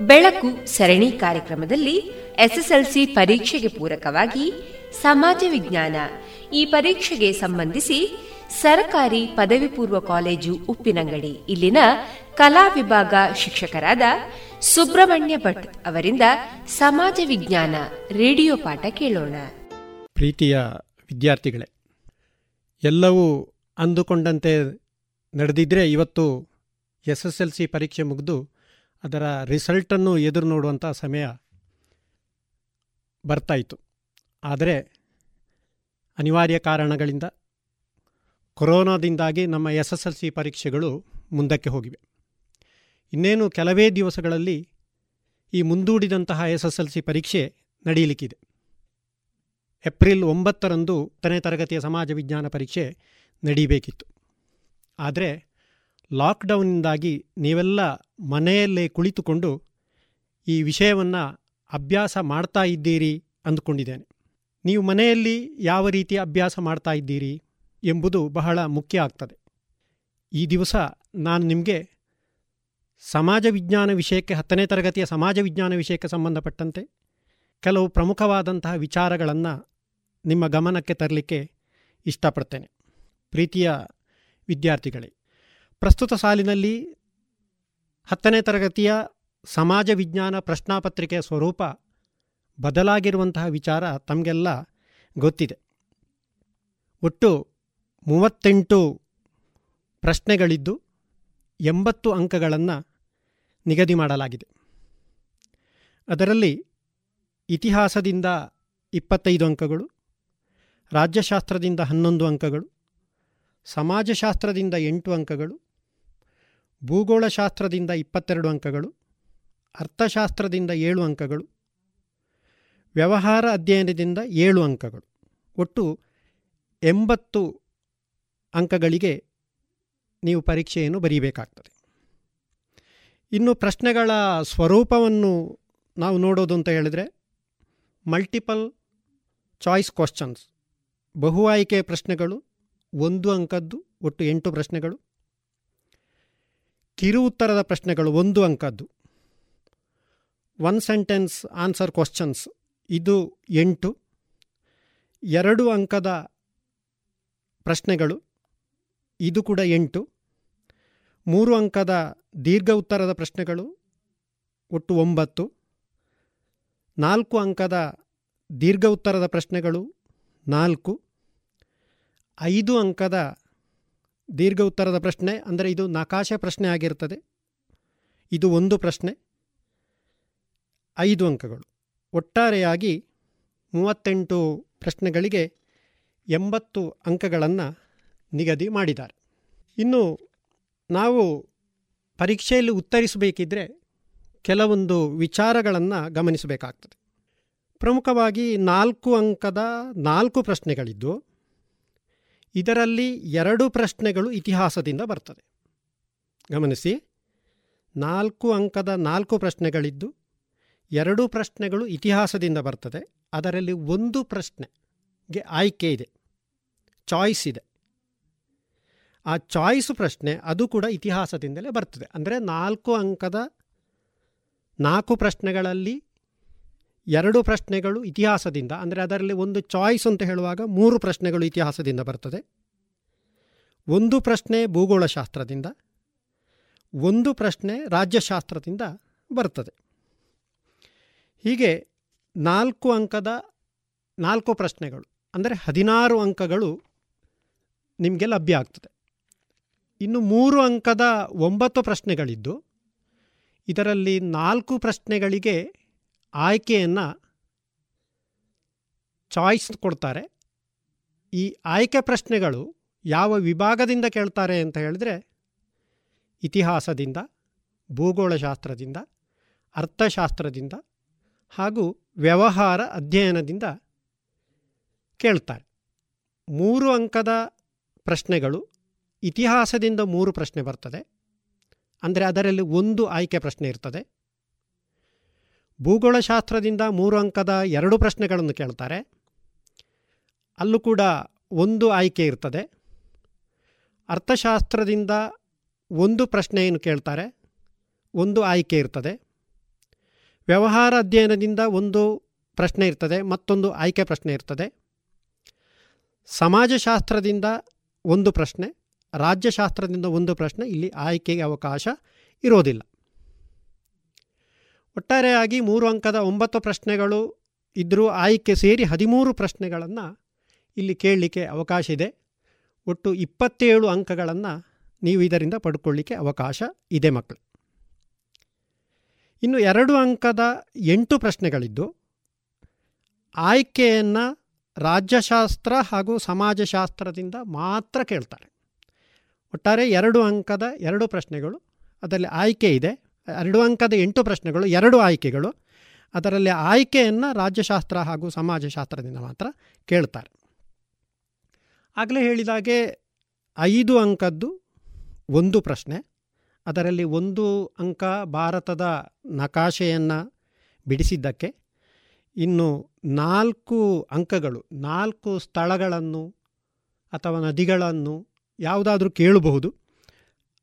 ಬೆಳಕು ಸರಣಿ ಕಾರ್ಯಕ್ರಮದಲ್ಲಿ ಎಸ್ಎಸ್ಎಲ್ಸಿ ಪರೀಕ್ಷೆಗೆ ಪೂರಕವಾಗಿ ಸಮಾಜ ವಿಜ್ಞಾನ. ಈ ಪರೀಕ್ಷೆಗೆ ಸಂಬಂಧಿಸಿ ಸರಕಾರಿ ಪದವಿ ಪೂರ್ವ ಕಾಲೇಜು ಉಪ್ಪಿನಂಗಡಿ, ಇಲ್ಲಿನ ಕಲಾ ವಿಭಾಗ ಶಿಕ್ಷಕರಾದ ಸುಬ್ರಹ್ಮಣ್ಯ ಭಟ್ ಅವರಿಂದ ಸಮಾಜ ವಿಜ್ಞಾನ ರೇಡಿಯೋ ಪಾಠ ಕೇಳೋಣ. ಪ್ರೀತಿಯ ವಿದ್ಯಾರ್ಥಿಗಳೇ, ಎಲ್ಲವೂ ಅಂದುಕೊಂಡಂತೆ ನಡೆದಿದ್ರೆ ಇವತ್ತು ಎಸ್ ಪರೀಕ್ಷೆ ಮುಗಿದು ಅದರ ರಿಸಲ್ಟನ್ನು ಎದುರು ನೋಡುವಂಥ ಸಮಯ ಬರ್ತಾಯಿತ್ತು ಆದರೆ ಅನಿವಾರ್ಯ ಕಾರಣಗಳಿಂದ ಕೊರೋನಾದಿಂದಾಗಿ ನಮ್ಮ ಎಸ್ ಎಸ್ ಎಲ್ ಸಿ ಪರೀಕ್ಷೆಗಳು ಮುಂದಕ್ಕೆ ಹೋಗಿವೆ. ಇನ್ನೇನು ಕೆಲವೇ ದಿವಸಗಳಲ್ಲಿ ಈ ಮುಂದೂಡಿದಂತಹ ಎಸ್ ಎಸ್ ಎಲ್ ಸಿ ಪರೀಕ್ಷೆ ನಡೆಯಲಿಕ್ಕಿದೆ. ಏಪ್ರಿಲ್ ಒಂಬತ್ತರಂದು ಹತ್ತನೇ ತರಗತಿಯ ಸಮಾಜ ವಿಜ್ಞಾನ ಪರೀಕ್ಷೆ ನಡೀಬೇಕಿತ್ತು. ಆದರೆ ಲಾಕ್ಡೌನ್ನಿಂದಾಗಿ ನೀವೆಲ್ಲ ಮನೆಯಲ್ಲೇ ಕುಳಿತುಕೊಂಡು ಈ ವಿಷಯವನ್ನು ಅಭ್ಯಾಸ ಮಾಡ್ತಾ ಇದ್ದೀರಿ ಅಂದುಕೊಂಡಿದ್ದೇನೆ. ನೀವು ಮನೆಯಲ್ಲಿ ಯಾವ ರೀತಿ ಅಭ್ಯಾಸ ಮಾಡ್ತಾ ಇದ್ದೀರಿ ಎಂಬುದು ಬಹಳ ಮುಖ್ಯ ಆಗ್ತದೆ. ಈ ದಿವಸ ನಾನು ನಿಮಗೆ ಸಮಾಜ ವಿಜ್ಞಾನ ವಿಷಯಕ್ಕೆ, ಹತ್ತನೇ ತರಗತಿಯ ಸಮಾಜ ವಿಜ್ಞಾನ ವಿಷಯಕ್ಕೆ ಸಂಬಂಧಪಟ್ಟಂತೆ ಕೆಲವು ಪ್ರಮುಖವಾದಂತಹ ವಿಚಾರಗಳನ್ನು ನಿಮ್ಮ ಗಮನಕ್ಕೆ ತರಲಿಕ್ಕೆ ಇಷ್ಟಪಡ್ತೇನೆ. ಪ್ರೀತಿಯ ವಿದ್ಯಾರ್ಥಿಗಳೇ ಪ್ರಸ್ತುತ ಸಾಲಿನಲ್ಲಿ ಹತ್ತನೇ ತರಗತಿಯ ಸಮಾಜ ವಿಜ್ಞಾನ ಪ್ರಶ್ನಾಪತ್ರಿಕೆಯ ಸ್ವರೂಪ ಬದಲಾಗಿರುವಂತಹ ವಿಚಾರ ತಮಗೆಲ್ಲ ಗೊತ್ತಿದೆ. ಒಟ್ಟು ಮೂವತ್ತೆಂಟು ಪ್ರಶ್ನೆಗಳಿದ್ದು ಎಂಬತ್ತು ಅಂಕಗಳನ್ನು ನಿಗದಿ ಮಾಡಲಾಗಿದೆ. ಅದರಲ್ಲಿ ಇತಿಹಾಸದಿಂದ ಇಪ್ಪತ್ತೈದು ಅಂಕಗಳು, ರಾಜ್ಯಶಾಸ್ತ್ರದಿಂದ ಹನ್ನೊಂದು ಅಂಕಗಳು, ಸಮಾಜಶಾಸ್ತ್ರದಿಂದ ಎಂಟು ಅಂಕಗಳು ಭೂಗೋಳಶಾಸ್ತ್ರದಿಂದ ಇಪ್ಪತ್ತೆರಡು ಅಂಕಗಳು, ಅರ್ಥಶಾಸ್ತ್ರದಿಂದ ಏಳು ಅಂಕಗಳು, ವ್ಯವಹಾರ ಅಧ್ಯಯನದಿಂದ ಏಳು ಅಂಕಗಳು. ಒಟ್ಟು ಎಂಬತ್ತು ಅಂಕಗಳಿಗೆ ನೀವು ಪರೀಕ್ಷೆಯನ್ನು ಬರೀಬೇಕಾಗ್ತದೆ. ಇನ್ನು ಪ್ರಶ್ನೆಗಳ ಸ್ವರೂಪವನ್ನು ನಾವು ನೋಡೋದು ಅಂತ ಹೇಳಿದರೆ ಮಲ್ಟಿಪಲ್ ಚಾಯ್ಸ್ ಕ್ವಶನ್ಸ್ ಬಹು ಆಯ್ಕೆ ಪ್ರಶ್ನೆಗಳು, ಒಂದು ಅಂಕದ್ದು, ಒಟ್ಟು ಎಂಟು ಪ್ರಶ್ನೆಗಳು ಕಿರು ಉತ್ತರದ ಪ್ರಶ್ನೆಗಳು ಒಂದು ಅಂಕದ್ದು. ಒನ್ ಸೆಂಟೆನ್ಸ್ ಆನ್ಸರ್ ಕ್ವಶನ್ಸ್ ಇದು ಎಂಟು. ಎರಡು ಅಂಕದ ಪ್ರಶ್ನೆಗಳು. ಇದು ಕೂಡ ಎಂಟು. ಮೂರು ಅಂಕದ ದೀರ್ಘ ಉತ್ತರದ ಪ್ರಶ್ನೆಗಳು. ಒಟ್ಟು ಒಂಬತ್ತು. ನಾಲ್ಕು ಅಂಕದ ದೀರ್ಘ ಉತ್ತರದ ಪ್ರಶ್ನೆಗಳು. ನಾಲ್ಕು. ಐದು ಅಂಕದ ದೀರ್ಘ ಉತ್ತರದ ಪ್ರಶ್ನೆ ಅಂದರೆ ಇದು ನಕಾಶೆ ಪ್ರಶ್ನೆ ಆಗಿರ್ತದೆ. ಇದು ಒಂದು ಪ್ರಶ್ನೆ. ಐದು ಅಂಕಗಳು. ಒಟ್ಟಾರೆಯಾಗಿ ಮೂವತ್ತೆಂಟು ಪ್ರಶ್ನೆಗಳಿಗೆ ಎಂಬತ್ತು ಅಂಕಗಳನ್ನು ನಿಗದಿ ಮಾಡಿದ್ದಾರೆ. ಇನ್ನು ನಾವು ಪರೀಕ್ಷೆಯಲ್ಲಿ ಉತ್ತರಿಸಬೇಕಿದ್ರೆ ಕೆಲವೊಂದು ವಿಚಾರಗಳನ್ನು ಗಮನಿಸಬೇಕಾಗ್ತದೆ. ಪ್ರಮುಖವಾಗಿ ನಾಲ್ಕು ಅಂಕದ ನಾಲ್ಕು ಪ್ರಶ್ನೆಗಳಿದ್ದು ಇದರಲ್ಲಿ ಎರಡು ಪ್ರಶ್ನೆಗಳು ಇತಿಹಾಸದಿಂದ ಬರ್ತದೆ. ಗಮನಿಸಿ. ನಾಲ್ಕು ಅಂಕದ ನಾಲ್ಕು ಪ್ರಶ್ನೆಗಳಿದ್ದು, ಎರಡು ಪ್ರಶ್ನೆಗಳು ಇತಿಹಾಸದಿಂದ ಬರ್ತದೆ. ಅದರಲ್ಲಿ ಒಂದು ಪ್ರಶ್ನೆಗೆ ಆಯ್ಕೆ ಇದೆ. ಚಾಯ್ಸ್ ಇದೆ. ಆ ಚಾಯ್ಸ್ ಪ್ರಶ್ನೆ ಅದು ಕೂಡ ಇತಿಹಾಸದಿಂದಲೇ ಬರ್ತದೆ. ಅಂದರೆ ನಾಲ್ಕು ಅಂಕದ ನಾಲ್ಕು ಪ್ರಶ್ನೆಗಳಲ್ಲಿ ಎರಡು ಪ್ರಶ್ನೆಗಳು ಇತಿಹಾಸದಿಂದ, ಅಂದರೆ ಅದರಲ್ಲಿ ಒಂದು ಚಾಯ್ಸ್ ಅಂತ ಹೇಳುವಾಗ ಮೂರು ಪ್ರಶ್ನೆಗಳು ಇತಿಹಾಸದಿಂದ ಬರ್ತದೆ. ಒಂದು ಪ್ರಶ್ನೆ ಭೂಗೋಳಶಾಸ್ತ್ರದಿಂದ, ಒಂದು ಪ್ರಶ್ನೆ ರಾಜ್ಯಶಾಸ್ತ್ರದಿಂದ ಬರ್ತದೆ. ಹೀಗೆ ನಾಲ್ಕು ಅಂಕದ ನಾಲ್ಕು ಪ್ರಶ್ನೆಗಳು, ಅಂದರೆ ಹದಿನಾರು ಅಂಕಗಳು ನಿಮಗೆ ಲಭ್ಯ ಆಗ್ತದೆ. ಇನ್ನು ಮೂರು ಅಂಕದ ಒಂಬತ್ತು ಪ್ರಶ್ನೆಗಳಿದ್ದು, ಇದರಲ್ಲಿ ನಾಲ್ಕು ಪ್ರಶ್ನೆಗಳಿಗೆ ಆಯ್ಕೆಯನ್ನು ಚಾಯ್ಸ್ ಕೊಡ್ತಾರೆ. ಈ ಆಯ್ಕೆ ಪ್ರಶ್ನೆಗಳು ಯಾವ ವಿಭಾಗದಿಂದ ಕೇಳ್ತಾರೆ ಅಂತ ಹೇಳಿದ್ರೆ ಇತಿಹಾಸದಿಂದ, ಭೂಗೋಳಶಾಸ್ತ್ರದಿಂದ, ಅರ್ಥಶಾಸ್ತ್ರದಿಂದ ಹಾಗೂ ವ್ಯವಹಾರ ಅಧ್ಯಯನದಿಂದ ಕೇಳ್ತಾರೆ. ಮೂರು ಅಂಕದ ಪ್ರಶ್ನೆಗಳು ಇತಿಹಾಸದಿಂದ ಮೂರು ಪ್ರಶ್ನೆ ಬರ್ತದೆ. ಅಂದರೆ ಅದರಲ್ಲಿ ಒಂದು ಆಯ್ಕೆ ಪ್ರಶ್ನೆ ಇರ್ತದೆ. ಭೂಗೋಳಶಾಸ್ತ್ರದಿಂದ ಮೂರು ಅಂಕದ ಎರಡು ಪ್ರಶ್ನೆಗಳನ್ನು ಕೇಳ್ತಾರೆ. ಅಲ್ಲೂ ಕೂಡ ಒಂದು ಆಯ್ಕೆ ಇರ್ತದೆ. ಅರ್ಥಶಾಸ್ತ್ರದಿಂದ ಒಂದು ಪ್ರಶ್ನೆಯನ್ನು ಕೇಳ್ತಾರೆ. ಒಂದು ಆಯ್ಕೆ ಇರ್ತದೆ. ವ್ಯವಹಾರ ಅಧ್ಯಯನದಿಂದ ಒಂದು ಪ್ರಶ್ನೆ ಇರ್ತದೆ. ಮತ್ತೊಂದು ಆಯ್ಕೆ ಪ್ರಶ್ನೆ ಇರ್ತದೆ. ಸಮಾಜಶಾಸ್ತ್ರದಿಂದ ಒಂದು ಪ್ರಶ್ನೆ, ರಾಜ್ಯಶಾಸ್ತ್ರದಿಂದ ಒಂದು ಪ್ರಶ್ನೆ, ಇಲ್ಲಿ ಆಯ್ಕೆಗೆ ಅವಕಾಶ ಇರೋದಿಲ್ಲ. ಒಟ್ಟಾರೆಯಾಗಿ ಮೂರು ಅಂಕದ ಒಂಬತ್ತು ಪ್ರಶ್ನೆಗಳು ಇದ್ದರೂ ಆಯ್ಕೆ ಸೇರಿ ಹದಿಮೂರು ಪ್ರಶ್ನೆಗಳನ್ನು ಇಲ್ಲಿ ಕೇಳಲಿಕ್ಕೆ ಅವಕಾಶ ಇದೆ. ಒಟ್ಟು ಇಪ್ಪತ್ತೇಳು ಅಂಕಗಳನ್ನು ನೀವು ಇದರಿಂದ ಪಡ್ಕೊಳ್ಳಿಕ್ಕೆ ಅವಕಾಶ ಇದೆ ಮಕ್ಕಳು ಇನ್ನು ಎರಡು ಅಂಕದ ಎಂಟು ಪ್ರಶ್ನೆಗಳಿದ್ದು, ಆಯ್ಕೆಯನ್ನು ರಾಜ್ಯಶಾಸ್ತ್ರ ಹಾಗೂ ಸಮಾಜಶಾಸ್ತ್ರದಿಂದ ಮಾತ್ರ ಕೇಳ್ತಾರೆ. ಒಟ್ಟಾರೆ ಎರಡು ಅಂಕದ ಎರಡು ಪ್ರಶ್ನೆಗಳು, ಅದರಲ್ಲಿ ಆಯ್ಕೆ ಇದೆ. ಎರಡು ಅಂಕದ ಎಂಟು ಪ್ರಶ್ನೆಗಳು, ಎರಡು ಆಯ್ಕೆಗಳು. ಅದರಲ್ಲಿ ಆಯ್ಕೆಯನ್ನು ರಾಜ್ಯಶಾಸ್ತ್ರ ಹಾಗೂ ಸಮಾಜಶಾಸ್ತ್ರದಿಂದ ಮಾತ್ರ ಕೇಳ್ತಾರೆ. ಆಗಲೇ ಹೇಳಿದಾಗೆ ಐದು ಅಂಕದ್ದು ಒಂದು ಪ್ರಶ್ನೆ. ಅದರಲ್ಲಿ ಒಂದು ಅಂಕ ಭಾರತದ ನಕಾಶೆಯನ್ನು ಬಿಡಿಸಿದ್ದಕ್ಕೆ ಇನ್ನು ನಾಲ್ಕು ಅಂಕಗಳು, ನಾಲ್ಕು ಸ್ಥಳಗಳನ್ನು ಅಥವಾ ನದಿಗಳನ್ನು ಯಾವುದಾದ್ರೂ ಕೇಳಬಹುದು,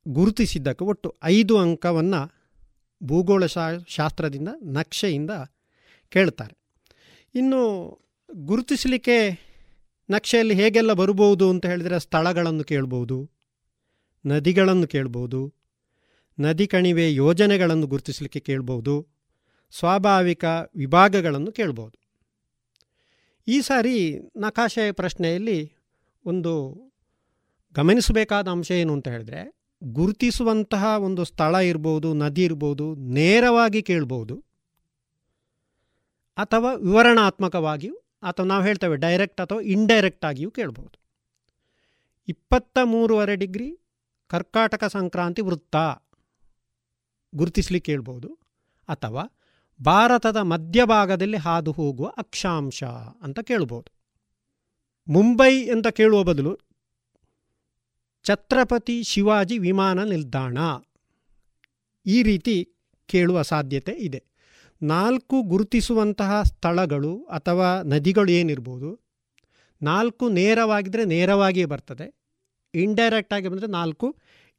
ಗುರುತಿಸಿದ್ದಕ್ಕೆ ಒಟ್ಟು ಐದು ಅಂಕವನ್ನು ಭೂಗೋಳ ಶಾಸ್ತ್ರದಿಂದ ನಕ್ಷೆಯಿಂದ ಕೇಳ್ತಾರೆ ಇನ್ನು ಗುರುತಿಸಲಿಕ್ಕೆ ನಕ್ಷೆಯಲ್ಲಿ ಹೇಗೆಲ್ಲ ಬರಬಹುದು ಅಂತ ಹೇಳಿದರೆ ಸ್ಥಳಗಳನ್ನು ಕೇಳ್ಬೋದು ನದಿಗಳನ್ನು ಕೇಳ್ಬೋದು ನದಿ ಕಣಿವೆ ಯೋಜನೆಗಳನ್ನು ಗುರುತಿಸಲಿಕ್ಕೆ ಕೇಳ್ಬೋದು ಸ್ವಾಭಾವಿಕ ವಿಭಾಗಗಳನ್ನು ಕೇಳ್ಬೋದು ಈ ಸಾರಿ ನಕಾಶೆ ಪ್ರಶ್ನೆಯಲ್ಲಿ ಒಂದು ಗಮನಿಸಬೇಕಾದ ಅಂಶ ಏನು ಅಂತ ಹೇಳಿದ್ರೆ ಗುರುತಿಸುವಂತಹ ಒಂದು ಸ್ಥಳ ಇರ್ಬೋದು, ನದಿ ಇರ್ಬೋದು, ನೇರವಾಗಿ ಕೇಳ್ಬೋದು, ಅಥವಾ ವಿವರಣಾತ್ಮಕವಾಗಿಯೂ, ಅಥವಾ ನಾವು ಹೇಳ್ತೇವೆ ಡೈರೆಕ್ಟ್ ಅಥವಾ ಇಂಡೈರೆಕ್ಟ್ ಆಗಿಯೂ ಕೇಳ್ಬೋದು. ಇಪ್ಪತ್ತ ಮೂರುವರೆ ಡಿಗ್ರಿ ಕರ್ಕಾಟಕ ಸಂಕ್ರಾಂತಿ ವೃತ್ತ ಗುರುತಿಸ್ಲಿಕ್ಕೆ ಕೇಳ್ಬೋದು, ಅಥವಾ ಭಾರತದ ಮಧ್ಯಭಾಗದಲ್ಲಿ ಹಾದು ಹೋಗುವ ಅಕ್ಷಾಂಶ ಅಂತ ಕೇಳ್ಬೋದು. ಮುಂಬೈ ಅಂತ ಕೇಳುವ ಬದಲು ಛತ್ರಪತಿ ಶಿವಾಜಿ ವಿಮಾನ ನಿಲ್ದಾಣ. ಈ ರೀತಿ ಕೇಳುವ ಸಾಧ್ಯತೆ ಇದೆ. ನಾಲ್ಕು ಗುರುತಿಸುವಂತಹ ಸ್ಥಳಗಳು ಅಥವಾ ನದಿಗಳು ಏನಿರ್ಬೋದು, ನಾಲ್ಕು ನೇರವಾಗಿದ್ದರೆ ನೇರವಾಗಿಯೇ ಬರ್ತದೆ. ಇಂಡೈರೆಕ್ಟ್ ಆಗಿ ಬಂದರೆ ನಾಲ್ಕು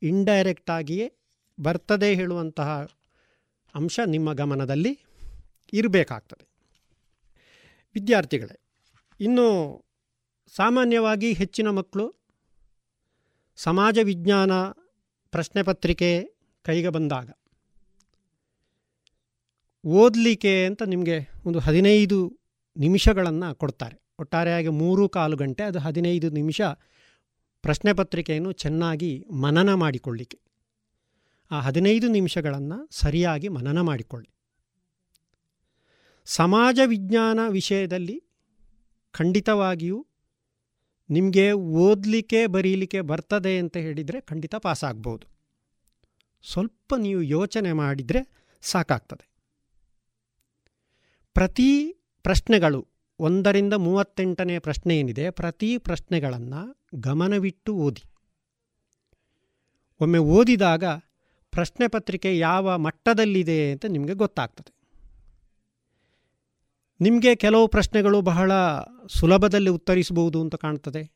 ಇಂಡೈರೆಕ್ಟ್ ಆಗಿಯೇ ಬರ್ತದೆ ಹೇಳುವಂತಹ ಅಂಶ ನಿಮ್ಮ ಗಮನದಲ್ಲಿ ಇರಬೇಕಾಗ್ತದೆ. ವಿದ್ಯಾರ್ಥಿಗಳೇ, ಇನ್ನು ಸಾಮಾನ್ಯವಾಗಿ ಹೆಚ್ಚಿನ ಮಕ್ಕಳು ಸಮಾಜ ವಿಜ್ಞಾನ ಪ್ರಶ್ನೆ ಪತ್ರಿಕೆ ಕೈಗೆ ಬಂದಾಗ. ಓದಲಿಕ್ಕೆ ಅಂತ ನಿಮಗೆ ಒಂದು ಹದಿನೈದು ನಿಮಿಷಗಳನ್ನು ಕೊಡ್ತಾರೆ. ಒಟ್ಟಾರೆಯಾಗಿ ಮೂರು ಕಾಲು ಗಂಟೆ, ಅದು ಹದಿನೈದು ನಿಮಿಷ ಪ್ರಶ್ನೆ ಪತ್ರಿಕೆಯನ್ನು ಚೆನ್ನಾಗಿ ಮನನ ಮಾಡಿಕೊಳ್ಳಿಕ್ಕೆ. ಆ ಹದಿನೈದು ನಿಮಿಷಗಳನ್ನು ಸರಿಯಾಗಿ ಮನನ ಮಾಡಿಕೊಳ್ಳಿ. ಸಮಾಜ ವಿಜ್ಞಾನ ವಿಷಯದಲ್ಲಿ ಖಂಡಿತವಾಗಿಯೂ ನಿಮಗೆ ಓದಲಿಕ್ಕೆ, ಬರೀಲಿಕ್ಕೆ ಬರ್ತದೆ ಅಂತ ಹೇಳಿದರೆ ಖಂಡಿತ ಪಾಸಾಗ್ಬೋದು ಸ್ವಲ್ಪ ನೀವು ಯೋಚನೆ ಮಾಡಿದರೆ ಸಾಕಾಗ್ತದೆ. ಪ್ರತಿ ಪ್ರಶ್ನೆಗಳು ಒಂದರಿಂದ ಮೂವತ್ತೆಂಟನೇ ಪ್ರಶ್ನೆ ಏನಿದೆ, ಪ್ರತಿ ಪ್ರಶ್ನೆಗಳನ್ನು ಗಮನವಿಟ್ಟು ಓದಿ. ಒಮ್ಮೆ ಓದಿದಾಗ ಪ್ರಶ್ನೆ ಪತ್ರಿಕೆ ಯಾವ ಮಟ್ಟದಲ್ಲಿದೆ ಅಂತ ನಿಮಗೆ ಗೊತ್ತಾಗ್ತದೆ. ನಿಮಗೆ ಕೆಲವು ಪ್ರಶ್ನೆಗಳು ಬಹಳ ಸುಲಭದಲ್ಲಿ ಉತ್ತರಿಸಬಹುದು ಅಂತ ಕಾಣ್ತದೆ.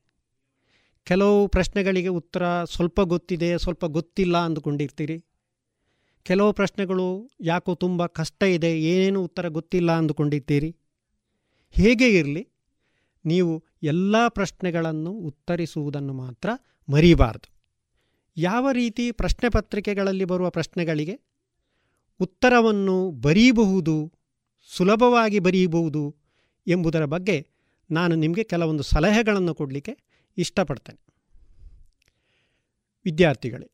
ಕೆಲವು ಪ್ರಶ್ನೆಗಳಿಗೆ ಉತ್ತರ ಸ್ವಲ್ಪ ಗೊತ್ತಿದೆ, ಸ್ವಲ್ಪ ಗೊತ್ತಿಲ್ಲ ಅಂದುಕೊಂಡಿರ್ತೀರಿ. ಕೆಲವು ಪ್ರಶ್ನೆಗಳು ಯಾಕೋ ತುಂಬ ಕಷ್ಟ ಇದೆ ಏನೇನು ಉತ್ತರ ಗೊತ್ತಿಲ್ಲ ಅಂದುಕೊಂಡಿರ್ತೀರಿ. ಹೇಗೆ ಇರಲಿ? ನೀವು ಎಲ್ಲ ಪ್ರಶ್ನೆಗಳನ್ನು ಉತ್ತರಿಸುವುದನ್ನು ಮಾತ್ರ ಮರೀಬಾರದು. ಯಾವ ರೀತಿ ಪ್ರಶ್ನೆ ಪತ್ರಿಕೆಗಳಲ್ಲಿ ಬರುವ ಪ್ರಶ್ನೆಗಳಿಗೆ ಉತ್ತರವನ್ನು ಬರೀಬಹುದು? ಸುಲಭವಾಗಿ ಬರೆಯಬಹುದು ಎಂಬುದರ ಬಗ್ಗೆ ನಾನು ನಿಮಗೆ ಕೆಲವೊಂದು ಸಲಹೆಗಳನ್ನು ಕೊಡಲಿಕ್ಕೆ ಇಷ್ಟಪಡ್ತೇನೆ. ವಿದ್ಯಾರ್ಥಿಗಳೇ,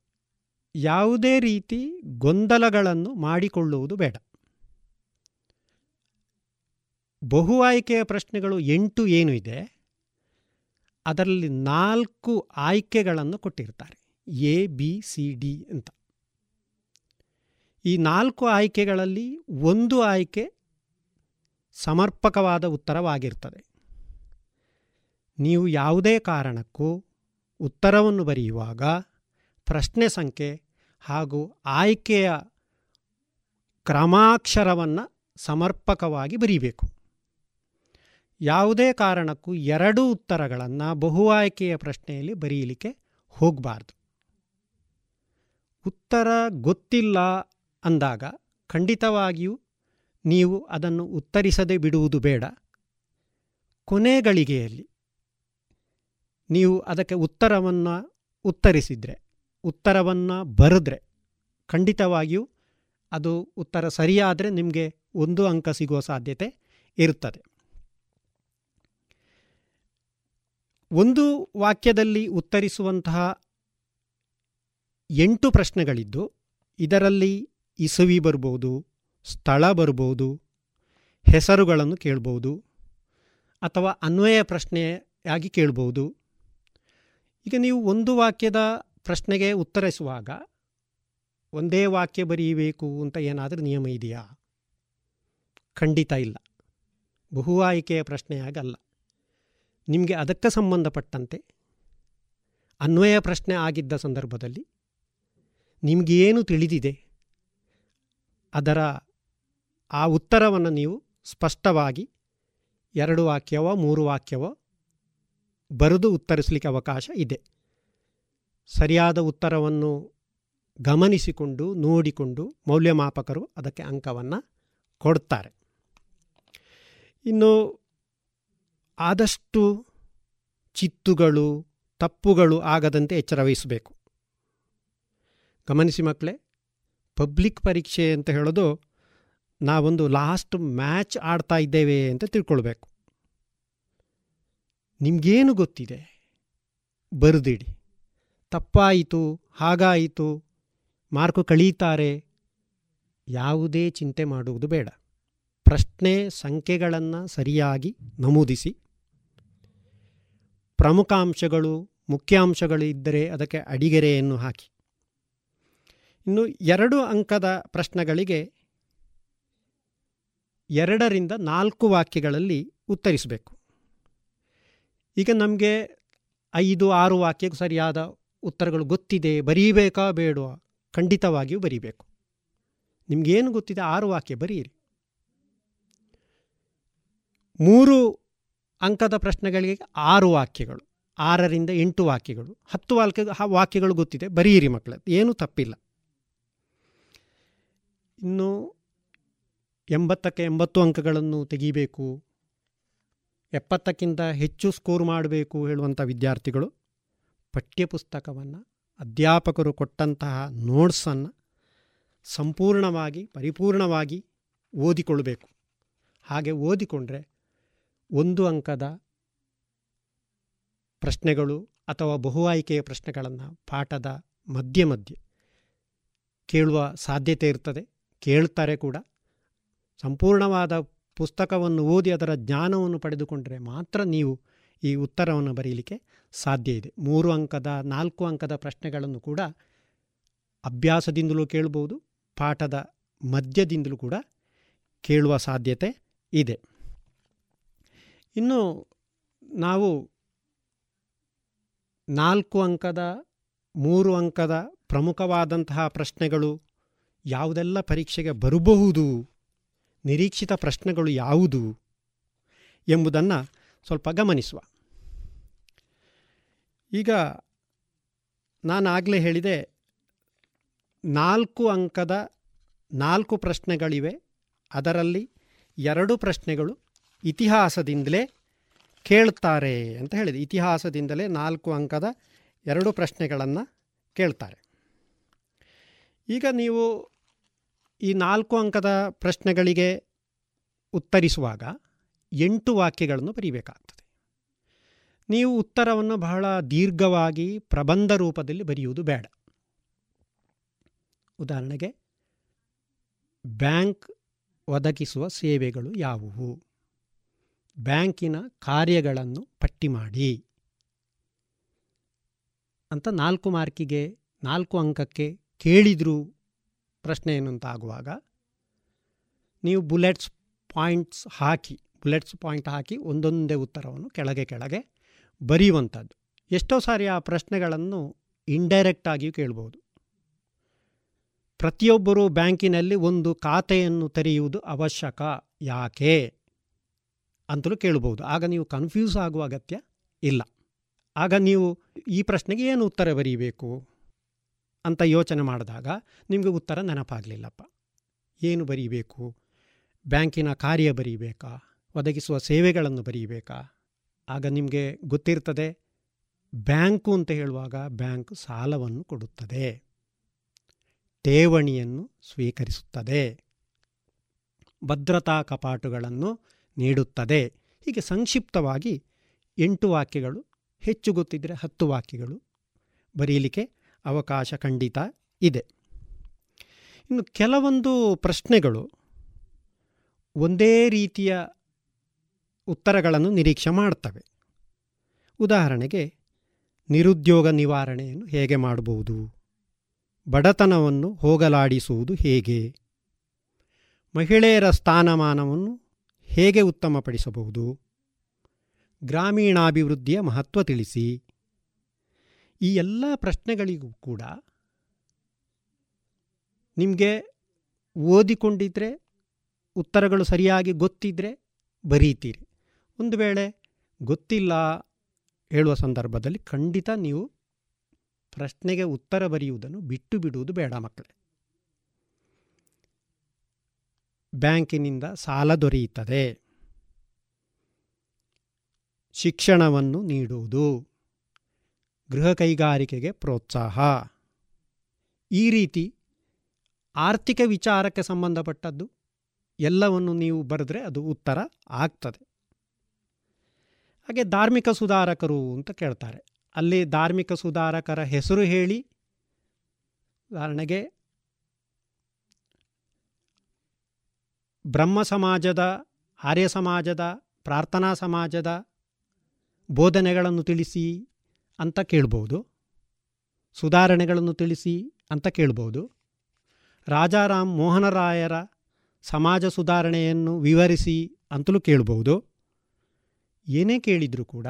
ಯಾವುದೇ ರೀತಿ ಗೊಂದಲಗಳನ್ನು ಮಾಡಿಕೊಳ್ಳುವುದು ಬೇಡ. ಬಹು ಆಯ್ಕೆಯ ಪ್ರಶ್ನೆಗಳು ಎಂಟು ಏನು ಇದೆ, ಅದರಲ್ಲಿ ನಾಲ್ಕು ಆಯ್ಕೆಗಳನ್ನು ಕೊಟ್ಟಿರ್ತಾರೆ, ಎ, ಬಿ, ಸಿ, ಡಿ ಅಂತ. ಈ ನಾಲ್ಕು ಆಯ್ಕೆಗಳಲ್ಲಿ ಒಂದು ಆಯ್ಕೆ ಸಮರ್ಪಕವಾದ ಉತ್ತರವಾಗಿರ್ತದೆ. ನೀವು ಯಾವುದೇ ಕಾರಣಕ್ಕೂ ಉತ್ತರವನ್ನು ಬರೆಯುವಾಗ ಪ್ರಶ್ನೆ ಸಂಖ್ಯೆ ಹಾಗೂ ಆಯ್ಕೆಯ ಕ್ರಮಾಕ್ಷರವನ್ನು ಸಮರ್ಪಕವಾಗಿ ಬರೀಬೇಕು. ಯಾವುದೇ ಕಾರಣಕ್ಕೂ ಎರಡು ಉತ್ತರಗಳನ್ನು ಬಹು ಆಯ್ಕೆಯ ಪ್ರಶ್ನೆಯಲ್ಲಿ ಬರೀಲಿಕ್ಕೆ ಹೋಗಬಾರ್ದು. ಉತ್ತರ ಗೊತ್ತಿಲ್ಲ ಅಂದಾಗ ಖಂಡಿತವಾಗಿಯೂ ನೀವು ಅದನ್ನು ಉತ್ತರಿಸದೆ ಬಿಡುವುದು ಬೇಡ. ಕೊನೆ ಗಳಿಗೆಯಲ್ಲಿ ನೀವು ಅದಕ್ಕೆ ಉತ್ತರವನ್ನು ಉತ್ತರಿಸಿದರೆ, ಉತ್ತರವನ್ನು ಬರೆದ್ರೆ ಖಂಡಿತವಾಗಿಯೂ ಅದು ಉತ್ತರ ಸರಿಯಾದರೆ ನಿಮಗೆ ಒಂದು ಅಂಕ ಸಿಗುವ ಸಾಧ್ಯತೆ ಇರುತ್ತದೆ. ಒಂದು ವಾಕ್ಯದಲ್ಲಿ ಉತ್ತರಿಸುವಂತಹ ಎಂಟು ಪ್ರಶ್ನೆಗಳಿದ್ದು, ಇದರಲ್ಲಿ ಇಸುವಿ ಬರ್ಬೋದು ಸ್ಥಳ ಬರ್ಬೋದು ಹೆಸರುಗಳನ್ನು ಕೇಳ್ಬೋದು ಅಥವಾ ಅನ್ವಯ ಪ್ರಶ್ನೆಯಾಗಿ ಕೇಳ್ಬೋದು ಈಗ ನೀವು ಒಂದು ವಾಕ್ಯದ ಪ್ರಶ್ನೆಗೆ ಉತ್ತರಿಸುವಾಗ ಒಂದೇ ವಾಕ್ಯ ಬರೀಬೇಕು ಅಂತ ಏನಾದರೂ ನಿಯಮ ಇದೆಯಾ? ಖಂಡಿತ ಇಲ್ಲ. ಬಹು ಆಯ್ಕೆಯ ಪ್ರಶ್ನೆಯಾಗಲ್ಲ. ನಿಮಗೆ ಅದಕ್ಕೆ ಸಂಬಂಧಪಟ್ಟಂತೆ ಅನ್ವಯ ಪ್ರಶ್ನೆ ಆಗಿದ್ದ ಸಂದರ್ಭದಲ್ಲಿ ನಿಮಗೇನು ತಿಳಿದಿದೆ? ಅದರ ಆ ಉತ್ತರವನ್ನು ನೀವು ಸ್ಪಷ್ಟವಾಗಿ ಎರಡು ವಾಕ್ಯವೋ, ಮೂರು ವಾಕ್ಯವೋ ಬರೆದು ಉತ್ತರಿಸಲಿಕ್ಕೆ ಅವಕಾಶ ಇದೆ. ಸರಿಯಾದ ಉತ್ತರವನ್ನು ಗಮನಿಸಿಕೊಂಡು, ನೋಡಿಕೊಂಡು ಮೌಲ್ಯಮಾಪಕರು ಅದಕ್ಕೆ ಅಂಕವನ್ನು ಕೊಡ್ತಾರೆ. ಇನ್ನು ಆದಷ್ಟು ಚಿತ್ತುಗಳು, ತಪ್ಪುಗಳು ಆಗದಂತೆ ಎಚ್ಚರ ವಹಿಸಬೇಕು. ಗಮನಿಸಿ ಮಕ್ಕಳೇ, ಪಬ್ಲಿಕ್ ಪರೀಕ್ಷೆ ಅಂತ ಹೇಳೋದು ನಾವೊಂದು ಲಾಸ್ಟ್ ಮ್ಯಾಚ್ ಆಡ್ತಾ ಇದ್ದೇವೆ ಅಂತ ತಿಳ್ಕೊಳ್ಬೇಕು. ನಿಮಗೇನು ಗೊತ್ತಿದೆ? ಬರೆದಿಡಿ. ತಪ್ಪಾಯಿತು, ಹಾಗಾಯಿತು, ಮಾರ್ಕು ಕಳೀತಾರೆ. ಯಾವುದೇ ಚಿಂತೆ ಮಾಡುವುದು ಬೇಡ. ಪ್ರಶ್ನೆ ಸಂಖ್ಯೆಗಳನ್ನು ಸರಿಯಾಗಿ ನಮೂದಿಸಿ. ಪ್ರಮುಖಾಂಶಗಳು, ಮುಖ್ಯಾಂಶಗಳು ಇದ್ದರೆ ಅದಕ್ಕೆ ಅಡಿಗೆರೆಯನ್ನು ಹಾಕಿ. ಇನ್ನು ಎರಡು ಅಂಕದ ಪ್ರಶ್ನೆಗಳಿಗೆ ಎರಡರಿಂದ ನಾಲ್ಕು ವಾಕ್ಯಗಳಲ್ಲಿ ಉತ್ತರಿಸಬೇಕು. ಈಗ ನಮಗೆ ಐದು, ಆರು ವಾಕ್ಯಕ್ಕೆ ಸರಿಯಾದ ಉತ್ತರಗಳು ಗೊತ್ತಿದೆ, ಬರೀಬೇಕಾ ಬೇಡವಾ? ಖಂಡಿತವಾಗಿಯೂ ಬರೀಬೇಕು. ನಿಮಗೇನು ಗೊತ್ತಿದೆ ಆರು ವಾಕ್ಯ ಬರೀರಿ. ಮೂರು ಅಂಕದ ಪ್ರಶ್ನೆಗಳಿಗೆ ಆರು ವಾಕ್ಯಗಳು, ಆರರಿಂದ ಎಂಟು ವಾಕ್ಯಗಳು, ಹತ್ತು ವಾಕ್ಯ ವಾಕ್ಯಗಳು ಗೊತ್ತಿದೆ, ಬರೀರಿ ಮಕ್ಕಳ, ಏನೂ ತಪ್ಪಿಲ್ಲ. ಇನ್ನು ಎಂಬತ್ತಕ್ಕೆ ಎಂಬತ್ತು ಅಂಕಗಳನ್ನು ತೆಗಿಬೇಕು. ಎಪ್ಪತ್ತಕ್ಕಿಂತ ಹೆಚ್ಚು ಸ್ಕೋರ್ ಮಾಡಬೇಕು ಹೇಳುವಂಥ ವಿದ್ಯಾರ್ಥಿಗಳು, ಪಠ್ಯಪುಸ್ತಕವನ್ನು ಅಧ್ಯಾಪಕರು ಕೊಟ್ಟಂತಹ ನೋಟ್ಸನ್ನು ಸಂಪೂರ್ಣವಾಗಿ, ಪರಿಪೂರ್ಣವಾಗಿ ಓದಿಕೊಳ್ಳಬೇಕು ಹಾಗೆ ಓದಿಕೊಂಡ್ರೆ ಒಂದು ಅಂಕದ ಪ್ರಶ್ನೆಗಳು ಅಥವಾ ಬಹು ಆಯ್ಕೆಯ ಪ್ರಶ್ನೆಗಳನ್ನು ಪಾಠದ ಮಧ್ಯೆ ಮಧ್ಯೆ ಕೇಳುವ ಸಾಧ್ಯತೆ ಇರ್ತದೆ. ಕೇಳ್ತಾರೆ ಕೂಡ. ಸಂಪೂರ್ಣವಾದ ಪುಸ್ತಕವನ್ನು ಓದಿ ಅದರ ಜ್ಞಾನವನ್ನು ಪಡೆದುಕೊಂಡರೆ ಮಾತ್ರ ನೀವು ಈ ಉತ್ತರವನ್ನು ಬರೀಲಿಕ್ಕೆ ಸಾಧ್ಯ ಇದೆ. ಮೂರು ಅಂಕದ, ನಾಲ್ಕು ಅಂಕದ ಪ್ರಶ್ನೆಗಳನ್ನು ಕೂಡ ಅಭ್ಯಾಸದಿಂದಲೂ ಕೇಳಬಹುದು ಪಾಠದ ಮಧ್ಯದಿಂದಲೂ ಕೂಡ ಕೇಳುವ ಸಾಧ್ಯತೆ ಇದೆ. ಇನ್ನು ನಾವು ನಾಲ್ಕು ಅಂಕದ, ಮೂರು ಅಂಕದ ಪ್ರಮುಖವಾದಂತಹ ಪ್ರಶ್ನೆಗಳು ಯಾವುದೆಲ್ಲ ಪರೀಕ್ಷೆಗೆ ಬರಬಹುದು ನಿರೀಕ್ಷಿತ ಪ್ರಶ್ನೆಗಳು ಯಾವುದು ಎಂಬುದನ್ನು ಸ್ವಲ್ಪ ಗಮನಿಸುವ. ಈಗ ನಾನು ಆಗಲೇ ಹೇಳಿದೆ, ನಾಲ್ಕು ಅಂಕದ ನಾಲ್ಕು ಪ್ರಶ್ನೆಗಳಿವೆ. ಅದರಲ್ಲಿ ಎರಡು ಪ್ರಶ್ನೆಗಳು ಇತಿಹಾಸದಿಂದಲೇ ಕೇಳ್ತಾರೆ ಅಂತ ಹೇಳಿದೆ. ಇತಿಹಾಸದಿಂದಲೇ ನಾಲ್ಕು ಅಂಕದ ಎರಡು ಪ್ರಶ್ನೆಗಳನ್ನು ಕೇಳ್ತಾರೆ. ಈಗ ನೀವು ಈ ನಾಲ್ಕು ಅಂಕದ ಪ್ರಶ್ನೆಗಳಿಗೆ ಉತ್ತರಿಸುವಾಗ ಎಂಟು ವಾಕ್ಯಗಳನ್ನು ಬರೀಬೇಕಾಗ್ತದೆ. ನೀವು ಉತ್ತರವನ್ನು ಬಹಳ ದೀರ್ಘವಾಗಿ ಪ್ರಬಂಧ ರೂಪದಲ್ಲಿ ಬರೆಯುವುದು ಬೇಡ. ಉದಾಹರಣೆಗೆ, ಬ್ಯಾಂಕ್ ಒದಗಿಸುವ ಸೇವೆಗಳು ಯಾವುವು? ಬ್ಯಾಂಕಿನ ಕಾರ್ಯಗಳನ್ನು ಪಟ್ಟಿ ಮಾಡಿ. ಅಂತ ನಾಲ್ಕು ಮಾರ್ಕಿಗೆ ನಾಲ್ಕು ಅಂಕಕ್ಕೆ ಕೇಳಿದ್ರು ಪ್ರಶ್ನೆ ಏನು ಅಂತ ಆಗುವಾಗ ನೀವು ಬುಲೆಟ್ಸ್ ಪಾಯಿಂಟ್ಸ್ ಹಾಕಿ, ಬುಲೆಟ್ಸ್ ಪಾಯಿಂಟ್ ಹಾಕಿ ಒಂದೊಂದೇ ಉತ್ತರವನ್ನು ಕೆಳಗೆ ಕೆಳಗೆ ಬರೆಯುವಂಥದ್ದು. ಎಷ್ಟೋ ಸಾರಿ ಆ ಪ್ರಶ್ನೆಗಳನ್ನು ಇಂಡೈರೆಕ್ಟ್ ಆಗಿಯೂ ಕೇಳ್ಬೋದು. ಪ್ರತಿಯೊಬ್ಬರೂ ಬ್ಯಾಂಕಿನಲ್ಲಿ ಒಂದು ಖಾತೆಯನ್ನು ತೆರೆಯುವುದು ಅವಶ್ಯಕ, ಯಾಕೆ ಅಂತಲೂ ಕೇಳ್ಬೋದು. ಆಗ ನೀವು ಕನ್ಫ್ಯೂಸ್ ಆಗುವ ಅಗತ್ಯ ಇಲ್ಲ. ಆಗ ನೀವು ಈ ಪ್ರಶ್ನೆಗೆ ಏನು ಉತ್ತರ ಬರೀಬೇಕು? ಅಂತ ಯೋಚನೆ ಮಾಡಿದಾಗ ನಿಮಗೆ ಉತ್ತರ ನೆನಪಾಗಲಿಲ್ಲಪ್ಪ. ಏನು ಬರೀಬೇಕು? ಬ್ಯಾಂಕಿನ ಕಾರ್ಯ ಬರೀಬೇಕಾ? ಒದಗಿಸುವ ಸೇವೆಗಳನ್ನು ಬರೀಬೇಕಾ? ಆಗ ನಿಮಗೆ ಗೊತ್ತಿರ್ತದೆ, ಬ್ಯಾಂಕು ಅಂತ ಹೇಳುವಾಗ ಬ್ಯಾಂಕ್ ಸಾಲವನ್ನು ಕೊಡುತ್ತದೆ. ಠೇವಣಿಯನ್ನು ಸ್ವೀಕರಿಸುತ್ತದೆ. ಭದ್ರತಾ ಕಪಾಟುಗಳನ್ನು ನೀಡುತ್ತದೆ. ಹೀಗೆ ಸಂಕ್ಷಿಪ್ತವಾಗಿ ಎಂಟು ವಾಕ್ಯಗಳು, ಹೆಚ್ಚು ಗೊತ್ತಿದ್ದರೆ ಹತ್ತು ವಾಕ್ಯಗಳು ಬರೀಲಿಕ್ಕೆ ಅವಕಾಶ ಖಂಡಿತ ಇದೆ. ಇನ್ನು ಕೆಲವೊಂದು ಪ್ರಶ್ನೆಗಳು ಒಂದೇ ರೀತಿಯ ಉತ್ತರಗಳನ್ನು ನಿರೀಕ್ಷೆ ಮಾಡ್ತವೆ. ಉದಾಹರಣೆಗೆ, ನಿರುದ್ಯೋಗ ನಿವಾರಣೆಯನ್ನು ಹೇಗೆ ಮಾಡಬಹುದು? ಬಡತನವನ್ನು ಹೋಗಲಾಡಿಸುವುದು ಹೇಗೆ? ಮಹಿಳೆಯರ ಸ್ಥಾನಮಾನವನ್ನು ಹೇಗೆ ಉತ್ತಮಪಡಿಸಬಹುದು? ಗ್ರಾಮೀಣಾಭಿವೃದ್ಧಿಯ ಮಹತ್ವ ತಿಳಿಸಿ. ಈ ಎಲ್ಲ ಪ್ರಶ್ನೆಗಳಿಗೂ ಕೂಡ ನಿಮಗೆ ಓದಿಕೊಂಡಿದ್ರೆ ಉತ್ತರಗಳು ಸರಿಯಾಗಿ ಗೊತ್ತಿದ್ದರೆ ಬರೀತೀರಿ. ಒಂದು ವೇಳೆ ಗೊತ್ತಿಲ್ಲ ಹೇಳುವ ಸಂದರ್ಭದಲ್ಲಿ ಖಂಡಿತ ನೀವು ಪ್ರಶ್ನೆಗೆ ಉತ್ತರ ಬರೆಯುವುದನ್ನು ಬಿಟ್ಟು ಬಿಡುವುದು ಬೇಡ ಮಕ್ಕಳೇ. ಬ್ಯಾಂಕಿನಿಂದ ಸಾಲ ದೊರೆಯುತ್ತದೆ. ಶಿಕ್ಷಣವನ್ನು ನೀಡುವುದು. ಗೃಹ ಕೈಗಾರಿಕೆಗೆ ಪ್ರೋತ್ಸಾಹ. ಈ ರೀತಿ ಆರ್ಥಿಕ ವಿಚಾರಕ್ಕೆ ಸಂಬಂಧಪಟ್ಟದ್ದು ಎಲ್ಲವನ್ನು ನೀವು ಬರೆದ್ರೆ ಅದು ಉತ್ತರ ಆಗ್ತದೆ. ಹಾಗೆ ಧಾರ್ಮಿಕ ಸುಧಾರಕರು ಅಂತ ಕೇಳ್ತಾರೆ. ಅಲ್ಲಿ ಧಾರ್ಮಿಕ ಸುಧಾರಕರ ಹೆಸರು ಹೇಳಿ, ಉದಾಹರಣೆಗೆ ಬ್ರಹ್ಮ ಸಮಾಜದ, ಆರ್ಯ ಸಮಾಜದ, ಪ್ರಾರ್ಥನಾ ಸಮಾಜದ ಬೋಧನೆಗಳನ್ನು ತಿಳಿಸಿ ಅಂತ ಕೇಳ್ಬೋದು. ಸುಧಾರಣೆಗಳನ್ನು ತಿಳಿಸಿ ಅಂತ ಕೇಳ್ಬೋದು. ರಾಜಾರಾಮ್ ಮೋಹನರಾಯರ ಸಮಾಜ ಸುಧಾರಣೆಯನ್ನು ವಿವರಿಸಿ ಅಂತಲೂ ಕೇಳ್ಬೋದು. ಏನೇ ಕೇಳಿದರೂ ಕೂಡ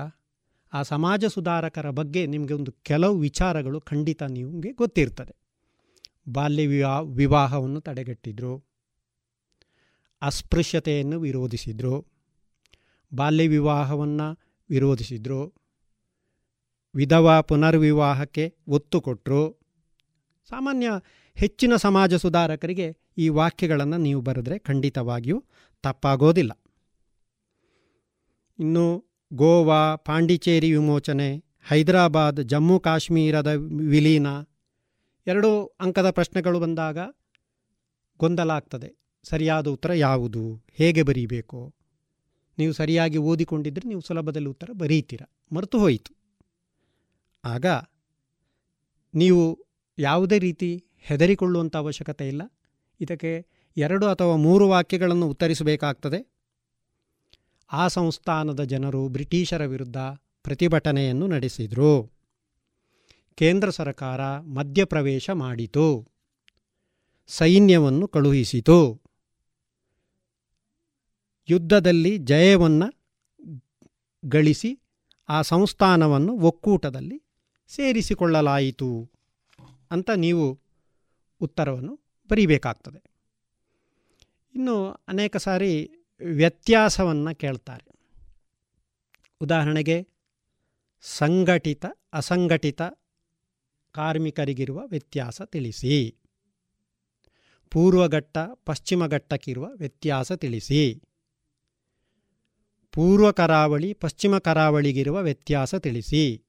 ಆ ಸಮಾಜ ಸುಧಾರಕರ ಬಗ್ಗೆ ನಿಮಗೆ ಒಂದು ಕೆಲವು ವಿಚಾರಗಳು ಖಂಡಿತ ನಿಮಗೆ ಗೊತ್ತಿರ್ತದೆ. ಬಾಲ್ಯ ವಿವಾ, ವಿವಾಹವನ್ನು ತಡೆಗಟ್ಟಿದ್ರು. ಅಸ್ಪೃಶ್ಯತೆಯನ್ನು ವಿರೋಧಿಸಿದರು. ಬಾಲ್ಯ ವಿವಾಹವನ್ನು ವಿರೋಧಿಸಿದರು. ವಿಧವಾ ಪುನರ್ವಿವಾಹಕ್ಕೆ ಒತ್ತು ಕೊಟ್ಟರು ಸಾಮಾನ್ಯ ಹೆಚ್ಚಿನ ಸಮಾಜ ಸುಧಾರಕರಿಗೆ ಈ ವಾಕ್ಯಗಳನ್ನು ನೀವು ಬರೆದ್ರೆ ಖಂಡಿತವಾಗಿಯೂ ತಪ್ಪಾಗೋದಿಲ್ಲ. ಇನ್ನು ಗೋವಾ, ಪಾಂಡಿಚೇರಿ ವಿಮೋಚನೆ, ಹೈದರಾಬಾದ್, ಜಮ್ಮು ಕಾಶ್ಮೀರದ ವಿಲೀನ ಎರಡು ಅಂಕದ ಪ್ರಶ್ನೆಗಳು ಬಂದಾಗ ಗೊಂದಲ ಆಗ್ತದೆ. ಸರಿಯಾದ ಉತ್ತರ ಯಾವುದು? ಹೇಗೆ ಬರೀಬೇಕು? ನೀವು ಸರಿಯಾಗಿ ಓದಿಕೊಂಡಿದ್ದರೆ ನೀವು ಸುಲಭದಲ್ಲಿ ಉತ್ತರ ಬರೀತೀರ. ಮರೆತು ಹೋಯಿತು. ಆಗ ನೀವು ಯಾವುದೇ ರೀತಿ ಹೆದರಿಕೊಳ್ಳುವಂಥ ಅವಶ್ಯಕತೆ ಇಲ್ಲ. ಇದಕ್ಕೆ ಎರಡು ಅಥವಾ ಮೂರು ವಾಕ್ಯಗಳನ್ನು ಉತ್ತರಿಸಬೇಕಾಗ್ತದೆ. ಆ ಸಂಸ್ಥಾನದ ಜನರು ಬ್ರಿಟಿಷರ ವಿರುದ್ಧ ಪ್ರತಿಭಟನೆಯನ್ನು ನಡೆಸಿದರು. ಕೇಂದ್ರ ಸರ್ಕಾರ ಮಧ್ಯಪ್ರವೇಶ ಮಾಡಿತು. ಸೈನ್ಯವನ್ನು ಕಳುಹಿಸಿತು. ಯುದ್ಧದಲ್ಲಿ ಜಯವನ್ನು ಗಳಿಸಿ ಆ ಸಂಸ್ಥಾನವನ್ನು ಒಕ್ಕೂಟದಲ್ಲಿ ಸೇರಿಸಿಕೊಳ್ಳಲಾಯಿತು ಅಂತ ನೀವು ಉತ್ತರವನ್ನು ಬರೀಬೇಕಾಗ್ತದೆ. ಇನ್ನು ಅನೇಕ ಸಾರಿ ವ್ಯತ್ಯಾಸವನ್ನು ಕೇಳ್ತಾರೆ. ಉದಾಹರಣೆಗೆ, ಸಂಘಟಿತ, ಅಸಂಘಟಿತ ಕಾರ್ಮಿಕರಿಗಿರುವ ವ್ಯತ್ಯಾಸ ತಿಳಿಸಿ. ಪೂರ್ವಘಟ್ಟ, ಪಶ್ಚಿಮಘಟ್ಟಕ್ಕಿರುವ ವ್ಯತ್ಯಾಸ ತಿಳಿಸಿ. ಪೂರ್ವ ಕರಾವಳಿ, ಪಶ್ಚಿಮ ಕರಾವಳಿಗಿರುವ ವ್ಯತ್ಯಾಸ ತಿಳಿಸಿ.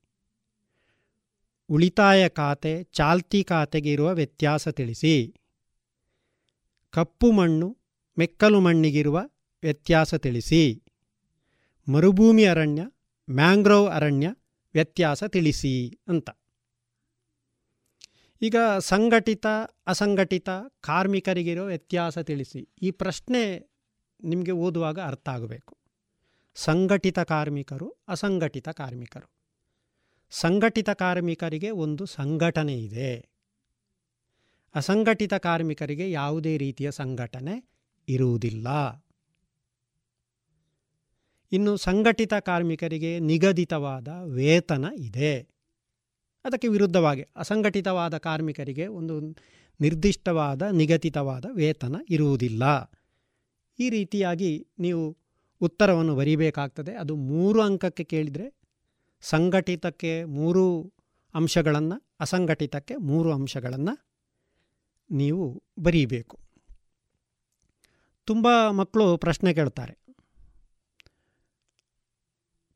ಉಳಿತಾಯ ಖಾತೆ ಚಾಲ್ತಿ ಖಾತೆಗಿರುವ ವ್ಯತ್ಯಾಸ ತಿಳಿಸಿ. ಕಪ್ಪು ಮಣ್ಣು ಮೆಕ್ಕಲು ಮಣ್ಣಿಗಿರುವ ವ್ಯತ್ಯಾಸ ತಿಳಿಸಿ. ಮರುಭೂಮಿ ಅರಣ್ಯ ಮ್ಯಾಂಗ್ರೋವ್ ಅರಣ್ಯ ವ್ಯತ್ಯಾಸ ತಿಳಿಸಿ ಅಂತ. ಈಗ ಸಂಘಟಿತ, ಅಸಂಘಟಿತ ಕಾರ್ಮಿಕರಿಗಿರೋ ವ್ಯತ್ಯಾಸ ತಿಳಿಸಿ. ಈ ಪ್ರಶ್ನೆ ನಿಮಗೆ ಓದುವಾಗ ಅರ್ಥ ಆಗಬೇಕು. ಸಂಘಟಿತ ಕಾರ್ಮಿಕರು, ಅಸಂಘಟಿತ ಕಾರ್ಮಿಕರು. ಸಂಘಟಿತ ಕಾರ್ಮಿಕರಿಗೆ ಒಂದು ಸಂಘಟನೆ ಇದೆ. ಅಸಂಘಟಿತ ಕಾರ್ಮಿಕರಿಗೆ ಯಾವುದೇ ರೀತಿಯ ಸಂಘಟನೆ ಇರುವುದಿಲ್ಲ. ಇನ್ನು ಸಂಘಟಿತ ಕಾರ್ಮಿಕರಿಗೆ ನಿಗದಿತವಾದ ವೇತನ ಇದೆ. ಅದಕ್ಕೆ ವಿರುದ್ಧವಾಗಿ ಅಸಂಘಟಿತವಾದ ಕಾರ್ಮಿಕರಿಗೆ ಒಂದು ನಿರ್ದಿಷ್ಟವಾದ, ನಿಗದಿತವಾದ ವೇತನ ಇರುವುದಿಲ್ಲ. ಈ ರೀತಿಯಾಗಿ ನೀವು ಉತ್ತರವನ್ನು ಬರೀಬೇಕಾಗ್ತದೆ. ಅದು ಮೂರು ಅಂಕಕ್ಕೆ ಕೇಳಿದರೆ ಸಂಘಟಿತಕ್ಕೆ ಮೂರು ಅಂಶಗಳನ್ನು, ಅಸಂಘಟಿತಕ್ಕೆ ಮೂರು ಅಂಶಗಳನ್ನು ನೀವು ಬರೀಬೇಕು. ತುಂಬ ಮಕ್ಕಳು ಪ್ರಶ್ನೆ ಕೇಳ್ತಾರೆ.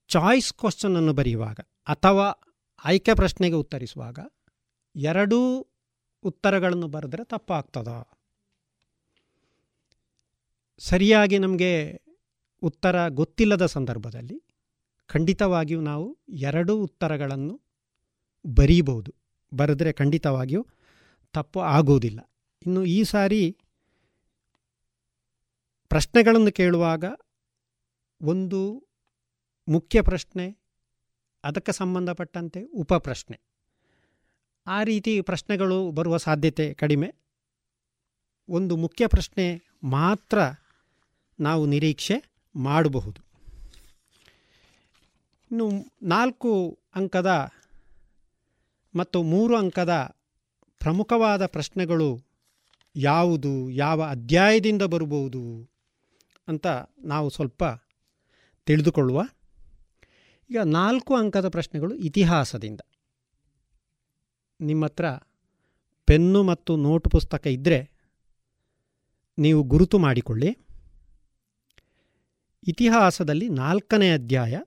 ಚಾಯ್ಸ್ ಕ್ವಶನನ್ನು ಬರೆಯುವಾಗ ಅಥವಾ ಆಯ್ಕೆ ಪ್ರಶ್ನೆಗೆ ಉತ್ತರಿಸುವಾಗ ಎರಡೂ ಉತ್ತರಗಳನ್ನು ಬರೆದ್ರೆ ತಪ್ಪಾಗ್ತದ? ಸರಿಯಾಗಿ ನಮಗೆ ಉತ್ತರ ಗೊತ್ತಿಲ್ಲದ ಸಂದರ್ಭದಲ್ಲಿ ಖಂಡಿತವಾಗಿಯೂ ನಾವು ಎರಡೂ ಉತ್ತರಗಳನ್ನು ಬರೀಬಹುದು. ಬರೆದ್ರೆ ಖಂಡಿತವಾಗಿಯೂ ತಪ್ಪು ಆಗುವುದಿಲ್ಲ ಇನ್ನು ಈ ಸಾರಿ ಪ್ರಶ್ನೆಗಳನ್ನು ಕೇಳುವಾಗ ಒಂದು ಮುಖ್ಯ ಪ್ರಶ್ನೆ, ಅದಕ್ಕೆ ಸಂಬಂಧಪಟ್ಟಂತೆ ಉಪ ಪ್ರಶ್ನೆ. ಆ ರೀತಿ ಪ್ರಶ್ನೆಗಳು ಬರುವ ಸಾಧ್ಯತೆ ಕಡಿಮೆ. ಒಂದು ಮುಖ್ಯ ಪ್ರಶ್ನೆ ಮಾತ್ರ ನಾವು ನಿರೀಕ್ಷೆ ಮಾಡಬಹುದು. ಇನ್ನು ನಾಲ್ಕು ಅಂಕದ ಮತ್ತು ಮೂರು ಅಂಕದ ಪ್ರಮುಖವಾದ ಪ್ರಶ್ನೆಗಳು ಯಾವುದು, ಯಾವ ಅಧ್ಯಾಯದಿಂದ ಬರಬಹುದು ಅಂತ ನಾವು ಸ್ವಲ್ಪ ತಿಳಿದುಕೊಳ್ಳುವ ಈಗ ನಾಲ್ಕು ಅಂಕದ ಪ್ರಶ್ನೆಗಳು ಇತಿಹಾಸದಿಂದ. ನಿಮ್ಮ ಹತ್ರ ಪೆನ್ನು ಮತ್ತು ನೋಟು ಪುಸ್ತಕ ಇದ್ದರೆ ನೀವು ಗುರುತು ಮಾಡಿಕೊಳ್ಳಿ. ಇತಿಹಾಸದಲ್ಲಿ ನಾಲ್ಕನೇ ಅಧ್ಯಾಯ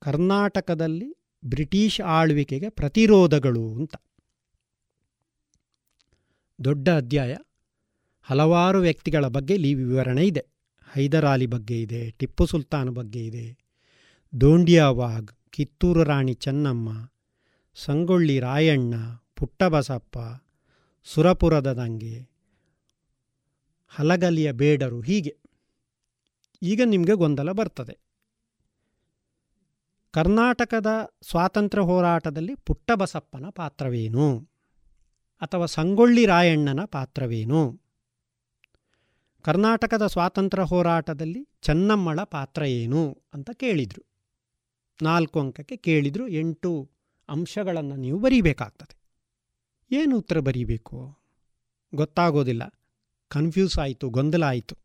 ಕರ್ನಾಟಕದಲ್ಲಿ ಬ್ರಿಟಿಷ್ ಆಳ್ವಿಕೆಗೆ ಪ್ರತಿರೋಧಗಳು ಅಂತ. ದೊಡ್ಡ ಅಧ್ಯಾಯ. ಹಲವಾರು ವ್ಯಕ್ತಿಗಳ ಬಗ್ಗೆ ಇಲ್ಲಿ ವಿವರಣೆ ಇದೆ. ಹೈದರಾಲಿ ಬಗ್ಗೆ ಇದೆ, ಟಿಪ್ಪು ಸುಲ್ತಾನ್ ಬಗ್ಗೆ ಇದೆ ದೋಂಡಿಯಾವಾಗ್ ಕಿತ್ತೂರು ರಾಣಿ ಚೆನ್ನಮ್ಮ, ಸಂಗೊಳ್ಳಿ ರಾಯಣ್ಣ, ಪುಟ್ಟಬಸಪ್ಪ, ಸುರಪುರದ ದಂಗೆ, ಹಲಗಲಿಯ ಬೇಡರು ಹೀಗೆ. ಈಗ ನಿಮಗೆ ಗೊಂದಲ ಬರ್ತದೆ. ಕರ್ನಾಟಕದ ಸ್ವಾತಂತ್ರ್ಯ ಹೋರಾಟದಲ್ಲಿ ಪುಟ್ಟಬಸಪ್ಪನ ಪಾತ್ರವೇನು? ಅಥವಾ ಸಂಗೊಳ್ಳಿ ರಾಯಣ್ಣನ ಪಾತ್ರವೇನು? ಕರ್ನಾಟಕದ ಸ್ವಾತಂತ್ರ್ಯ ಹೋರಾಟದಲ್ಲಿ ಚೆನ್ನಮ್ಮಳ ಪಾತ್ರ ಏನು ಅಂತ ಕೇಳಿದರು. ನಾಲ್ಕು ಅಂಕಕ್ಕೆ ಕೇಳಿದರು ಎಂಟು ಅಂಶಗಳನ್ನು ನೀವು ಬರೀಬೇಕಾಗ್ತದೆ. ಏನು ಉತ್ತರ ಬರೀಬೇಕು? ಗೊತ್ತಾಗೋದಿಲ್ಲ. ಕನ್ಫ್ಯೂಸ್ ಆಯಿತು, ಗೊಂದಲ ಆಯಿತು.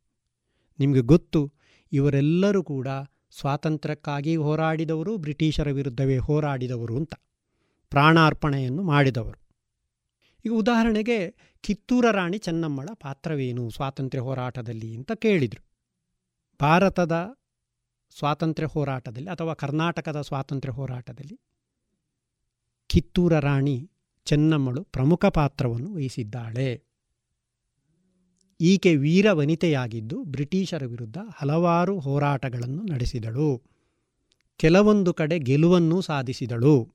ನಿಮಗೆ ಗೊತ್ತು, ಇವರೆಲ್ಲರೂ ಕೂಡ ಸ್ವಾತಂತ್ರ್ಯಕ್ಕಾಗಿ ಹೋರಾಡಿದವರು ಬ್ರಿಟಿಷರ ವಿರುದ್ಧವೇ ಹೋರಾಡಿದವರು ಅಂತ ಪ್ರಾಣಾರ್ಪಣೆಯನ್ನು ಮಾಡಿದವರು. ಈಗ ಉದಾಹರಣೆಗೆ ಕಿತ್ತೂರ ರಾಣಿ ಚೆನ್ನಮ್ಮಳ ಪಾತ್ರವೇನು ಸ್ವಾತಂತ್ರ್ಯ ಹೋರಾಟದಲ್ಲಿ ಅಂತ ಕೇಳಿದರು. ಭಾರತದ ಸ್ವಾತಂತ್ರ್ಯ ಹೋರಾಟದಲ್ಲಿ ಅಥವಾ ಕರ್ನಾಟಕದ ಸ್ವಾತಂತ್ರ್ಯ ಹೋರಾಟದಲ್ಲಿ ಕಿತ್ತೂರ ರಾಣಿ ಚೆನ್ನಮ್ಮಳು ಪ್ರಮುಖ ಪಾತ್ರವನ್ನು ವಹಿಸಿದ್ದಾಳೆ. ಈಕೆ ವೀರ ವನಿತೆಯಾಗಿದ್ದು ಬ್ರಿಟಿಷರ ವಿರುದ್ಧ ಹಲವಾರು ಹೋರಾಟಗಳನ್ನು ನಡೆಸಿದಳು. ಕೆಲವೊಂದು ಕಡೆ ಗೆಲುವನ್ನೂ ಸಾಧಿಸಿದಳು.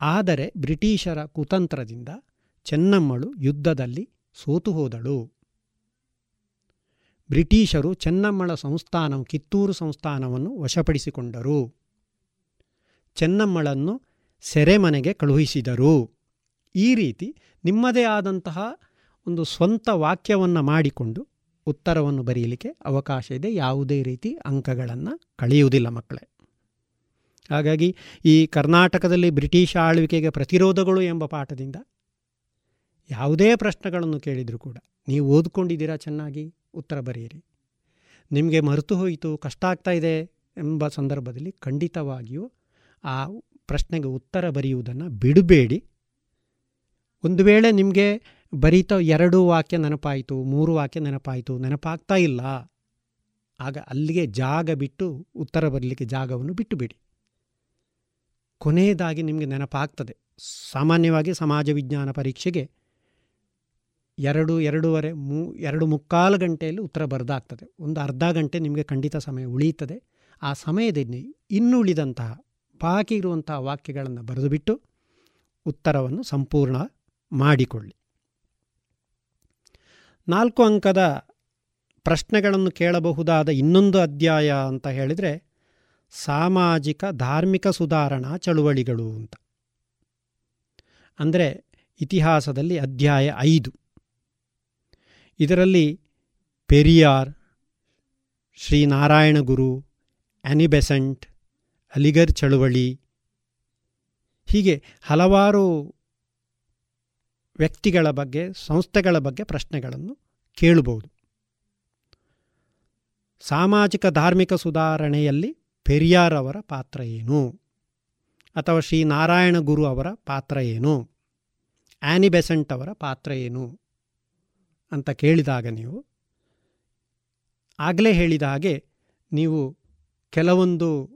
ಆದರೆ ಬ್ರಿಟಿಷರ ಕುತಂತ್ರದಿಂದ ಚೆನ್ನಮ್ಮಳು ಯುದ್ಧದಲ್ಲಿ ಸೋತು ಹೋದಳು. ಬ್ರಿಟಿಷರು ಚೆನ್ನಮ್ಮಳ ಸಂಸ್ಥಾನ, ಕಿತ್ತೂರು ಸಂಸ್ಥಾನವನ್ನು ವಶಪಡಿಸಿಕೊಂಡರು. ಚೆನ್ನಮ್ಮಳನ್ನು ಸೆರೆಮನೆಗೆ ಕಳುಹಿಸಿದರು. ಈ ರೀತಿ ನಿಮ್ಮದೇ ಆದಂತಹ ಒಂದು ಸ್ವಂತ ವಾಕ್ಯವನ್ನು ಮಾಡಿಕೊಂಡು ಉತ್ತರವನ್ನು ಬರೆಯಲಿಕ್ಕೆ ಅವಕಾಶ ಇದೆ. ಯಾವುದೇ ರೀತಿ ಅಂಕಗಳನ್ನು ಕಳೆಯುವುದಿಲ್ಲ ಮಕ್ಕಳೇ. ಹಾಗಾಗಿ ಈ ಕರ್ನಾಟಕದಲ್ಲಿ ಬ್ರಿಟಿಷ್ ಆಳ್ವಿಕೆಗೆ ಪ್ರತಿರೋಧಗಳು ಎಂಬ ಪಾಠದಿಂದ ಯಾವುದೇ ಪ್ರಶ್ನೆಗಳನ್ನು ಕೇಳಿದರೂ ಕೂಡ ನೀವು ಓದ್ಕೊಂಡಿದ್ದೀರಾ ಚೆನ್ನಾಗಿ? ಉತ್ತರ ಬರೆಯಿರಿ. ನಿಮಗೆ ಮರೆತು ಹೋಯಿತು, ಕಷ್ಟ ಆಗ್ತಾ ಇದೆ ಎಂಬ ಸಂದರ್ಭದಲ್ಲಿ ಖಂಡಿತವಾಗಿಯೂ ಆ ಪ್ರಶ್ನೆಗೆ ಉತ್ತರ ಬರೆಯುವುದನ್ನು ಬಿಡಬೇಡಿ. ಒಂದು ವೇಳೆ ನಿಮಗೆ ಬರೀತ ಎರಡು ವಾಕ್ಯ ನೆನಪಾಯಿತು, ಮೂರು ವಾಕ್ಯ ನೆನಪಾಯಿತು, ನೆನಪಾಗ್ತಾ ಇಲ್ಲ. ಆಗ ಅಲ್ಲಿಗೆ ಜಾಗ ಬಿಟ್ಟು ಉತ್ತರ ಬರಲಿಕ್ಕೆ ಜಾಗವನ್ನು ಬಿಟ್ಟುಬಿಡಿ. ಕೊನೆಯದಾಗಿ ನಿಮಗೆ ನೆನಪಾಗ್ತದೆ, ಸಾಮಾನ್ಯವಾಗಿ ಸಮಾಜ ವಿಜ್ಞಾನ ಪರೀಕ್ಷೆಗೆ ಎರಡು, ಎರಡೂವರೆ, ಮೂ, ಎರಡು ಮುಕ್ಕಾಲು ಗಂಟೆಯಲ್ಲಿ ಉತ್ತರ ಬರೆದಾಗ್ತದೆ. ಒಂದು ಅರ್ಧ ಗಂಟೆ ನಿಮಗೆ ಖಂಡಿತ ಸಮಯ ಉಳಿಯುತ್ತದೆ. ಆ ಸಮಯದಲ್ಲಿ ಇನ್ನುಳಿದಂತಹ ಬಾಕಿ ಇರುವಂತಹ ವಾಕ್ಯಗಳನ್ನು ಬರೆದುಬಿಟ್ಟು ಉತ್ತರವನ್ನು ಸಂಪೂರ್ಣ ಮಾಡಿಕೊಳ್ಳಿ. ನಾಲ್ಕು ಅಂಕದ ಪ್ರಶ್ನೆಗಳನ್ನು ಕೇಳಬಹುದಾದ ಇನ್ನೊಂದು ಅಧ್ಯಾಯ ಅಂತ ಹೇಳಿದರೆ, ಸಾಮಾಜಿಕ ಧಾರ್ಮಿಕ ಸುಧಾರಣಾ ಚಳುವಳಿಗಳು ಅಂತ. ಅಂದರೆ ಇತಿಹಾಸದಲ್ಲಿ ಅಧ್ಯಾಯ ಐದು. ಇದರಲ್ಲಿ ಪೆರಿಯಾರ್, ಶ್ರೀನಾರಾಯಣಗುರು ಆನಿಬೆಸೆಂಟ್ ಅಲಿಗರ್ ಚಳುವಳಿ ಹೀಗೆ ಹಲವಾರು ವ್ಯಕ್ತಿಗಳ ಬಗ್ಗೆ, ಸಂಸ್ಥೆಗಳ ಬಗ್ಗೆ ಪ್ರಶ್ನೆಗಳನ್ನು ಕೇಳಬಹುದು. ಸಾಮಾಜಿಕ ಧಾರ್ಮಿಕ ಸುಧಾರಣೆಯಲ್ಲಿ ಪೆರಿಯಾರ್ ಅವರ ಪಾತ್ರ ಏನು? ಅಥವಾ ಶ್ರೀ ನಾರಾಯಣ ಗುರು ಅವರ ಪಾತ್ರ ಏನು? ಆ್ಯನಿ ಬೆಸೆಂಟ್ ಅವರ ಪಾತ್ರ ಏನು? ಅಂತ ಕೇಳಿದಾಗ ನೀವು ಆಗಲೇ ಹೇಳಿದ ಹಾಗೆ ನೀವು ಕೆಲವೊಂದು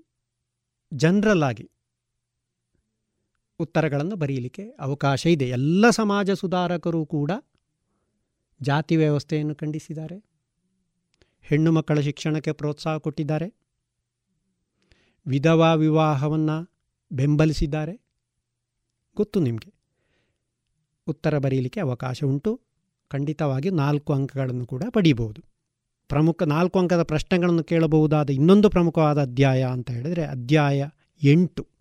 ಜನರಲ್ ಆಗಿ ಉತ್ತರಗಳನ್ನು ಬರೀಲಿಕ್ಕೆ ಅವಕಾಶ ಇದೆ. ಎಲ್ಲ ಸಮಾಜ ಸುಧಾರಕರು ಕೂಡ ಜಾತಿ ವ್ಯವಸ್ಥೆಯನ್ನು ಖಂಡಿಸಿದ್ದಾರೆ. ಹೆಣ್ಣು ಮಕ್ಕಳ ಶಿಕ್ಷಣಕ್ಕೆ ಪ್ರೋತ್ಸಾಹ ಕೊಟ್ಟಿದ್ದಾರೆ. ವಿಧವಾ ವಿವಾಹವನ್ನು ಬೆಂಬಲಿಸಿದ್ದಾರೆ. ಗೊತ್ತು ನಿಮಗೆ? ಉತ್ತರ ಬರೀಲಿಕ್ಕೆ ಅವಕಾಶ ಉಂಟು. ಖಂಡಿತವಾಗಿ ನಾಲ್ಕು ಅಂಕಗಳನ್ನು ಕೂಡ ಪಡೀಬಹುದು. ಪ್ರಮುಖ ನಾಲ್ಕು ಅಂಕದ ಪ್ರಶ್ನೆಗಳನ್ನು ಕೇಳಬಹುದಾದ ಇನ್ನೊಂದು ಪ್ರಮುಖವಾದ ಅಧ್ಯಾಯ ಅಂತ ಹೇಳಿದರೆ ಅಧ್ಯಾಯ ಎಂಟು.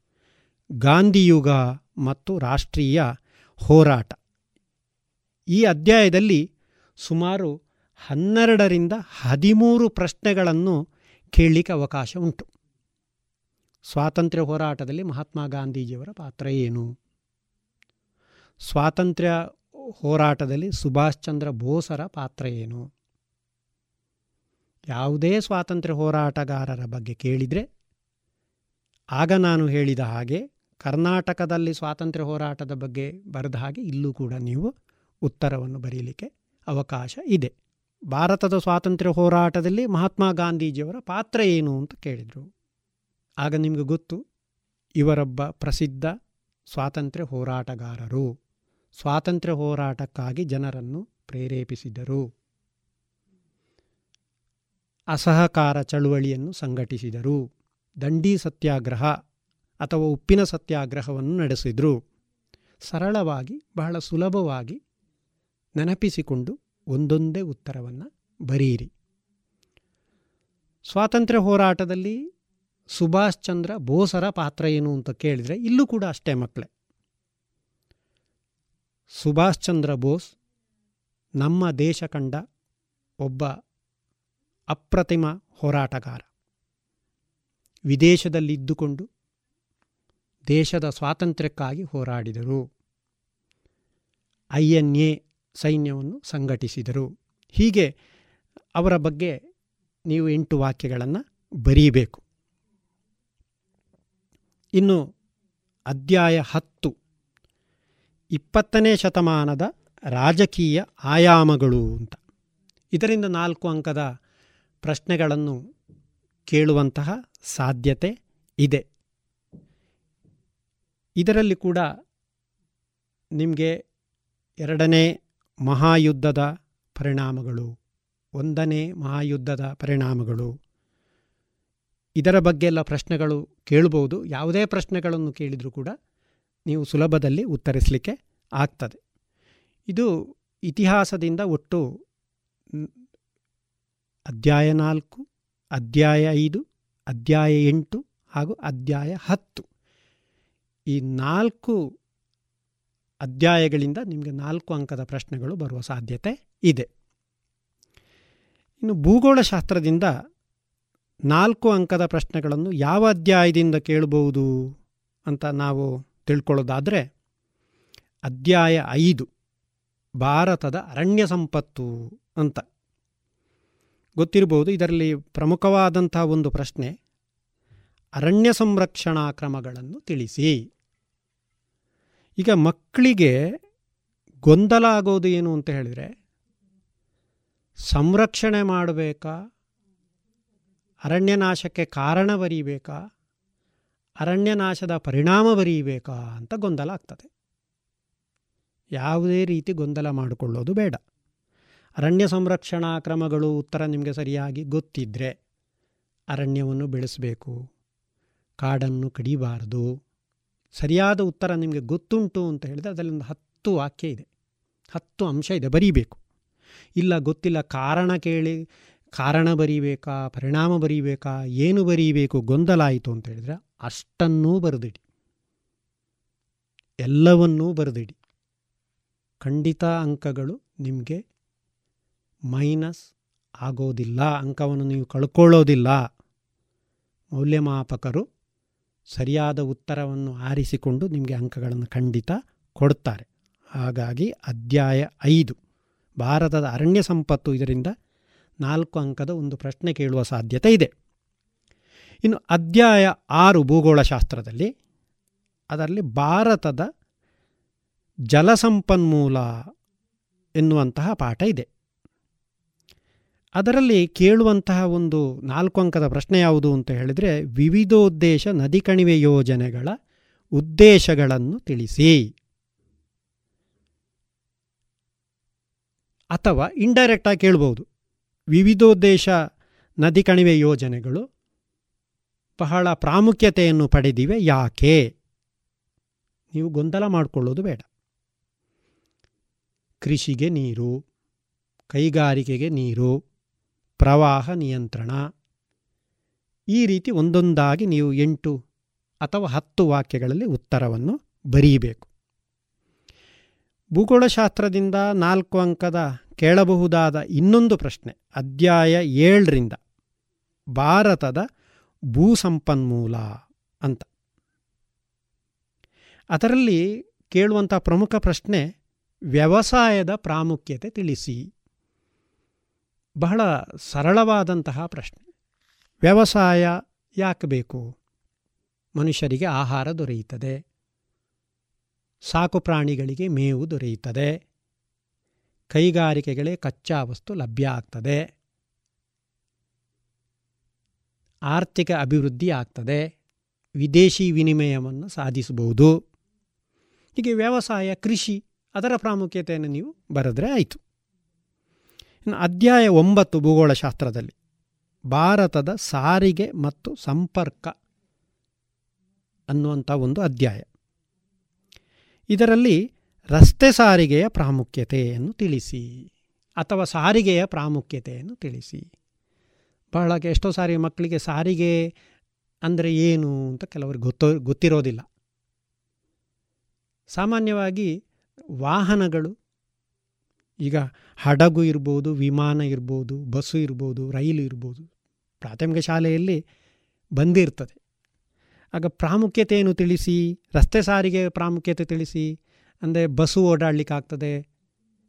ಗಾಂಧಿಯುಗ ಮತ್ತು ರಾಷ್ಟ್ರೀಯ ಹೋರಾಟ. ಈ ಅಧ್ಯಾಯದಲ್ಲಿ ಸುಮಾರು ಹನ್ನೆರಡರಿಂದ ಹದಿಮೂರು ಪ್ರಶ್ನೆಗಳನ್ನು ಕೇಳಲಿಕ್ಕೆ ಅವಕಾಶ ಉಂಟು. ಸ್ವಾತಂತ್ರ್ಯ ಹೋರಾಟದಲ್ಲಿ ಮಹಾತ್ಮ ಗಾಂಧೀಜಿಯವರ ಪಾತ್ರ ಏನು? ಸ್ವಾತಂತ್ರ್ಯ ಹೋರಾಟದಲ್ಲಿ ಸುಭಾಷ್ ಚಂದ್ರ ಬೋಸರ ಪಾತ್ರ ಏನು? ಯಾವುದೇ ಸ್ವಾತಂತ್ರ್ಯ ಹೋರಾಟಗಾರರ ಬಗ್ಗೆ ಕೇಳಿದರೆ, ಆಗ ನಾನು ಹೇಳಿದ ಹಾಗೆ ಕರ್ನಾಟಕದಲ್ಲಿ ಸ್ವಾತಂತ್ರ್ಯ ಹೋರಾಟದ ಬಗ್ಗೆ ಬರೆದ ಹಾಗೆ ಇಲ್ಲೂ ಕೂಡ ನೀವು ಉತ್ತರವನ್ನು ಬರೀಲಿಕ್ಕೆ ಅವಕಾಶ ಇದೆ. ಭಾರತದ ಸ್ವಾತಂತ್ರ್ಯ ಹೋರಾಟದಲ್ಲಿ ಮಹಾತ್ಮ ಗಾಂಧೀಜಿಯವರ ಪಾತ್ರ ಏನು ಅಂತ ಕೇಳಿದರು. ಆಗ ನಿಮಗೆ ಗೊತ್ತು, ಇವರೊಬ್ಬ ಪ್ರಸಿದ್ಧ ಸ್ವಾತಂತ್ರ್ಯ ಹೋರಾಟಗಾರರು. ಸ್ವಾತಂತ್ರ್ಯ ಹೋರಾಟಕ್ಕಾಗಿ ಜನರನ್ನು ಪ್ರೇರೇಪಿಸಿದರು. ಅಸಹಕಾರ ಚಳುವಳಿಯನ್ನು ಸಂಘಟಿಸಿದರು. ದಂಡಿ ಸತ್ಯಾಗ್ರಹ ಅಥವಾ ಉಪ್ಪಿನ ಸತ್ಯಾಗ್ರಹವನ್ನು ನಡೆಸಿದರು. ಸರಳವಾಗಿ, ಬಹಳ ಸುಲಭವಾಗಿ ನೆನಪಿಸಿಕೊಂಡು ಒಂದೊಂದೇ ಉತ್ತರವನ್ನು ಬರೀರಿ. ಸ್ವಾತಂತ್ರ್ಯ ಹೋರಾಟದಲ್ಲಿ ಸುಭಾಷ್ ಚಂದ್ರ ಬೋಸರ ಪಾತ್ರ ಏನು ಅಂತ ಕೇಳಿದರೆ ಇಲ್ಲೂ ಕೂಡ ಅಷ್ಟೇ ಮಕ್ಕಳೇ ಸುಭಾಷ್ ಚಂದ್ರ ಬೋಸ್ ನಮ್ಮ ದೇಶ ಕಂಡ ಒಬ್ಬ ಅಪ್ರತಿಮ ಹೋರಾಟಗಾರ. ವಿದೇಶದಲ್ಲಿದ್ದುಕೊಂಡು ದೇಶದ ಸ್ವಾತಂತ್ರ್ಯಕ್ಕಾಗಿ ಹೋರಾಡಿದರು. ಐ ಎನ್ ಎ ಸೈನ್ಯವನ್ನು ಸಂಘಟಿಸಿದರು. ಹೀಗೆ ಅವರ ಬಗ್ಗೆ ನೀವು ಎಂಟು ವಾಕ್ಯಗಳನ್ನು ಬರೀಬೇಕು. ಇನ್ನು ಅಧ್ಯಾಯ ಹತ್ತು, ಇಪ್ಪತ್ತನೇ ಶತಮಾನದ ರಾಜಕೀಯ ಆಯಾಮಗಳು ಅಂತ. ಇದರಿಂದ ನಾಲ್ಕು ಅಂಕದ ಪ್ರಶ್ನೆಗಳನ್ನು ಕೇಳುವಂತಹ ಸಾಧ್ಯತೆ ಇದೆ. ಇದರಲ್ಲಿ ಕೂಡ ನಿಮಗೆ ಎರಡನೇ ಮಹಾಯುದ್ಧದ ಪರಿಣಾಮಗಳು, ಒಂದನೇ ಮಹಾಯುದ್ಧದ ಪರಿಣಾಮಗಳು. ಇದರ ಬಗ್ಗೆ ಎಲ್ಲ ಪ್ರಶ್ನೆಗಳು ಕೇಳಬಹುದು ಯಾವುದೇ ಪ್ರಶ್ನೆಗಳನ್ನು ಕೇಳಿದರೂ ಕೂಡ ನೀವು ಸುಲಭದಲ್ಲಿ ಉತ್ತರಿಸಲಿಕ್ಕೆ ಆಗ್ತದೆ. ಇದು ಇತಿಹಾಸದಿಂದ ಒಟ್ಟು ಅಧ್ಯಾಯ ನಾಲ್ಕು, ಅಧ್ಯಾಯ ಐದು, ಅಧ್ಯಾಯ ಎಂಟು ಹಾಗೂ ಅಧ್ಯಾಯ ಹತ್ತು. ಈ ನಾಲ್ಕು ಅಧ್ಯಾಯಗಳಿಂದ ನಿಮಗೆ ನಾಲ್ಕು ಅಂಕದ ಪ್ರಶ್ನೆಗಳು ಬರುವ ಸಾಧ್ಯತೆ ಇದೆ. ಇನ್ನು ಭೂಗೋಳಶಾಸ್ತ್ರದಿಂದ ನಾಲ್ಕು ಅಂಕದ ಪ್ರಶ್ನೆಗಳನ್ನು ಯಾವ ಅಧ್ಯಾಯದಿಂದ ಕೇಳಬಹುದು ಅಂತ ನಾವು ತಿಳ್ಕೊಳ್ಳೋದಾದರೆ, ಅಧ್ಯಾಯ ಐದು, ಭಾರತದ ಅರಣ್ಯ ಸಂಪತ್ತು ಅಂತ. ಗೊತ್ತಿರಬಹುದು ಇದರಲ್ಲಿ ಪ್ರಮುಖವಾದಂಥ ಒಂದು ಪ್ರಶ್ನೆ ಅರಣ್ಯ ಸಂರಕ್ಷಣಾ ಕ್ರಮಗಳನ್ನು ತಿಳಿಸಿ. ಈಗ ಮಕ್ಕಳಿಗೆ ಗೊಂದಲ ಆಗೋದು ಏನು ಅಂತ ಹೇಳಿದರೆ, ಸಂರಕ್ಷಣೆ ಮಾಡಬೇಕಾ? ಅರಣ್ಯನಾಶಕ್ಕೆ ಕಾರಣ ಬರೀಬೇಕಾ? ಅರಣ್ಯನಾಶದ ಪರಿಣಾಮ ಬರೀಬೇಕಾ ಅಂತ ಗೊಂದಲ ಆಗ್ತದೆ. ಯಾವುದೇ ರೀತಿ ಗೊಂದಲ ಮಾಡಿಕೊಳ್ಳೋದು ಬೇಡ. ಅರಣ್ಯ ಸಂರಕ್ಷಣಾ ಕ್ರಮಗಳು ಉತ್ತರ ನಿಮಗೆ ಸರಿಯಾಗಿ ಗೊತ್ತಿದ್ದರೆ ಅರಣ್ಯವನ್ನು ಬೆಳೆಸಬೇಕು. ಕಾಡನ್ನು ಕಡಿಬಾರದು. ಸರಿಯಾದ ಉತ್ತರ ನಿಮಗೆ ಗೊತ್ತುಂಟು ಅಂತ ಹೇಳಿದರೆ ಅದರಲ್ಲಿ ಒಂದು ಹತ್ತು ವಾಕ್ಯ ಇದೆ. ಹತ್ತು ಅಂಶ ಇದೆ, ಬರೀಬೇಕು. ಇಲ್ಲ ಗೊತ್ತಿಲ್ಲ, ಕಾರಣ ಕೇಳಿ, ಕಾರಣ ಬರೀಬೇಕಾ, ಪರಿಣಾಮ ಬರೀಬೇಕಾ, ಏನು ಬರೀಬೇಕು, ಗೊಂದಲ ಆಯಿತು ಅಂತ ಹೇಳಿದರೆ ಅಷ್ಟನ್ನೂ ಬರೆದಿಡಿ. ಎಲ್ಲವನ್ನೂ ಬರೆದಿಡಿ. ಖಂಡಿತ ಅಂಕಗಳು ನಿಮಗೆ ಮೈನಸ್ ಆಗೋದಿಲ್ಲ, ಅಂಕವನ್ನು ನೀವು ಕಳ್ಕೊಳ್ಳೋದಿಲ್ಲ. ಮೌಲ್ಯಮಾಪಕರು ಸರಿಯಾದ ಉತ್ತರವನ್ನು ಆರಿಸಿಕೊಂಡು ನಿಮಗೆ ಅಂಕಗಳನ್ನು ಖಂಡಿತ ಕೊಡುತ್ತಾರೆ ಹಾಗಾಗಿ ಅಧ್ಯಾಯ ಐದು. ಭಾರತದ ಅರಣ್ಯ ಸಂಪತ್ತು ಇದರಿಂದ ನಾಲ್ಕು ಅಂಕದ ಒಂದು ಪ್ರಶ್ನೆ ಕೇಳುವ ಸಾಧ್ಯತೆ ಇದೆ. ಇನ್ನು ಅಧ್ಯಾಯ ಆರು ಭೂಗೋಳಶಾಸ್ತ್ರದಲ್ಲಿ ಅದರಲ್ಲಿ ಭಾರತದ ಜಲಸಂಪನ್ಮೂಲ ಎನ್ನುವಂತಹ ಪಾಠ ಇದೆ. ಅದರಲ್ಲಿ ಕೇಳುವಂತಹ ಒಂದು ನಾಲ್ಕು ಅಂಕದ ಪ್ರಶ್ನೆ ಯಾವುದು ಅಂತ ಹೇಳಿದರೆ, ವಿವಿಧೋದ್ದೇಶ ನದಿ ಕಣಿವೆ ಯೋಜನೆಗಳ ಉದ್ದೇಶಗಳನ್ನು ತಿಳಿಸಿ. ಅಥವಾ ಇಂಡೈರೆಕ್ಟಾಗಿ ಕೇಳ್ಬೋದು. ವಿವಿಧೋದ್ದೇಶ ನದಿ ಕಣಿವೆ ಯೋಜನೆಗಳು ಬಹಳ ಪ್ರಾಮುಖ್ಯತೆಯನ್ನು ಪಡೆದಿವೆ ಯಾಕೆ? ನೀವು ಗೊಂದಲ ಮಾಡಿಕೊಳ್ಳೋದು ಬೇಡ. ಕೃಷಿಗೆ ನೀರು, ಕೈಗಾರಿಕೆಗೆ ನೀರು ಪ್ರವಾಹ ನಿಯಂತ್ರಣ. ಈ ರೀತಿ ಒಂದೊಂದಾಗಿ ನೀವು ಎಂಟು ಅಥವಾ ಹತ್ತು ವಾಕ್ಯಗಳಲ್ಲಿ ಉತ್ತರವನ್ನು ಬರೀಬೇಕು. ಭೂಗೋಳಶಾಸ್ತ್ರದಿಂದ ನಾಲ್ಕು ಅಂಕದ ಕೇಳಬಹುದಾದ ಇನ್ನೊಂದು ಪ್ರಶ್ನೆ ಅಧ್ಯಾಯ ಏಳರಿಂದ ಭಾರತದ ಭೂಸಂಪನ್ಮೂಲ ಅಂತ. ಅದರಲ್ಲಿ ಕೇಳುವಂಥ ಪ್ರಮುಖ ಪ್ರಶ್ನೆ ವ್ಯವಸಾಯದ ಪ್ರಾಮುಖ್ಯತೆ ತಿಳಿಸಿ. ಬಹಳ ಸರಳವಾದಂತಹ ಪ್ರಶ್ನೆ. ವ್ಯವಸಾಯ ಯಾಕೆ ಬೇಕು? ಮನುಷ್ಯರಿಗೆ ಆಹಾರ ದೊರೆಯುತ್ತದೆ. ಸಾಕು ಪ್ರಾಣಿಗಳಿಗೆ ಮೇವು ದೊರೆಯುತ್ತದೆ. ಕೈಗಾರಿಕೆಗಳೇ ಕಚ್ಚಾ ವಸ್ತು ಲಭ್ಯ ಆಗ್ತದೆ. ಆರ್ಥಿಕ ಅಭಿವೃದ್ಧಿ ಆಗ್ತದೆ. ವಿದೇಶಿ ವಿನಿಮಯವನ್ನು ಸಾಧಿಸಬಹುದು. ಹೀಗೆ ವ್ಯವಸಾಯ, ಕೃಷಿ ಅದರ ಪ್ರಾಮುಖ್ಯತೆಯನ್ನು ನೀವು ಬರೆದ್ರೆ ಆಯಿತು. ಇನ್ನು ಅಧ್ಯಾಯ ಒಂಬತ್ತು ಭೂಗೋಳಶಾಸ್ತ್ರದಲ್ಲಿ ಭಾರತದ ಸಾರಿಗೆ ಮತ್ತು ಸಂಪರ್ಕ ಅನ್ನುವಂಥ ಒಂದು ಅಧ್ಯಾಯ. ಇದರಲ್ಲಿ ರಸ್ತೆ ಸಾರಿಗೆಯ ಪ್ರಾಮುಖ್ಯತೆಯನ್ನು ತಿಳಿಸಿ ಅಥವಾ ಸಾರಿಗೆಯ ಪ್ರಾಮುಖ್ಯತೆಯನ್ನು ತಿಳಿಸಿ. ಬಹಳ ಎಷ್ಟೋ ಸಾರಿ ಮಕ್ಕಳಿಗೆ ಸಾರಿಗೆ ಅಂದರೆ ಏನು ಅಂತ ಕೆಲವರಿಗೆ ಗೊತ್ತೋ, ಗೊತ್ತಿರೋದಿಲ್ಲ. ಸಾಮಾನ್ಯವಾಗಿ ವಾಹನಗಳು ಈಗ ಹಡಗು ಇರ್ಬೋದು, ವಿಮಾನ ಇರ್ಬೋದು, ಬಸ್ಸು ಇರ್ಬೋದು, ರೈಲು ಇರ್ಬೋದು, ಪ್ರಾಥಮಿಕ ಶಾಲೆಯಲ್ಲಿ ಬಂದಿರ್ತದೆ. ಆಗ ಪ್ರಾಮುಖ್ಯತೆಯನ್ನು ತಿಳಿಸಿ, ರಸ್ತೆ ಸಾರಿಗೆ ಪ್ರಾಮುಖ್ಯತೆ ತಿಳಿಸಿ, ಅಂದರೆ ಬಸ್ಸು ಓಡಾಡಲಿಕ್ಕಾಗ್ತದೆ,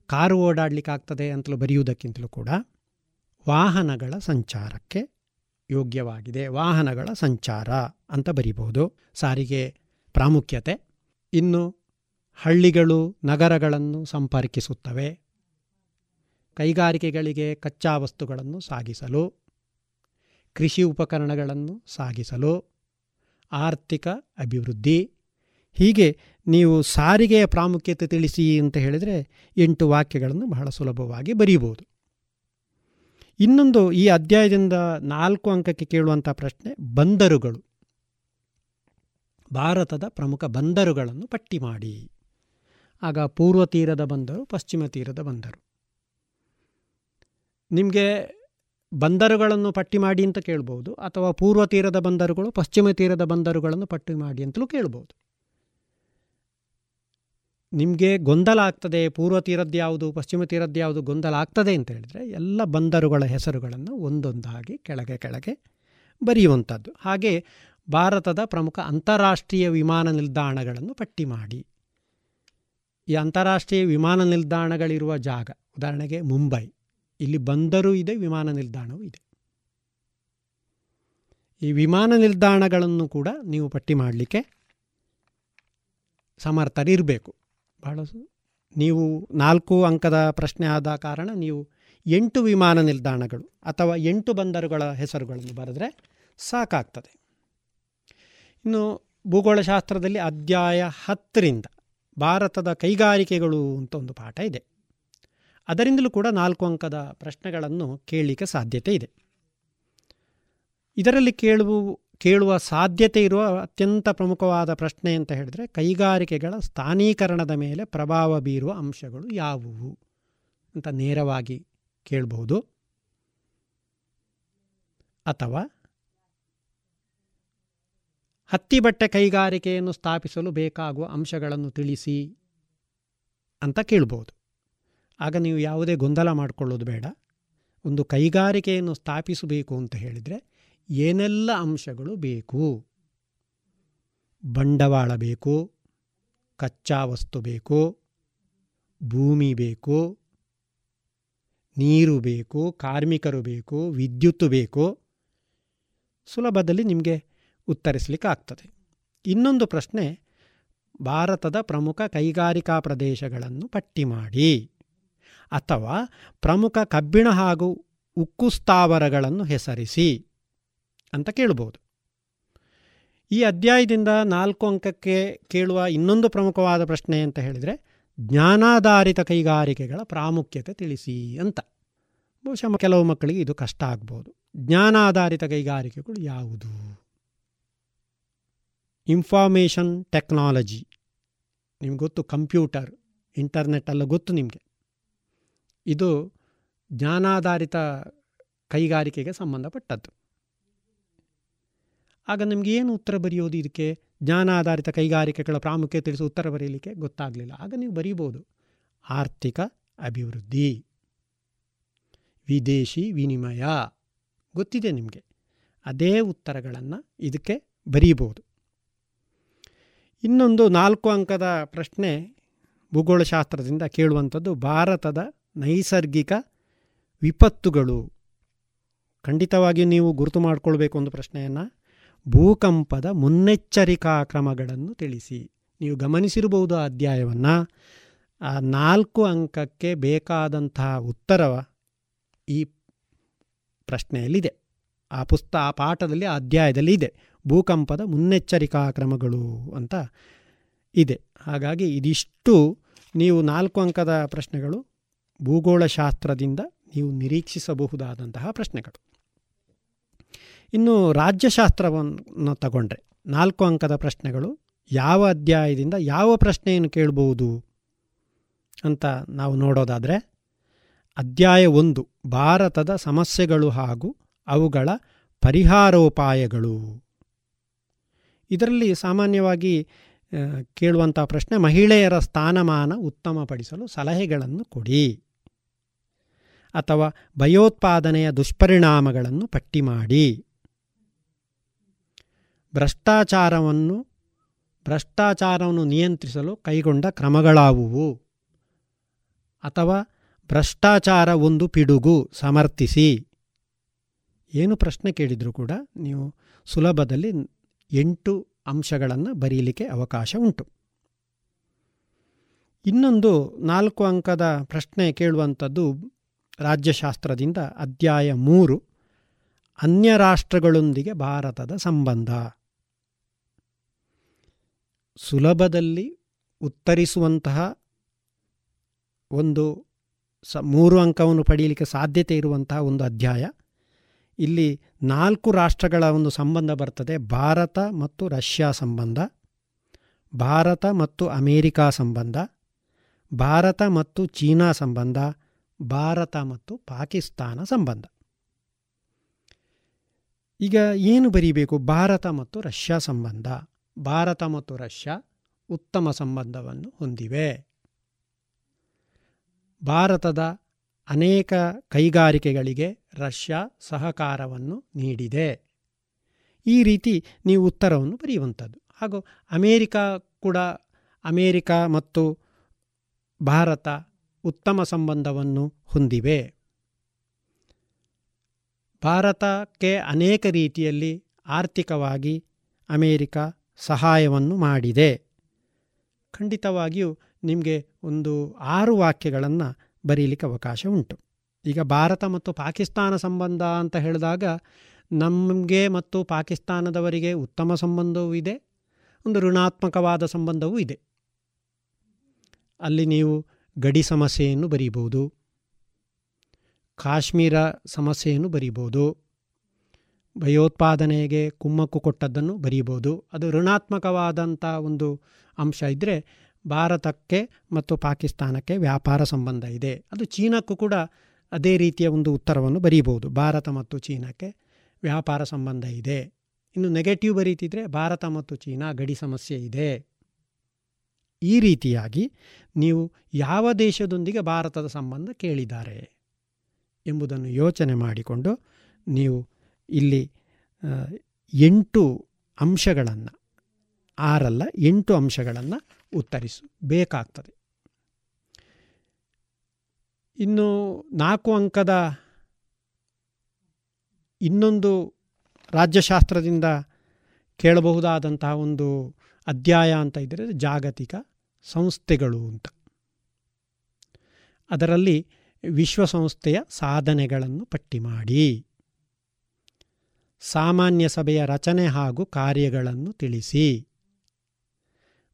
ಕಾರು ಓಡಾಡಲಿಕ್ಕಾಗ್ತದೆ ಅಂತಲೂ ಬರೆಯುವುದಕ್ಕಿಂತಲೂ ಕೂಡ ವಾಹನಗಳ ಸಂಚಾರಕ್ಕೆ ಯೋಗ್ಯವಾಗಿದೆ. ವಾಹನಗಳ ಸಂಚಾರ ಅಂತ ಬರೀಬಹುದು. ಸಾರಿಗೆ ಪ್ರಾಮುಖ್ಯತೆ ಇನ್ನು ಹಳ್ಳಿಗಳು, ನಗರಗಳನ್ನು ಸಂಪರ್ಕಿಸುತ್ತವೆ. ಕೈಗಾರಿಕೆಗಳಿಗೆ ಕಚ್ಚಾ ವಸ್ತುಗಳನ್ನು ಸಾಗಿಸಲು, ಕೃಷಿ ಉಪಕರಣಗಳನ್ನು ಸಾಗಿಸಲು, ಆರ್ಥಿಕ ಅಭಿವೃದ್ಧಿ. ಹೀಗೆ ನೀವು ಸಾರಿಗೆಯ ಪ್ರಾಮುಖ್ಯತೆ ತಿಳಿಸಿ ಅಂತ ಹೇಳಿದರೆ ಎಂಟು ವಾಕ್ಯಗಳನ್ನು ಬಹಳ ಸುಲಭವಾಗಿ ಬರೀಬೋದು ಇನ್ನೊಂದು ಈ ಅಧ್ಯಾಯದಿಂದ ನಾಲ್ಕು ಅಂಕಕ್ಕೆ ಕೇಳುವಂಥ ಪ್ರಶ್ನೆ, ಬಂದರುಗಳು. ಭಾರತದ ಪ್ರಮುಖ ಬಂದರುಗಳನ್ನು ಪಟ್ಟಿ ಮಾಡಿ. ಆಗ ಪೂರ್ವ ತೀರದ ಬಂದರು, ಪಶ್ಚಿಮ ತೀರದ ಬಂದರು. ನಿಮಗೆ ಬಂದರುಗಳನ್ನು ಪಟ್ಟಿ ಮಾಡಿ ಅಂತ ಕೇಳ್ಬೋದು, ಅಥವಾ ಪೂರ್ವ ತೀರದ ಬಂದರುಗಳು, ಪಶ್ಚಿಮ ತೀರದ ಬಂದರುಗಳನ್ನು ಪಟ್ಟಿ ಮಾಡಿ ಅಂತಲೂ ಕೇಳ್ಬೋದು. ನಿಮಗೆ ಗೊಂದಲ ಆಗ್ತದೆ, ಪೂರ್ವ ತೀರದ್ದು ಯಾವುದು, ಪಶ್ಚಿಮ ತೀರದ್ದು ಯಾವುದು ಗೊಂದಲ ಆಗ್ತದೆ ಅಂತ ಹೇಳಿದರೆ, ಎಲ್ಲ ಬಂದರುಗಳ ಹೆಸರುಗಳನ್ನು ಒಂದೊಂದಾಗಿ ಕೆಳಗೆ ಕೆಳಗೆ ಬರೆಯುವಂಥದ್ದು. ಹಾಗೆ ಭಾರತದ ಪ್ರಮುಖ ಅಂತಾರಾಷ್ಟ್ರೀಯ ವಿಮಾನ ನಿಲ್ದಾಣಗಳನ್ನು ಪಟ್ಟಿ ಮಾಡಿ. ಈ ಅಂತಾರಾಷ್ಟ್ರೀಯ ವಿಮಾನ ನಿಲ್ದಾಣಗಳಿರುವ ಜಾಗ, ಉದಾಹರಣೆಗೆ ಮುಂಬೈ. ಇಲ್ಲಿ ಬಂದರು ಇದೆ, ವಿಮಾನ ನಿಲ್ದಾಣವೂ ಇದೆ. ಈ ವಿಮಾನ ನಿಲ್ದಾಣಗಳನ್ನು ಕೂಡ ನೀವು ಪಟ್ಟಿ ಮಾಡಲಿಕ್ಕೆ ಸಮರ್ಥರಿರಬೇಕು. ಬಹಳ ನೀವು ನಾಲ್ಕು ಅಂಕದ ಪ್ರಶ್ನೆ ಆದ ಕಾರಣ ನೀವು ಎಂಟು ವಿಮಾನ ನಿಲ್ದಾಣಗಳು ಅಥವಾ ಎಂಟು ಬಂದರುಗಳ ಹೆಸರುಗಳನ್ನು ಬರೆದ್ರೆ ಸಾಕಾಗ್ತದೆ. ಇನ್ನು ಭೂಗೋಳಶಾಸ್ತ್ರದಲ್ಲಿ ಅಧ್ಯಾಯ ಹತ್ತರಿಂದ ಭಾರತದ ಕೈಗಾರಿಕೆಗಳು ಅಂತ ಒಂದು ಪಾಠ ಇದೆ. ಅದರಿಂದಲೂ ಕೂಡ ನಾಲ್ಕು ಅಂಕದ ಪ್ರಶ್ನೆಗಳನ್ನು ಕೇಳಲಿಕ್ಕೆ ಸಾಧ್ಯತೆ ಇದೆ. ಇದರಲ್ಲಿ ಕೇಳುವ ಕೇಳುವ ಸಾಧ್ಯತೆ ಇರುವ ಅತ್ಯಂತ ಪ್ರಮುಖವಾದ ಪ್ರಶ್ನೆ ಅಂತ ಹೇಳಿದ್ರೆ, ಕೈಗಾರಿಕೆಗಳ ಸ್ಥಾನೀಕರಣದ ಮೇಲೆ ಪ್ರಭಾವ ಬೀರುವ ಅಂಶಗಳು ಯಾವುವು ಅಂತ ನೇರವಾಗಿ ಕೇಳಬಹುದು. ಅಥವಾ ಹತ್ತಿ ಬಟ್ಟೆ ಕೈಗಾರಿಕೆಯನ್ನು ಸ್ಥಾಪಿಸಲು ಬೇಕಾಗುವ ಅಂಶಗಳನ್ನು ತಿಳಿಸಿ ಅಂತ ಕೇಳ್ಬೋದು ಆಗ ನೀವು ಯಾವುದೇ ಗೊಂದಲ ಮಾಡಿಕೊಳ್ಳೋದು ಬೇಡ. ಒಂದು ಕೈಗಾರಿಕೆಯನ್ನು ಸ್ಥಾಪಿಸಬೇಕು ಅಂತ ಹೇಳಿದರೆ ಏನೆಲ್ಲ ಅಂಶಗಳು ಬೇಕು? ಬಂಡವಾಳ ಬೇಕು, ಕಚ್ಚಾ ವಸ್ತು ಬೇಕು, ಭೂಮಿ ಬೇಕು, ನೀರು ಬೇಕು, ಕಾರ್ಮಿಕರು ಬೇಕು, ವಿದ್ಯುತ್ ಬೇಕು. ಸುಲಭದಲ್ಲಿ ನಿಮಗೆ ಉತ್ತರಿಸಲಿಕ್ಕೆ ಆಗ್ತದೆ ಇನ್ನೊಂದು ಪ್ರಶ್ನೆ, ಭಾರತದ ಪ್ರಮುಖ ಕೈಗಾರಿಕಾ ಪ್ರದೇಶಗಳನ್ನು ಪಟ್ಟಿ ಮಾಡಿ. ಅಥವಾ ಪ್ರಮುಖ ಕಬ್ಬಿಣ ಹಾಗೂ ಉಕ್ಕು ಸ್ಥಾವರಗಳನ್ನು ಹೆಸರಿಸಿ ಅಂತ ಕೇಳಬಹುದು ಈ ಅಧ್ಯಾಯದಿಂದ ನಾಲ್ಕು ಅಂಕಕ್ಕೆ ಕೇಳುವ ಇನ್ನೊಂದು ಪ್ರಮುಖವಾದ ಪ್ರಶ್ನೆ ಅಂತ ಹೇಳಿದರೆ, ಜ್ಞಾನಾಧಾರಿತ ಕೈಗಾರಿಕೆಗಳ ಪ್ರಾಮುಖ್ಯತೆ ತಿಳಿಸಿ ಅಂತ. ಬಹುಶಃ ಕೆಲವು ಮಕ್ಕಳಿಗೆ ಇದು ಕಷ್ಟ ಆಗ್ಬೋದು. ಜ್ಞಾನಾಧಾರಿತ ಕೈಗಾರಿಕೆಗಳು ಯಾವುದು? ಇನ್ಫಾರ್ಮೇಷನ್ ಟೆಕ್ನಾಲಜಿ ನಿಮ್ಗೆ ಗೊತ್ತು, ಕಂಪ್ಯೂಟರ್ ಇಂಟರ್ನೆಟ್ ಎಲ್ಲ ಗೊತ್ತು ನಿಮಗೆ. ಇದು ಜ್ಞಾನಾಧಾರಿತ ಕೈಗಾರಿಕೆಗೆ ಸಂಬಂಧಪಟ್ಟದ್ದು. ಆಗ ನಿಮಗೆ ಏನು ಉತ್ತರ ಬರೆಯೋದು ಇದಕ್ಕೆ? ಜ್ಞಾನಾಧಾರಿತ ಕೈಗಾರಿಕೆಗಳ ಪ್ರಾಮುಖ್ಯತೆ ತಿಳಿಸಿ ಉತ್ತರ ಬರೆಯಲಿಕ್ಕೆ ಗೊತ್ತಾಗಲಿಲ್ಲ. ಆಗ ನೀವು ಬರೀಬೋದು ಆರ್ಥಿಕ ಅಭಿವೃದ್ಧಿ, ವಿದೇಶಿ ವಿನಿಮಯ ಗೊತ್ತಿದೆ ನಿಮಗೆ. ಅದೇ ಉತ್ತರಗಳನ್ನು ಇದಕ್ಕೆ ಬರೀಬೋದು ಇನ್ನೊಂದು ನಾಲ್ಕು ಅಂಕದ ಪ್ರಶ್ನೆ ಭೂಗೋಳಶಾಸ್ತ್ರದಿಂದ ಕೇಳುವಂಥದ್ದು ಭಾರತದ ನೈಸರ್ಗಿಕ ವಿಪತ್ತುಗಳು. ಖಂಡಿತವಾಗಿಯೂ ನೀವು ಗುರುತು ಮಾಡಿಕೊಳ್ಬೇಕು ಒಂದು ಪ್ರಶ್ನೆಯನ್ನು. ಭೂಕಂಪದ ಮುನ್ನೆಚ್ಚರಿಕಾ ಕ್ರಮಗಳನ್ನು ತಿಳಿಸಿ. ನೀವು ಗಮನಿಸಿರಬಹುದು ಆ ಅಧ್ಯಾಯವನ್ನು. ಆ ನಾಲ್ಕು ಅಂಕಕ್ಕೆ ಬೇಕಾದಂತಹ ಉತ್ತರವ ಈ ಪ್ರಶ್ನೆಯಲ್ಲಿದೆ. ಆ ಪುಸ್ತ, ಆ ಪಾಠದಲ್ಲಿ, ಆ ಅಧ್ಯಾಯದಲ್ಲಿ ಇದೆ. ಭೂಕಂಪದ ಮುನ್ನೆಚ್ಚರಿಕಾ ಕ್ರಮಗಳು ಅಂತ ಇದೆ. ಹಾಗಾಗಿ ಇದಿಷ್ಟು ನೀವು ನಾಲ್ಕು ಅಂಕದ ಪ್ರಶ್ನೆಗಳು ಭೂಗೋಳಶಾಸ್ತ್ರದಿಂದ ನೀವು ನಿರೀಕ್ಷಿಸಬಹುದಾದಂತಹ ಪ್ರಶ್ನೆಗಳು. ಇನ್ನು ರಾಜ್ಯಶಾಸ್ತ್ರವನ್ನು ತಗೊಂಡ್ರೆ ನಾಲ್ಕು ಅಂಕದ ಪ್ರಶ್ನೆಗಳು, ಯಾವ ಅಧ್ಯಾಯದಿಂದ ಯಾವ ಪ್ರಶ್ನೆಯನ್ನು ಕೇಳಬಹುದು ಅಂತ ನಾವು ನೋಡೋದಾದರೆ, ಅಧ್ಯಾಯ ಒಂದು, ಭಾರತದ ಸಮಸ್ಯೆಗಳು ಹಾಗೂ ಅವುಗಳ ಪರಿಹಾರೋಪಾಯಗಳು. ಇದರಲ್ಲಿ ಸಾಮಾನ್ಯವಾಗಿ ಕೇಳುವಂಥ ಪ್ರಶ್ನೆ ಮಹಿಳೆಯರ ಸ್ಥಾನಮಾನ ಉತ್ತಮಪಡಿಸಲು ಸಲಹೆಗಳನ್ನು ಕೊಡಿ. ಅಥವಾ ಭಯೋತ್ಪಾದನೆಯ ದುಷ್ಪರಿಣಾಮಗಳನ್ನು ಪಟ್ಟಿ ಮಾಡಿ. ಭ್ರಷ್ಟಾಚಾರವನ್ನು ಭ್ರಷ್ಟಾಚಾರವನ್ನು ನಿಯಂತ್ರಿಸಲು ಕೈಗೊಂಡ ಕ್ರಮಗಳಾವುವು? ಅಥವಾ ಭ್ರಷ್ಟಾಚಾರ ಒಂದು ಪಿಡುಗು ಸಮರ್ಥಿಸಿ? ಏನು ಪ್ರಶ್ನೆ ಕೇಳಿದರೂ ಕೂಡ ನೀವು ಸುಲಭದಲ್ಲಿ ಎಂಟು ಅಂಶಗಳನ್ನು ಬರೀಲಿಕ್ಕೆ ಅವಕಾಶ ಉಂಟು. ಇನ್ನೊಂದು ನಾಲ್ಕು ಅಂಕದ ಪ್ರಶ್ನೆ ಕೇಳುವಂಥದ್ದು ರಾಜ್ಯಶಾಸ್ತ್ರದಿಂದ ಅಧ್ಯಾಯ ಮೂರು ಅನ್ಯ ರಾಷ್ಟ್ರಗಳೊಂದಿಗೆ ಭಾರತದ ಸಂಬಂಧ. ಸುಲಭದಲ್ಲಿ ಉತ್ತರಿಸುವಂತಹ ಒಂದು ಸ, ಮೂರು ಅಂಕವನ್ನು ಪಡೆಯಲಿಕ್ಕೆ ಸಾಧ್ಯತೆ ಇರುವಂತಹ ಒಂದು ಅಧ್ಯಾಯ. ಇಲ್ಲಿ ನಾಲ್ಕು ರಾಷ್ಟ್ರಗಳ ಒಂದು ಸಂಬಂಧ ಬರ್ತದೆ, ಭಾರತ ಮತ್ತು ರಷ್ಯಾ ಸಂಬಂಧ, ಭಾರತ ಮತ್ತು ಅಮೇರಿಕಾ ಸಂಬಂಧ, ಭಾರತ ಮತ್ತು ಚೀನಾ ಸಂಬಂಧ ಭಾರತ ಮತ್ತು ಪಾಕಿಸ್ತಾನ ಸಂಬಂಧ. ಈಗ ಏನು ಬರೀಬೇಕು? ಭಾರತ ಮತ್ತು ರಷ್ಯಾ ಸಂಬಂಧ. ಭಾರತ ಮತ್ತು ರಷ್ಯಾ ಉತ್ತಮ ಸಂಬಂಧವನ್ನು ಹೊಂದಿವೆ. ಭಾರತದ ಅನೇಕ ಕೈಗಾರಿಕೆಗಳಿಗೆ ರಷ್ಯಾ ಸಹಕಾರವನ್ನು ನೀಡಿದೆ. ಈ ರೀತಿ ನೀವು ಉತ್ತರವನ್ನು ಬರೆಯುವಂಥದ್ದು. ಹಾಗೂ ಅಮೇರಿಕಾ ಕೂಡ ಅಮೇರಿಕಾ ಮತ್ತು ಭಾರತ ಉತ್ತಮ ಸಂಬಂಧವನ್ನು ಹೊಂದಿವೆ. ಭಾರತಕ್ಕೆ ಅನೇಕ ರೀತಿಯಲ್ಲಿ ಆರ್ಥಿಕವಾಗಿ ಅಮೇರಿಕ ಸಹಾಯವನ್ನು ಮಾಡಿದೆ. ಖಂಡಿತವಾಗಿಯೂ ನಿಮಗೆ ಒಂದು ಆರು ವಾಕ್ಯಗಳನ್ನು ಬರೀಲಿಕ್ಕೆ ಅವಕಾಶ ಉಂಟು. ಈಗ ಭಾರತ ಮತ್ತು ಪಾಕಿಸ್ತಾನ ಸಂಬಂಧ ಅಂತ ಹೇಳಿದಾಗ ನಮಗೆ ಮತ್ತು ಪಾಕಿಸ್ತಾನದವರಿಗೆ ಉತ್ತಮ ಸಂಬಂಧವೂ ಇದೆ, ಒಂದು ಋಣಾತ್ಮಕವಾದ ಸಂಬಂಧವೂ ಇದೆ. ಅಲ್ಲಿ ನೀವು ಗಡಿ ಸಮಸ್ಯೆಯನ್ನು ಬರೀಬೋದು. ಕಾಶ್ಮೀರ ಸಮಸ್ಯೆಯನ್ನು ಬರೀಬೋದು. ಭಯೋತ್ಪಾದನೆಗೆ ಕುಮ್ಮಕ್ಕು ಕೊಟ್ಟದ್ದನ್ನು ಬರೀಬೋದು. ಅದು ಋಣಾತ್ಮಕವಾದಂಥ ಒಂದು ಅಂಶ ಇದ್ದರೆ ಭಾರತಕ್ಕೆ ಮತ್ತು ಪಾಕಿಸ್ತಾನಕ್ಕೆ ವ್ಯಾಪಾರ ಸಂಬಂಧ ಇದೆ. ಅದು ಚೀನಾಕ್ಕೂ ಕೂಡ ಅದೇ ರೀತಿಯ ಒಂದು ಉತ್ತರವನ್ನು ಬರೀಬೋದು. ಭಾರತ ಮತ್ತು ಚೀನಾಕ್ಕೆ ವ್ಯಾಪಾರ ಸಂಬಂಧ ಇದೆ. ಇನ್ನು ನೆಗೆಟಿವ್ ಬರೀತಿದ್ರೆ ಭಾರತ ಮತ್ತು ಚೀನಾ ಗಡಿ ಸಮಸ್ಯೆ ಇದೆ. ಈ ರೀತಿಯಾಗಿ ನೀವು ಯಾವ ದೇಶದೊಂದಿಗೆ ಭಾರತದ ಸಂಬಂಧ ಕೇಳಿದ್ದಾರೆ ಎಂಬುದನ್ನು ಯೋಚನೆ ಮಾಡಿಕೊಂಡು ನೀವು ಇಲ್ಲಿ ಎಂಟು ಅಂಶಗಳನ್ನು, ಆರಲ್ಲ, ಎಂಟು ಅಂಶಗಳನ್ನು ಉತ್ತರಿಸು, ಬೇಕಾಗ್ತದೆ. ಇನ್ನು ನಾಲ್ಕು ಅಂಕದ ಇನ್ನೊಂದು ರಾಜ್ಯಶಾಸ್ತ್ರದಿಂದ ಕೇಳಬಹುದಾದಂತಹ ಒಂದು ಅಧ್ಯಾಯ ಅಂತ ಇದ್ದರೆ ಜಾಗತಿಕ ಸಂಸ್ಥೆಗಳು ಅಂತ. ಅದರಲ್ಲಿ ವಿಶ್ವಸಂಸ್ಥೆಯ ಸಾಧನೆಗಳನ್ನು ಪಟ್ಟಿ ಮಾಡಿ. ಸಾಮಾನ್ಯ ಸಭೆಯ ರಚನೆ ಹಾಗೂ ಕಾರ್ಯಗಳನ್ನು ತಿಳಿಸಿ.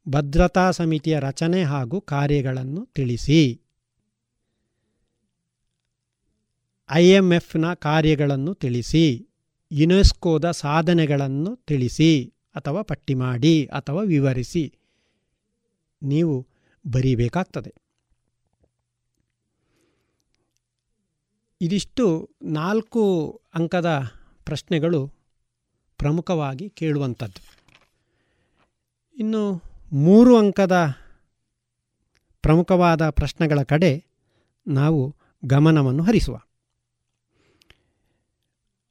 ಭದ್ರತಾ ಸಮಿತಿಯ ರಚನೆ ಹಾಗೂ ಕಾರ್ಯಗಳನ್ನು ತಿಳಿಸಿ. ಐಎಂಎಫ್ನ ಕಾರ್ಯಗಳನ್ನು ತಿಳಿಸಿ. ಯುನೆಸ್ಕೋದ ಸಾಧನೆಗಳನ್ನು ತಿಳಿಸಿ ಅಥವಾ ಪಟ್ಟಿ ಮಾಡಿ ಅಥವಾ ವಿವರಿಸಿ. ನೀವು ಬರೀಬೇಕಾಗ್ತದೆ. ಇದಿಷ್ಟು ನಾಲ್ಕು ಅಂಕದ ಪ್ರಶ್ನೆಗಳು ಪ್ರಮುಖವಾಗಿ ಕೇಳುವಂಥದ್ದು. ಇನ್ನು ಮೂರು ಅಂಕದ ಪ್ರಮುಖವಾದ ಪ್ರಶ್ನೆಗಳ ಕಡೆ ನಾವು ಗಮನವನ್ನು ಹರಿಸುವ.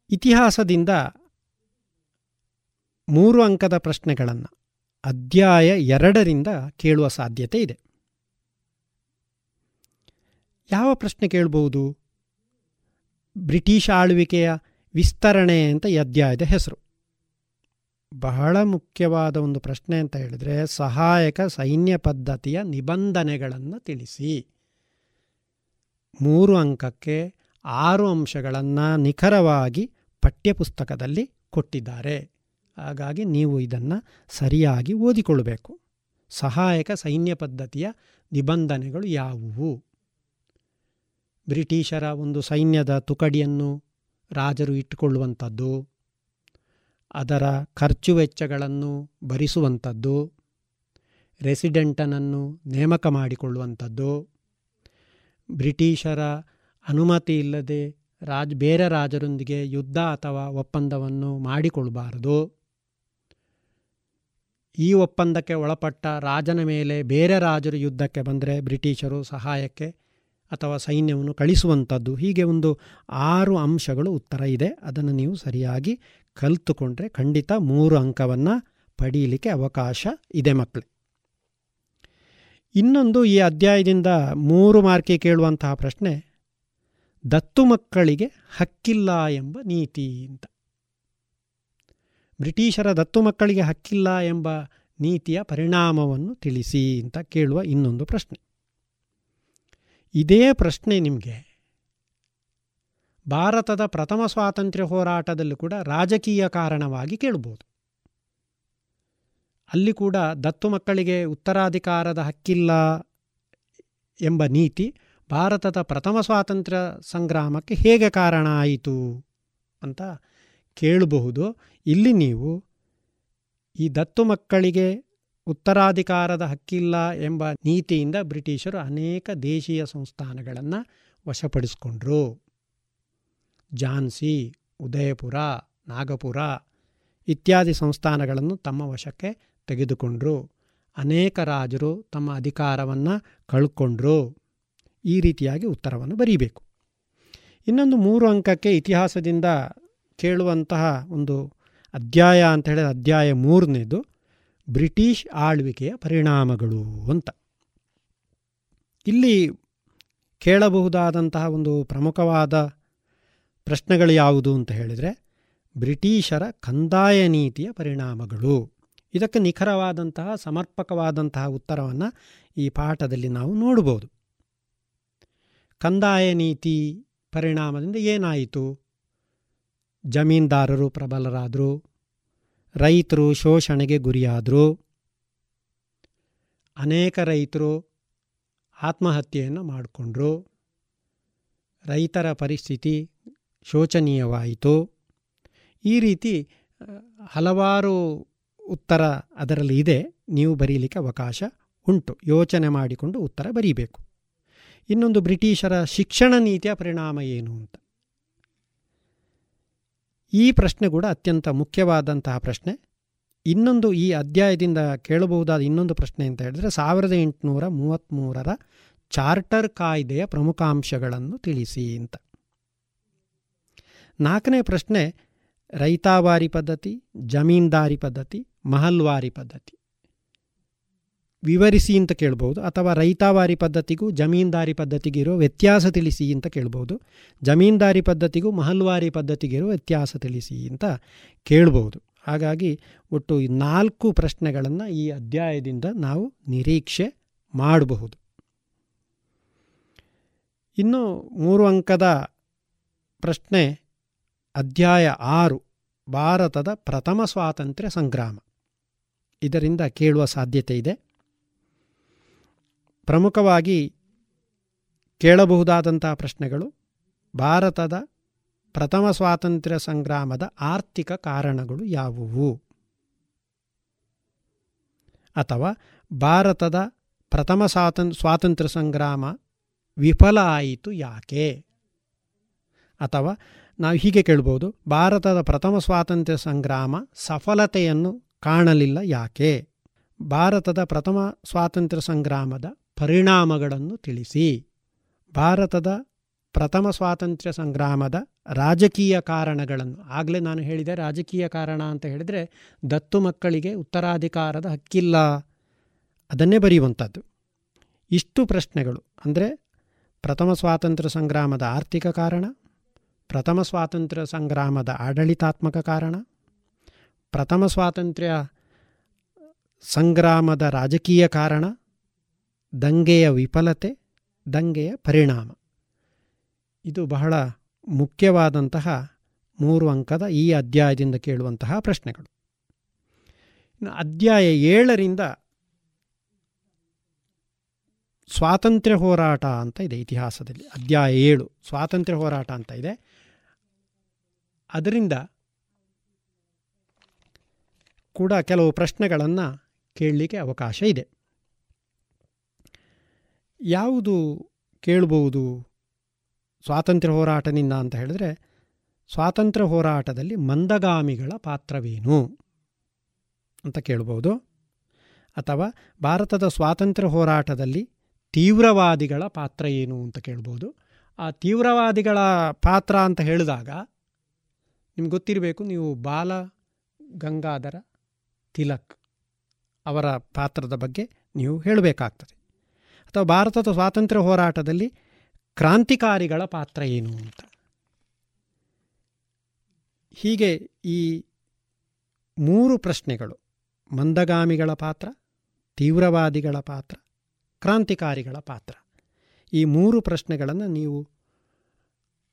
ಇತಿಹಾಸದಿಂದ ಮೂರು ಅಂಕದ ಪ್ರಶ್ನೆಗಳನ್ನು ಅಧ್ಯಾಯ ಎರಡರಿಂದ ಕೇಳುವ ಸಾಧ್ಯತೆ ಇದೆ. ಯಾವ ಪ್ರಶ್ನೆ ಕೇಳಬಹುದು? ಬ್ರಿಟಿಷ್ ಆಳ್ವಿಕೆಯ ವಿಸ್ತರಣೆ ಅಂತ ಈ ಅಧ್ಯಾಯದ ಹೆಸರು. ಬಹಳ ಮುಖ್ಯವಾದ ಒಂದು ಪ್ರಶ್ನೆ ಅಂತ ಹೇಳಿದ್ರೆ ಸಹಾಯಕ ಸೈನ್ಯ ಪದ್ಧತಿಯ ನಿಬಂಧನೆಗಳನ್ನು ತಿಳಿಸಿ. ಮೂರು ಅಂಕಕ್ಕೆ ಆರು ಅಂಶಗಳನ್ನು ನಿಖರವಾಗಿ ಪಠ್ಯಪುಸ್ತಕದಲ್ಲಿ ಕೊಟ್ಟಿದ್ದಾರೆ. ಹಾಗಾಗಿ ನೀವು ಇದನ್ನು ಸರಿಯಾಗಿ ಓದಿಕೊಳ್ಳಬೇಕು. ಸಹಾಯಕ ಸೈನ್ಯ ಪದ್ಧತಿಯ ನಿಬಂಧನೆಗಳು ಯಾವುವು? ಬ್ರಿಟಿಷರ ಒಂದು ಸೈನ್ಯದ ತುಕಡಿಯನ್ನು ರಾಜರು ಇಟ್ಟುಕೊಳ್ಳುವಂಥದ್ದು, ಅದರ ಖರ್ಚು ವೆಚ್ಚಗಳನ್ನು ಭರಿಸುವಂಥದ್ದು, ರೆಸಿಡೆಂಟನನ್ನು ನೇಮಕ ಮಾಡಿಕೊಳ್ಳುವಂಥದ್ದು, ಬ್ರಿಟಿಷರ ಅನುಮತಿ ಇಲ್ಲದೆ ರಾಜ್ ಬೇರೆ ರಾಜರೊಂದಿಗೆ ಯುದ್ಧ ಅಥವಾ ಒಪ್ಪಂದವನ್ನು ಮಾಡಿಕೊಳ್ಳಬಾರದು. ಈ ಒಪ್ಪಂದಕ್ಕೆ ಒಳಪಟ್ಟ ರಾಜನ ಮೇಲೆ ಬೇರೆ ರಾಜರು ಯುದ್ಧಕ್ಕೆ ಬಂದರೆ ಬ್ರಿಟಿಷರು ಸಹಾಯಕ್ಕೆ ಅಥವಾ ಸೈನ್ಯವನ್ನು ಕಳಿಸುವಂಥದ್ದು. ಹೀಗೆ ಒಂದು ಆರು ಅಂಶಗಳು ಉತ್ತರ ಇದೆ. ಅದನ್ನು ನೀವು ಸರಿಯಾಗಿ ಕಲ್ತುಕೊಂಡ್ರೆ ಖಂಡಿತ ಮೂರು ಅಂಕವನ್ನು ಪಡೀಲಿಕ್ಕೆ ಅವಕಾಶ ಇದೆ ಮಕ್ಕಳು ಇನ್ನೊಂದು ಈ ಅಧ್ಯಾಯದಿಂದ ಮೂರು ಮಾರ್ಕೆ ಕೇಳುವಂತಹ ಪ್ರಶ್ನೆ, ದತ್ತು ಮಕ್ಕಳಿಗೆ ಹಕ್ಕಿಲ್ಲ ಎಂಬ ನೀತಿ ಅಂತ. ಬ್ರಿಟಿಷರ ದತ್ತು ಮಕ್ಕಳಿಗೆ ಹಕ್ಕಿಲ್ಲ ಎಂಬ ನೀತಿಯ ಪರಿಣಾಮವನ್ನು ತಿಳಿಸಿ ಅಂತ ಕೇಳುವ ಇನ್ನೊಂದು ಪ್ರಶ್ನೆ. ಇದೇ ಪ್ರಶ್ನೆ ನಿಮಗೆ. ಭಾರತದ ಪ್ರಥಮ ಸ್ವಾತಂತ್ರ್ಯ ಹೋರಾಟದಲ್ಲಿ ಕೂಡ ರಾಜಕೀಯ ಕಾರಣವಾಗಿ ಕೇಳಬಹುದು ಅಲ್ಲಿ ಕೂಡ ದತ್ತು ಮಕ್ಕಳಿಗೆ ಉತ್ತರಾಧಿಕಾರದ ಹಕ್ಕಿಲ್ಲ ಎಂಬ ನೀತಿ ಭಾರತದ ಪ್ರಥಮ ಸ್ವಾತಂತ್ರ್ಯ ಸಂಗ್ರಾಮಕ್ಕೆ ಹೇಗೆ ಕಾರಣ ಆಯಿತು ಅಂತ ಕೇಳಬಹುದು. ಇಲ್ಲಿ ನೀವು ಈ ದತ್ತು ಮಕ್ಕಳಿಗೆ ಉತ್ತರಾಧಿಕಾರದ ಹಕ್ಕಿಲ್ಲ ಎಂಬ ನೀತಿಯಿಂದ ಬ್ರಿಟಿಷರು ಅನೇಕ ದೇಶೀಯ ಸಂಸ್ಥಾನಗಳನ್ನು ವಶಪಡಿಸಿಕೊಂಡ್ರು. ಝಾನ್ಸಿ, ಉದಯಪುರ, ನಾಗಪುರ ಇತ್ಯಾದಿ ಸಂಸ್ಥಾನಗಳನ್ನು ತಮ್ಮ ವಶಕ್ಕೆ ತೆಗೆದುಕೊಂಡ್ರು. ಅನೇಕ ರಾಜರು ತಮ್ಮ ಅಧಿಕಾರವನ್ನು ಕಳ್ಕೊಂಡ್ರು. ಈ ರೀತಿಯಾಗಿ ಉತ್ತರವನ್ನು ಬರೀಬೇಕು. ಇನ್ನೊಂದು ಮೂರು ಅಂಕಕ್ಕೆ ಇತಿಹಾಸದಿಂದ ಕೇಳುವಂತಹ ಒಂದು ಅಧ್ಯಾಯ ಅಂತ ಹೇಳಿದ್ರೆ ಅಧ್ಯಾಯ ಮೂರನೇದು, ಬ್ರಿಟಿಷ್ ಆಳ್ವಿಕೆಯ ಪರಿಣಾಮಗಳು ಅಂತ. ಇಲ್ಲಿ ಕೇಳಬಹುದಾದಂತಹ ಒಂದು ಪ್ರಮುಖವಾದ ಪ್ರಶ್ನೆಗಳು ಯಾವುದು ಅಂತ ಹೇಳಿದರೆ, ಬ್ರಿಟಿಷರ ಕಂದಾಯ ನೀತಿಯ ಪರಿಣಾಮಗಳು. ಇದಕ್ಕೆ ನಿಖರವಾದಂತಹ, ಸಮರ್ಪಕವಾದಂತಹ ಉತ್ತರವನ್ನು ಈ ಪಾಠದಲ್ಲಿ ನಾವು ನೋಡಬಹುದು. ಕಂದಾಯ ನೀತಿ ಪರಿಣಾಮದಿಂದ ಏನಾಯಿತು? ಜಮೀನ್ದಾರರು ಪ್ರಬಲರಾದರು, ರೈತರು ಶೋಷಣೆಗೆ ಗುರಿಯಾದರು. ಅನೇಕ ರೈತರು ಆತ್ಮಹತ್ಯೆಯನ್ನು ಮಾಡಿಕೊಂಡ್ರು. ರೈತರ ಪರಿಸ್ಥಿತಿ ಶೋಚನೀಯವಾಯಿತು. ಈ ರೀತಿ ಹಲವಾರು ಉತ್ತರ ಅದರಲ್ಲಿ ಇದೆ. ನೀವು ಬರೀಲಿಕ್ಕೆ ಅವಕಾಶ ಉಂಟು. ಯೋಚನೆ ಮಾಡಿಕೊಂಡು ಉತ್ತರ ಬರೀಬೇಕು. ಇನ್ನೊಂದು ಬ್ರಿಟಿಷರ ಶಿಕ್ಷಣ ನೀತಿಯ ಪರಿಣಾಮ ಏನು ಅಂತ. ಈ ಪ್ರಶ್ನೆ ಕೂಡ ಅತ್ಯಂತ ಮುಖ್ಯವಾದಂತಹ ಪ್ರಶ್ನೆ. ಇನ್ನೊಂದು ಈ ಅಧ್ಯಾಯದಿಂದ ಕೇಳಬಹುದಾದ ಇನ್ನೊಂದು ಪ್ರಶ್ನೆ ಅಂತ ಹೇಳಿದ್ರೆ ಸಾವಿರದ ಎಂಟುನೂರ ಮೂವತ್ತ್ಮೂರರ ಚಾರ್ಟರ್ ಕಾಯ್ದೆಯ ಪ್ರಮುಖಾಂಶಗಳನ್ನು ತಿಳಿಸಿ ಅಂತ. ನಾಲ್ಕನೇ ಪ್ರಶ್ನೆ ರೈತಾವಾರಿ ಪದ್ಧತಿ, ಜಮೀನ್ದಾರಿ ಪದ್ಧತಿ, ಮಹಲ್ವಾರಿ ಪದ್ಧತಿ. ವಿವರಿಸಿ ಅಂತ ಕೇಳ್ಬೋದು, ಅಥವಾ ರೈತಾವಾರಿ ಪದ್ಧತಿಗೂ ಜಮೀನ್ದಾರಿ ಪದ್ಧತಿಗಿರೋ ವ್ಯತ್ಯಾಸ ತಿಳಿಸಿ ಅಂತ ಕೇಳ್ಬೋದು, ಜಮೀನ್ದಾರಿ ಪದ್ಧತಿಗೂ ಮಹಲ್ವಾರಿ ಪದ್ಧತಿಗಿರೋ ವ್ಯತ್ಯಾಸ ತಿಳಿಸಿ ಅಂತ ಕೇಳ್ಬೋದು. ಹಾಗಾಗಿ ಒಟ್ಟು ನಾಲ್ಕು ಪ್ರಶ್ನೆಗಳನ್ನು ಈ ಅಧ್ಯಾಯದಿಂದ ನಾವು ನಿರೀಕ್ಷೆ ಮಾಡಬಹುದು. ಇನ್ನು ಮೂರು ಅಂಕದ ಪ್ರಶ್ನೆ, ಅಧ್ಯಾಯ ಆರು, ಭಾರತದ ಪ್ರಥಮ ಸ್ವಾತಂತ್ರ್ಯ ಸಂಗ್ರಾಮ. ಇದರಿಂದ ಕೇಳುವ ಸಾಧ್ಯತೆ ಇದೆ. ಪ್ರಮುಖವಾಗಿ ಕೇಳಬಹುದಾದಂತಹ ಪ್ರಶ್ನೆಗಳು ಭಾರತದ ಪ್ರಥಮ ಸ್ವಾತಂತ್ರ್ಯ ಸಂಗ್ರಾಮದ ಆರ್ಥಿಕ ಕಾರಣಗಳು ಯಾವುವು? ಅಥವಾ ಭಾರತದ ಪ್ರಥಮ ಸ್ವಾತಂತ್ರ್ಯ ಸ್ವಾತಂತ್ರ್ಯ ಸಂಗ್ರಾಮ ವಿಫಲ ಆಯಿತು ಯಾಕೆ? ಅಥವಾ ನಾವು ಹೀಗೆ ಕೇಳ್ಬೋದು, ಭಾರತದ ಪ್ರಥಮ ಸ್ವಾತಂತ್ರ್ಯ ಸಂಗ್ರಾಮ ಸಫಲತೆಯನ್ನು ಕಾಣಲಿಲ್ಲ ಯಾಕೆ? ಭಾರತದ ಪ್ರಥಮ ಸ್ವಾತಂತ್ರ್ಯ ಸಂಗ್ರಾಮದ ಪರಿಣಾಮಗಳನ್ನು ತಿಳಿಸಿ. ಭಾರತದ ಪ್ರಥಮ ಸ್ವಾತಂತ್ರ್ಯ ಸಂಗ್ರಾಮದ ರಾಜಕೀಯ ಕಾರಣಗಳನ್ನು, ಆಗಲೇ ನಾನು ಹೇಳಿದೆ ರಾಜಕೀಯ ಕಾರಣ ಅಂತ ಹೇಳಿದರೆ ದತ್ತು ಮಕ್ಕಳಿಗೆ ಉತ್ತರಾಧಿಕಾರದ ಹಕ್ಕಿಲ್ಲ. ಅದನ್ನೇ ಬರೆಯುವಂಥದ್ದು. ಇಷ್ಟು ಪ್ರಶ್ನೆಗಳು. ಅಂದರೆ ಪ್ರಥಮ ಸ್ವಾತಂತ್ರ್ಯ ಸಂಗ್ರಾಮದ ಆರ್ಥಿಕ ಕಾರಣ, ಪ್ರಥಮ ಸ್ವಾತಂತ್ರ್ಯ ಸಂಗ್ರಾಮದ ಆಡಳಿತಾತ್ಮಕ ಕಾರಣ, ಪ್ರಥಮ ಸ್ವಾತಂತ್ರ್ಯ ಸಂಗ್ರಾಮದ ರಾಜಕೀಯ ಕಾರಣ ದಂಗೆಯ ವಿಫಲತೆ, ದಂಗೆಯ ಪರಿಣಾಮ. ಇದು ಬಹಳ ಮುಖ್ಯವಾದಂತಹ ಮೂರು ಅಂಕದ ಈ ಅಧ್ಯಾಯದಿಂದ ಕೇಳುವಂತಹ ಪ್ರಶ್ನೆಗಳು. ಇನ್ನು ಅಧ್ಯಾಯ ಏಳರಿಂದ ಸ್ವಾತಂತ್ರ್ಯ ಹೋರಾಟ ಅಂತ ಇದೆ ಇತಿಹಾಸದಲ್ಲಿ. ಅಧ್ಯಾಯ ಏಳು, ಸ್ವಾತಂತ್ರ್ಯ ಹೋರಾಟ ಅಂತ ಇದೆ. ಅದರಿಂದ ಕೂಡ ಕೆಲವು ಪ್ರಶ್ನೆಗಳನ್ನು ಕೇಳಲಿಕ್ಕೆ ಅವಕಾಶ ಇದೆ. ಯಾವುದು ಕೇಳಬಹುದು? ಸ್ವಾತಂತ್ರ್ಯ ಹೋರಾಟದಿಂದ ಅಂತ ಹೇಳಿದ್ರೆ, ಸ್ವಾತಂತ್ರ್ಯ ಹೋರಾಟದಲ್ಲಿ ಮಂದಗಾಮಿಗಳ ಪಾತ್ರವೇನು ಅಂತ ಕೇಳಬಹುದು? ಅಥವಾ ಭಾರತದ ಸ್ವಾತಂತ್ರ್ಯ ಹೋರಾಟದಲ್ಲಿ ತೀವ್ರವಾದಿಗಳ ಪಾತ್ರ ಏನು ಅಂತ ಕೇಳ್ಬೋದು ಆ ತೀವ್ರವಾದಿಗಳ ಪಾತ್ರ ಅಂತ ಹೇಳಿದಾಗ ನಿಮ್ಗೆ ಗೊತ್ತಿರಬೇಕು, ನೀವು ಬಾಲ ಗಂಗಾಧರ ತಿಲಕ್ ಅವರ ಪಾತ್ರದ ಬಗ್ಗೆ ನೀವು ಹೇಳಬೇಕಾಗ್ತದೆ. ಅಥವಾ ಭಾರತದ ಸ್ವಾತಂತ್ರ್ಯ ಹೋರಾಟದಲ್ಲಿ ಕ್ರಾಂತಿಕಾರಿಗಳ ಪಾತ್ರ ಏನು ಅಂತ. ಹೀಗೆ ಈ ಮೂರು ಪ್ರಶ್ನೆಗಳು, ಮಂದಗಾಮಿಗಳ ಪಾತ್ರ, ತೀವ್ರವಾದಿಗಳ ಪಾತ್ರ, ಕ್ರಾಂತಿಕಾರಿಗಳ ಪಾತ್ರ. ಈ ಮೂರು ಪ್ರಶ್ನೆಗಳನ್ನು ನೀವು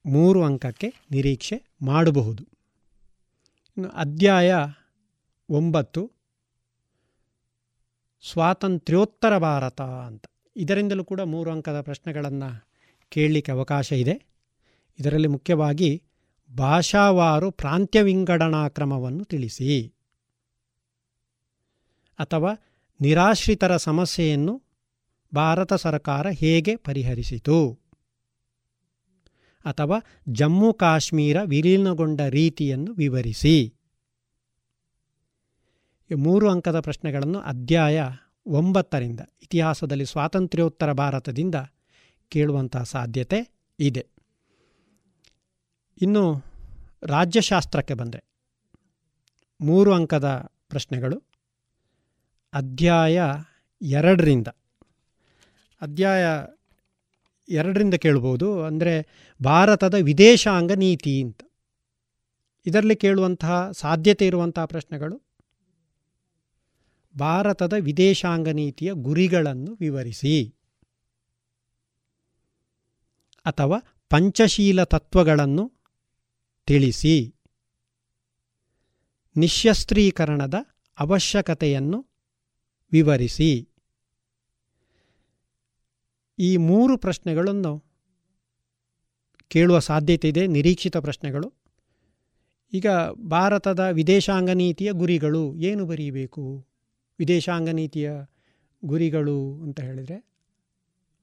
ಮೂರು ಅಂಕಕ್ಕೆ ನಿರೀಕ್ಷೆ ಮಾಡಬಹುದು. ಅಧ್ಯಾಯ ಒಂಬತ್ತು, ಸ್ವಾತಂತ್ರ್ಯೋತ್ತರ ಭಾರತ ಅಂತ. ಇದರಿಂದಲೂ ಕೂಡ ಮೂರು ಅಂಕದ ಪ್ರಶ್ನೆಗಳನ್ನು ಕೇಳಲಿಕ್ಕೆ ಅವಕಾಶ ಇದೆ. ಇದರಲ್ಲಿ ಮುಖ್ಯವಾಗಿ ಭಾಷಾವಾರು ಪ್ರಾಂತ್ಯ ವಿಂಗಡಣಾ ಕ್ರಮವನ್ನು ತಿಳಿಸಿ. ಅಥವಾ ನಿರಾಶ್ರಿತರ ಸಮಸ್ಯೆಯನ್ನು ಭಾರತ ಸರ್ಕಾರ ಹೇಗೆ ಪರಿಹರಿಸಿತು? ಅಥವಾ ಜಮ್ಮು ಕಾಶ್ಮೀರ ವಿಲೀನಗೊಂಡ ರೀತಿಯನ್ನು ವಿವರಿಸಿ. ಮೂರು ಅಂಕದ ಪ್ರಶ್ನೆಗಳನ್ನು ಅಧ್ಯಾಯ ಒಂಬತ್ತರಿಂದ ಇತಿಹಾಸದಲ್ಲಿ ಸ್ವಾತಂತ್ರ್ಯೋತ್ತರ ಭಾರತದಿಂದ ಕೇಳುವಂತಹ ಸಾಧ್ಯತೆ ಇದೆ. ಇನ್ನು ರಾಜ್ಯಶಾಸ್ತ್ರಕ್ಕೆ ಬಂದರೆ ಮೂರು ಅಂಕದ ಪ್ರಶ್ನೆಗಳು. ಅಧ್ಯಾಯ ಎರಡರಿಂದ ಅಧ್ಯಾಯ ಎರಡರಿಂದ ಕೇಳ್ಬೋದು ಅಂದರೆ ಭಾರತದ ವಿದೇಶಾಂಗ ನೀತಿ ಅಂತ. ಇದರಲ್ಲಿ ಕೇಳುವಂತಹ ಸಾಧ್ಯತೆ ಇರುವಂತಹ ಪ್ರಶ್ನೆಗಳು ಭಾರತದ ವಿದೇಶಾಂಗ ನೀತಿಯ ಗುರಿಗಳನ್ನು ವಿವರಿಸಿ. ಅಥವಾ ಪಂಚಶೀಲ ತತ್ವಗಳನ್ನು ತಿಳಿಸಿ. ನಿಶಸ್ತ್ರೀಕರಣದ ಅವಶ್ಯಕತೆಯನ್ನು ವಿವರಿಸಿ. ಈ ಮೂರು ಪ್ರಶ್ನೆಗಳನ್ನು ಕೇಳುವ ಸಾಧ್ಯತೆ ಇದೆ, ನಿರೀಕ್ಷಿತ ಪ್ರಶ್ನೆಗಳು. ಈಗ ಭಾರತದ ವಿದೇಶಾಂಗ ನೀತಿಯ ಗುರಿಗಳು ಏನು ಬರೀಬೇಕು? ವಿದೇಶಾಂಗ ನೀತಿಯ ಗುರಿಗಳು ಅಂತ ಹೇಳಿದರೆ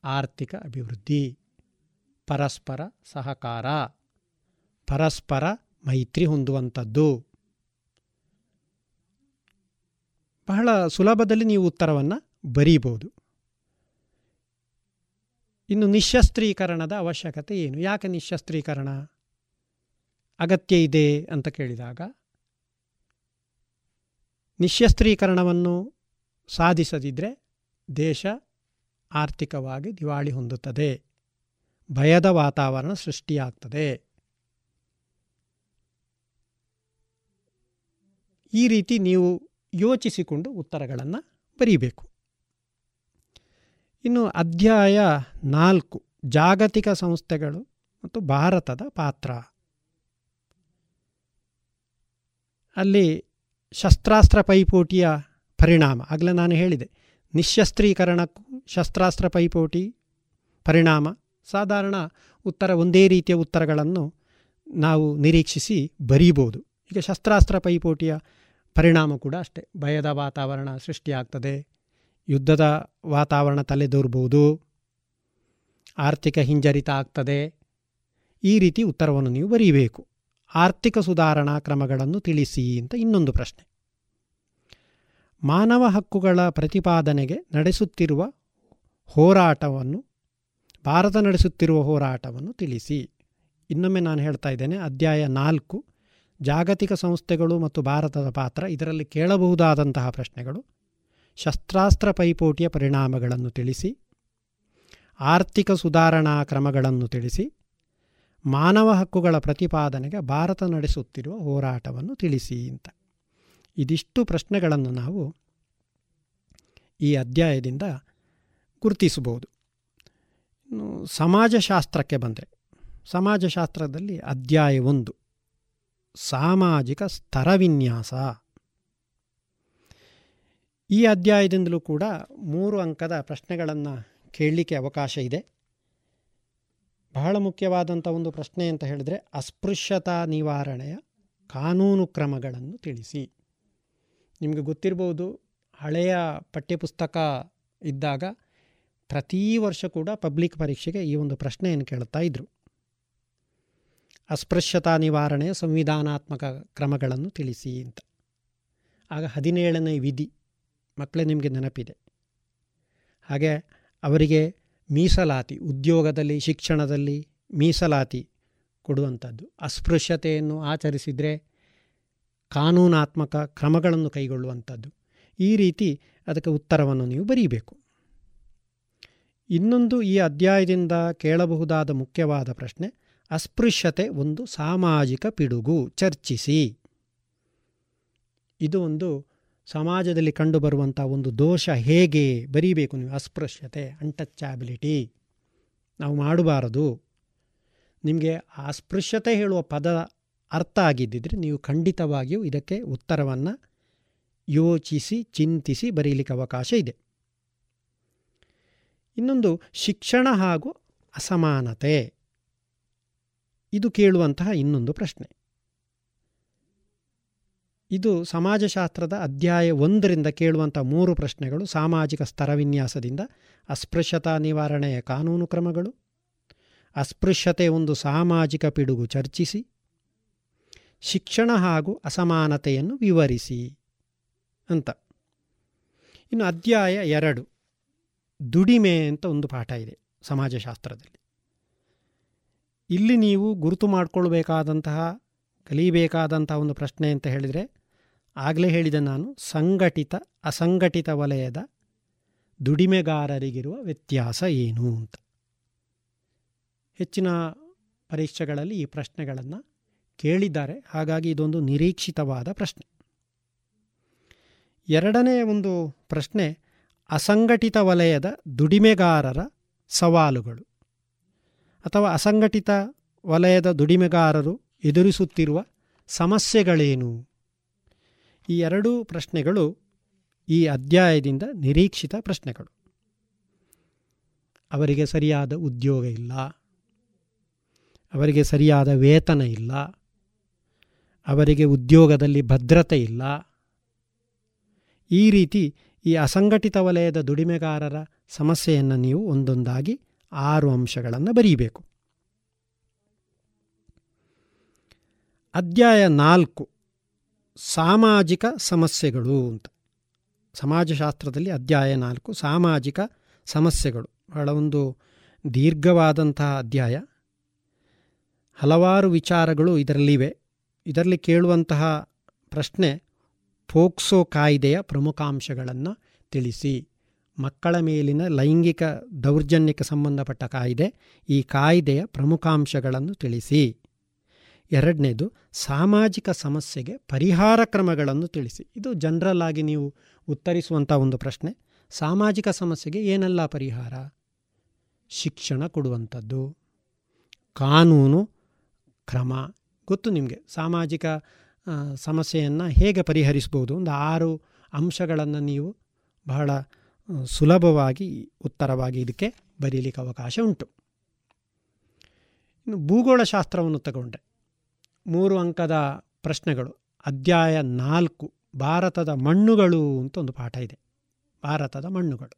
ಆರ್ಥಿಕ ಅಭಿವೃದ್ಧಿ, ಪರಸ್ಪರ ಸಹಕಾರ, ಪರಸ್ಪರ ಮೈತ್ರಿ ಹೊಂದುವಂಥದ್ದು. ಬಹಳ ಸುಲಭದಲ್ಲಿ ನೀವು ಉತ್ತರವನ್ನು ಬರೀಬೋದು ಇನ್ನು ನಿಶಸ್ತ್ರೀಕರಣದ ಅವಶ್ಯಕತೆ ಏನು? ಯಾಕೆ ನಿಶಸ್ತ್ರೀಕರಣ ಅಗತ್ಯ ಇದೆ ಅಂತ ಕೇಳಿದಾಗ ನಿಶಸ್ತ್ರೀಕರಣವನ್ನು ಸಾಧಿಸದಿದ್ದರೆ ದೇಶ ಆರ್ಥಿಕವಾಗಿ ದಿವಾಳಿ ಹೊಂದುತ್ತದೆ. ಭಯದ ವಾತಾವರಣ ಸೃಷ್ಟಿಯಾಗ್ತದೆ. ಈ ರೀತಿ ನೀವು ಯೋಚಿಸಿಕೊಂಡು ಉತ್ತರಗಳನ್ನು ಬರೀಬೇಕು. ಇನ್ನು ಅಧ್ಯಾಯ ನಾಲ್ಕು, ಜಾಗತಿಕ ಸಂಸ್ಥೆಗಳು ಮತ್ತು ಭಾರತದ ಪಾತ್ರ. ಅಲ್ಲಿ ಶಸ್ತ್ರಾಸ್ತ್ರ ಪೈಪೋಟಿಯ ಪರಿಣಾಮ. ಆಗಲೇ ನಾನು ಹೇಳಿದೆ. ನಿಶಸ್ತ್ರೀಕರಣಕ್ಕೂ ಶಸ್ತ್ರಾಸ್ತ್ರ ಪೈಪೋಟಿ ಪರಿಣಾಮ. ಸಾಧಾರಣ ಉತ್ತರ ಒಂದೇ ರೀತಿಯ ಉತ್ತರಗಳನ್ನು ನಾವು ನಿರೀಕ್ಷಿಸಿ ಬರೀಬೋದು. ಈಗ ಶಸ್ತ್ರಾಸ್ತ್ರ ಪೈಪೋಟಿಯ ಪರಿಣಾಮ ಕೂಡ ಅಷ್ಟೇ. ಭಯದ ವಾತಾವರಣ ಸೃಷ್ಟಿಯಾಗ್ತದೆ. ಯುದ್ಧದ ವಾತಾವರಣ ತಲೆದೋರ್ಬೋದು. ಆರ್ಥಿಕ ಹಿಂಜರಿತ ಆಗ್ತದೆ. ಈ ರೀತಿ ಉತ್ತರವನ್ನು ನೀವು ಬರೀಬೇಕು. ಆರ್ಥಿಕ ಸುಧಾರಣಾ ಕ್ರಮಗಳನ್ನು ತಿಳಿಸಿ ಅಂತ ಇನ್ನೊಂದು ಪ್ರಶ್ನೆ. ಮಾನವ ಹಕ್ಕುಗಳ ಪ್ರತಿಪಾದನೆಗೆ ನಡೆಸುತ್ತಿರುವ ಹೋರಾಟವನ್ನು, ಭಾರತ ನಡೆಸುತ್ತಿರುವ ಹೋರಾಟವನ್ನು ತಿಳಿಸಿ. ಇನ್ನೊಮ್ಮೆ ನಾನು ಹೇಳ್ತಾ ಇದ್ದೇನೆ, ಅಧ್ಯಾಯ ನಾಲ್ಕು, ಜಾಗತಿಕ ಸಂಸ್ಥೆಗಳು ಮತ್ತು ಭಾರತದ ಪಾತ್ರ, ಇದರಲ್ಲಿ ಕೇಳಬಹುದಾದಂತಹ ಪ್ರಶ್ನೆಗಳು, ಶಸ್ತ್ರಾಸ್ತ್ರ ಪೈಪೋಟಿಯ ಪರಿಣಾಮಗಳನ್ನು ತಿಳಿಸಿ, ಆರ್ಥಿಕ ಸುಧಾರಣಾ ಕ್ರಮಗಳನ್ನು ತಿಳಿಸಿ ಮಾನವ ಹಕ್ಕುಗಳ ಪ್ರತಿಪಾದನೆಗೆ ಭಾರತ ನಡೆಸುತ್ತಿರುವ ಹೋರಾಟವನ್ನು ತಿಳಿಸಿ ಅಂತ. ಇದಿಷ್ಟು ಪ್ರಶ್ನೆಗಳನ್ನು ನಾವು ಈ ಅಧ್ಯಾಯದಿಂದ ಗುರುತಿಸಬಹುದು. ಸಮಾಜಶಾಸ್ತ್ರಕ್ಕೆ ಬಂದರೆ, ಸಮಾಜಶಾಸ್ತ್ರದಲ್ಲಿ ಅಧ್ಯಾಯ ಒಂದು, ಸಾಮಾಜಿಕ ಸ್ತರವಿನ್ಯಾಸ ಈ ಅಧ್ಯಾಯದಿಂದಲೂ ಕೂಡ ಮೂರು ಅಂಕದ ಪ್ರಶ್ನೆಗಳನ್ನು ಕೇಳಲಿಕ್ಕೆ ಅವಕಾಶ ಇದೆ. ಬಹಳ ಮುಖ್ಯವಾದಂಥ ಒಂದು ಪ್ರಶ್ನೆ ಅಂತ ಹೇಳಿದರೆ, ಅಸ್ಪೃಶ್ಯತಾ ನಿವಾರಣೆಯ ಕಾನೂನು ಕ್ರಮಗಳನ್ನು ತಿಳಿಸಿ. ನಿಮಗೆ ಗೊತ್ತಿರ್ಬೋದು, ಹಳೆಯ ಪಠ್ಯಪುಸ್ತಕ ಇದ್ದಾಗ ಪ್ರತಿ ವರ್ಷ ಕೂಡ ಪಬ್ಲಿಕ್ ಪರೀಕ್ಷೆಗೆ ಈ ಒಂದು ಪ್ರಶ್ನೆಯನ್ನು ಕೇಳ್ತಾ ಇದ್ದರು ಅಸ್ಪೃಶ್ಯತಾ ನಿವಾರಣೆಯ ಸಂವಿಧಾನಾತ್ಮಕ ಕ್ರಮಗಳನ್ನು ತಿಳಿಸಿ ಅಂತ. ಆಗ ಹದಿನೇಳನೇ ವಿಧಿ ಮಕ್ಕಳೇ ನಿಮಗೆ ನೆನಪಿದೆ. ಹಾಗೆ ಅವರಿಗೆ ಮೀಸಲಾತಿ, ಉದ್ಯೋಗದಲ್ಲಿ, ಶಿಕ್ಷಣದಲ್ಲಿ ಮೀಸಲಾತಿ ಕೊಡುವಂಥದ್ದು. ಅಸ್ಪೃಶ್ಯತೆಯನ್ನು ಆಚರಿಸಿದರೆ ಕಾನೂನಾತ್ಮಕ ಕ್ರಮಗಳನ್ನು ಕೈಗೊಳ್ಳುವಂಥದ್ದು. ಈ ರೀತಿ ಅದಕ್ಕೆ ಉತ್ತರವನ್ನು ನೀವು ಬರೀಬೇಕು. ಇನ್ನೊಂದು ಈ ಅಧ್ಯಾಯದಿಂದ ಕೇಳಬಹುದಾದ ಮುಖ್ಯವಾದ ಪ್ರಶ್ನೆ, ಅಸ್ಪೃಶ್ಯತೆ ಒಂದು ಸಾಮಾಜಿಕ ಪಿಡುಗು. ಚರ್ಚಿಸಿ. ಇದು ಒಂದು ಸಮಾಜದಲ್ಲಿ ಕಂಡುಬರುವಂಥ ಒಂದು ದೋಷ ಹೇಗೆ ಬರೀಬೇಕು ನೀವು? ಅಸ್ಪೃಶ್ಯತೆ ಅನ್ಟಚ್ಚಾಬಿಲಿಟಿ ನಾವು ಮಾಡಬಾರದು. ನಿಮಗೆ ಅಸ್ಪೃಶ್ಯತೆ ಹೇಳುವ ಪದ ಅರ್ಥ ಆಗಿದ್ದಿದ್ರೆ ನೀವು ಖಂಡಿತವಾಗಿಯೂ ಇದಕ್ಕೆ ಉತ್ತರವನ್ನು ಯೋಚಿಸಿ, ಚಿಂತಿಸಿ ಬರೀಲಿಕ್ಕೆ ಅವಕಾಶ ಇದೆ. ಇನ್ನೊಂದು ಶಿಕ್ಷಣ ಹಾಗೂ ಅಸಮಾನತೆ. ಇದು ಕೇಳುವಂತಹ ಇನ್ನೊಂದು ಪ್ರಶ್ನೆ. ಇದು ಸಮಾಜಶಾಸ್ತ್ರದ ಅಧ್ಯಾಯ ಒಂದರಿಂದ ಕೇಳುವಂಥ ಮೂರು ಪ್ರಶ್ನೆಗಳು. ಸಾಮಾಜಿಕ ಸ್ತರವಿನ್ಯಾಸದಿಂದ ಅಸ್ಪೃಶ್ಯತಾ ನಿವಾರಣೆಯ ಕಾನೂನು ಕ್ರಮಗಳು. ಅಸ್ಪೃಶ್ಯತೆ ಒಂದು ಸಾಮಾಜಿಕ ಪಿಡುಗು ಚರ್ಚಿಸಿ. ಶಿಕ್ಷಣ ಹಾಗೂ ಅಸಮಾನತೆಯನ್ನು ವಿವರಿಸಿ ಅಂತ. ಇನ್ನು ಅಧ್ಯಾಯ ಎರಡು. ದುಡಿಮೆ ಅಂತ ಒಂದು ಪಾಠ ಇದೆ ಸಮಾಜಶಾಸ್ತ್ರದಲ್ಲಿ. ಇಲ್ಲಿ ನೀವು ಗುರುತು ಮಾಡಿಕೊಳ್ಬೇಕಾದಂತಹ ಕಲಿಯಬೇಕಾದಂತಹ ಒಂದು ಪ್ರಶ್ನೆ ಅಂತ ಹೇಳಿದರೆ ಆಗಲೇ ಹೇಳಿದ ನಾನು, ಸಂಘಟಿತ, ಅಸಂಘಟಿತ ವಲಯದ ದುಡಿಮೆಗಾರರಿಗಿರುವ ವ್ಯತ್ಯಾಸ ಏನು ಅಂತ. ಹೆಚ್ಚಿನ ಪರೀಕ್ಷೆಗಳಲ್ಲಿ ಈ ಪ್ರಶ್ನೆಗಳನ್ನು ಕೇಳಿದ್ದಾರೆ. ಹಾಗಾಗಿ ಇದೊಂದು ನಿರೀಕ್ಷಿತವಾದ ಪ್ರಶ್ನೆ. ಎರಡನೇ ಒಂದು ಪ್ರಶ್ನೆ, ಅಸಂಘಟಿತ ವಲಯದ ದುಡಿಮೆಗಾರರ ಸವಾಲುಗಳು. ಅಥವಾ ಅಸಂಘಟಿತ ವಲಯದ ದುಡಿಮೆಗಾರರು ಎದುರಿಸುತ್ತಿರುವ ಸಮಸ್ಯೆಗಳೇನು? ಈ ಎರಡೂ ಪ್ರಶ್ನೆಗಳು ಈ ಅಧ್ಯಾಯದಿಂದ ನಿರೀಕ್ಷಿತ ಪ್ರಶ್ನೆಗಳು. ಅವರಿಗೆ ಸರಿಯಾದ ಉದ್ಯೋಗ ಇಲ್ಲ. ಅವರಿಗೆ ಸರಿಯಾದ ವೇತನ ಇಲ್ಲ. ಅವರಿಗೆ ಉದ್ಯೋಗದಲ್ಲಿ ಭದ್ರತೆ ಇಲ್ಲ. ಈ ರೀತಿ ಈ ಅಸಂಘಟಿತ ವಲಯದ ದುಡಿಮೆಗಾರರ ಸಮಸ್ಯೆಯನ್ನು ನೀವು ಒಂದೊಂದಾಗಿ ಆರು ಅಂಶಗಳನ್ನು ಬರೀಬೇಕು. ಅಧ್ಯಾಯ ನಾಲ್ಕು. ಸಾಮಾಜಿಕ ಸಮಸ್ಯೆಗಳು ಅಂತ. ಸಮಾಜಶಾಸ್ತ್ರದಲ್ಲಿ ಅಧ್ಯಾಯ ನಾಲ್ಕು, ಸಾಮಾಜಿಕ ಸಮಸ್ಯೆಗಳು. ಬಹಳ ಒಂದು ದೀರ್ಘವಾದಂತಹ ಅಧ್ಯಾಯ. ಹಲವಾರು ವಿಚಾರಗಳು ಇದರಲ್ಲಿವೆ. ಇದರಲ್ಲಿ ಕೇಳುವಂತಹ ಪ್ರಶ್ನೆ ಫೋಕ್ಸೋ ಕಾಯ್ದೆಯ ಪ್ರಮುಖಾಂಶಗಳನ್ನು ತಿಳಿಸಿ. ಮಕ್ಕಳ ಮೇಲಿನ ಲೈಂಗಿಕ ದೌರ್ಜನ್ಯಕ್ಕೆ ಸಂಬಂಧಪಟ್ಟ ಕಾಯ್ದೆ, ಈ ಕಾಯ್ದೆಯ ಪ್ರಮುಖಾಂಶಗಳನ್ನು ತಿಳಿಸಿ. ಎರಡನೇದು, ಸಾಮಾಜಿಕ ಸಮಸ್ಯೆಗೆ ಪರಿಹಾರ ಕ್ರಮಗಳನ್ನು ತಿಳಿಸಿ. ಇದು ಜನರಲ್ ಆಗಿ ನೀವು ಉತ್ತರಿಸುವಂಥ ಒಂದು ಪ್ರಶ್ನೆ. ಸಾಮಾಜಿಕ ಸಮಸ್ಯೆಗೆ ಏನೆಲ್ಲ ಪರಿಹಾರ? ಶಿಕ್ಷಣ ಕೊಡುವಂಥದ್ದು, ಕಾನೂನು ಕ್ರಮ. ಗೊತ್ತು ನಿಮಗೆ? ಸಾಮಾಜಿಕ ಸಮಸ್ಯೆಯನ್ನು ಹೇಗೆ ಪರಿಹರಿಸ್ಬೋದು ಒಂದು ಆರು ಅಂಶಗಳನ್ನು ನೀವು ಬಹಳ ಸುಲಭವಾಗಿ, ಉತ್ತರವಾಗಿ ಇದಕ್ಕೆ ಬರೀಲಿಕ್ಕೆ ಅವಕಾಶ ಉಂಟು. ಇನ್ನು ಭೂಗೋಳಶಾಸ್ತ್ರವನ್ನು ತಗೊಂಡ್ರೆ ಮೂರು ಅಂಕದ ಪ್ರಶ್ನೆಗಳು. ಅಧ್ಯಾಯ ನಾಲ್ಕು, ಭಾರತದ ಮಣ್ಣುಗಳು ಅಂತ ಒಂದು ಪಾಠ ಇದೆ. ಭಾರತದ ಮಣ್ಣುಗಳು.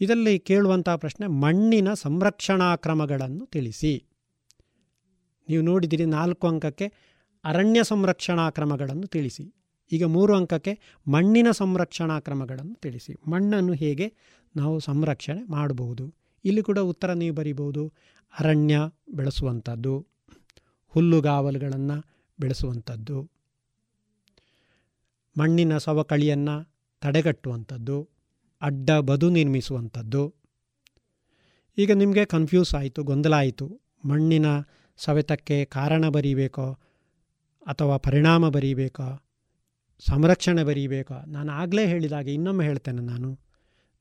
ಇದರಲ್ಲಿ ಕೇಳುವಂಥ ಪ್ರಶ್ನೆ, ಮಣ್ಣಿನ ಸಂರಕ್ಷಣಾ ಕ್ರಮಗಳನ್ನು ತಿಳಿಸಿ. ನೀವು ನೋಡಿದಿರಿ ನಾಲ್ಕು ಅಂಕಕ್ಕೆ ಅರಣ್ಯ ಸಂರಕ್ಷಣಾ ಕ್ರಮಗಳನ್ನು ತಿಳಿಸಿ. ಈಗ ಮೂರು ಅಂಕಕ್ಕೆ ಮಣ್ಣಿನ ಸಂರಕ್ಷಣಾ ಕ್ರಮಗಳನ್ನು ತಿಳಿಸಿ. ಮಣ್ಣನ್ನು ಹೇಗೆ ನಾವು ಸಂರಕ್ಷಣೆ ಮಾಡಬಹುದು? ಇಲ್ಲಿ ಕೂಡ ಉತ್ತರ ನೀವು ಬರಿಬೋದು ಅರಣ್ಯ ಬೆಳೆಸುವಂಥದ್ದು. ಹುಲ್ಲುಗಾವಲುಗಳನ್ನು ಬೆಳೆಸುವಂಥದ್ದು. ಮಣ್ಣಿನ ಸವಕಳಿಯನ್ನು ತಡೆಗಟ್ಟುವಂಥದ್ದು. ಅಡ್ಡ ಬದು ನಿರ್ಮಿಸುವಂಥದ್ದು. ಈಗ ನಿಮಗೆ ಕನ್ಫ್ಯೂಸ್ ಆಯಿತು, ಗೊಂದಲ ಆಯಿತು. ಮಣ್ಣಿನ ಸವೆತಕ್ಕೆ ಕಾರಣ ಬರೀಬೇಕೋ ಅಥವಾ ಪರಿಣಾಮ ಬರೀಬೇಕೋ, ಸಂರಕ್ಷಣೆ ಬರೀಬೇಕೋ? ನಾನು ಆಗಲೇ ಹೇಳಿದಾಗೆ ಇನ್ನೊಮ್ಮೆ ಹೇಳ್ತೇನೆ ನಾನು.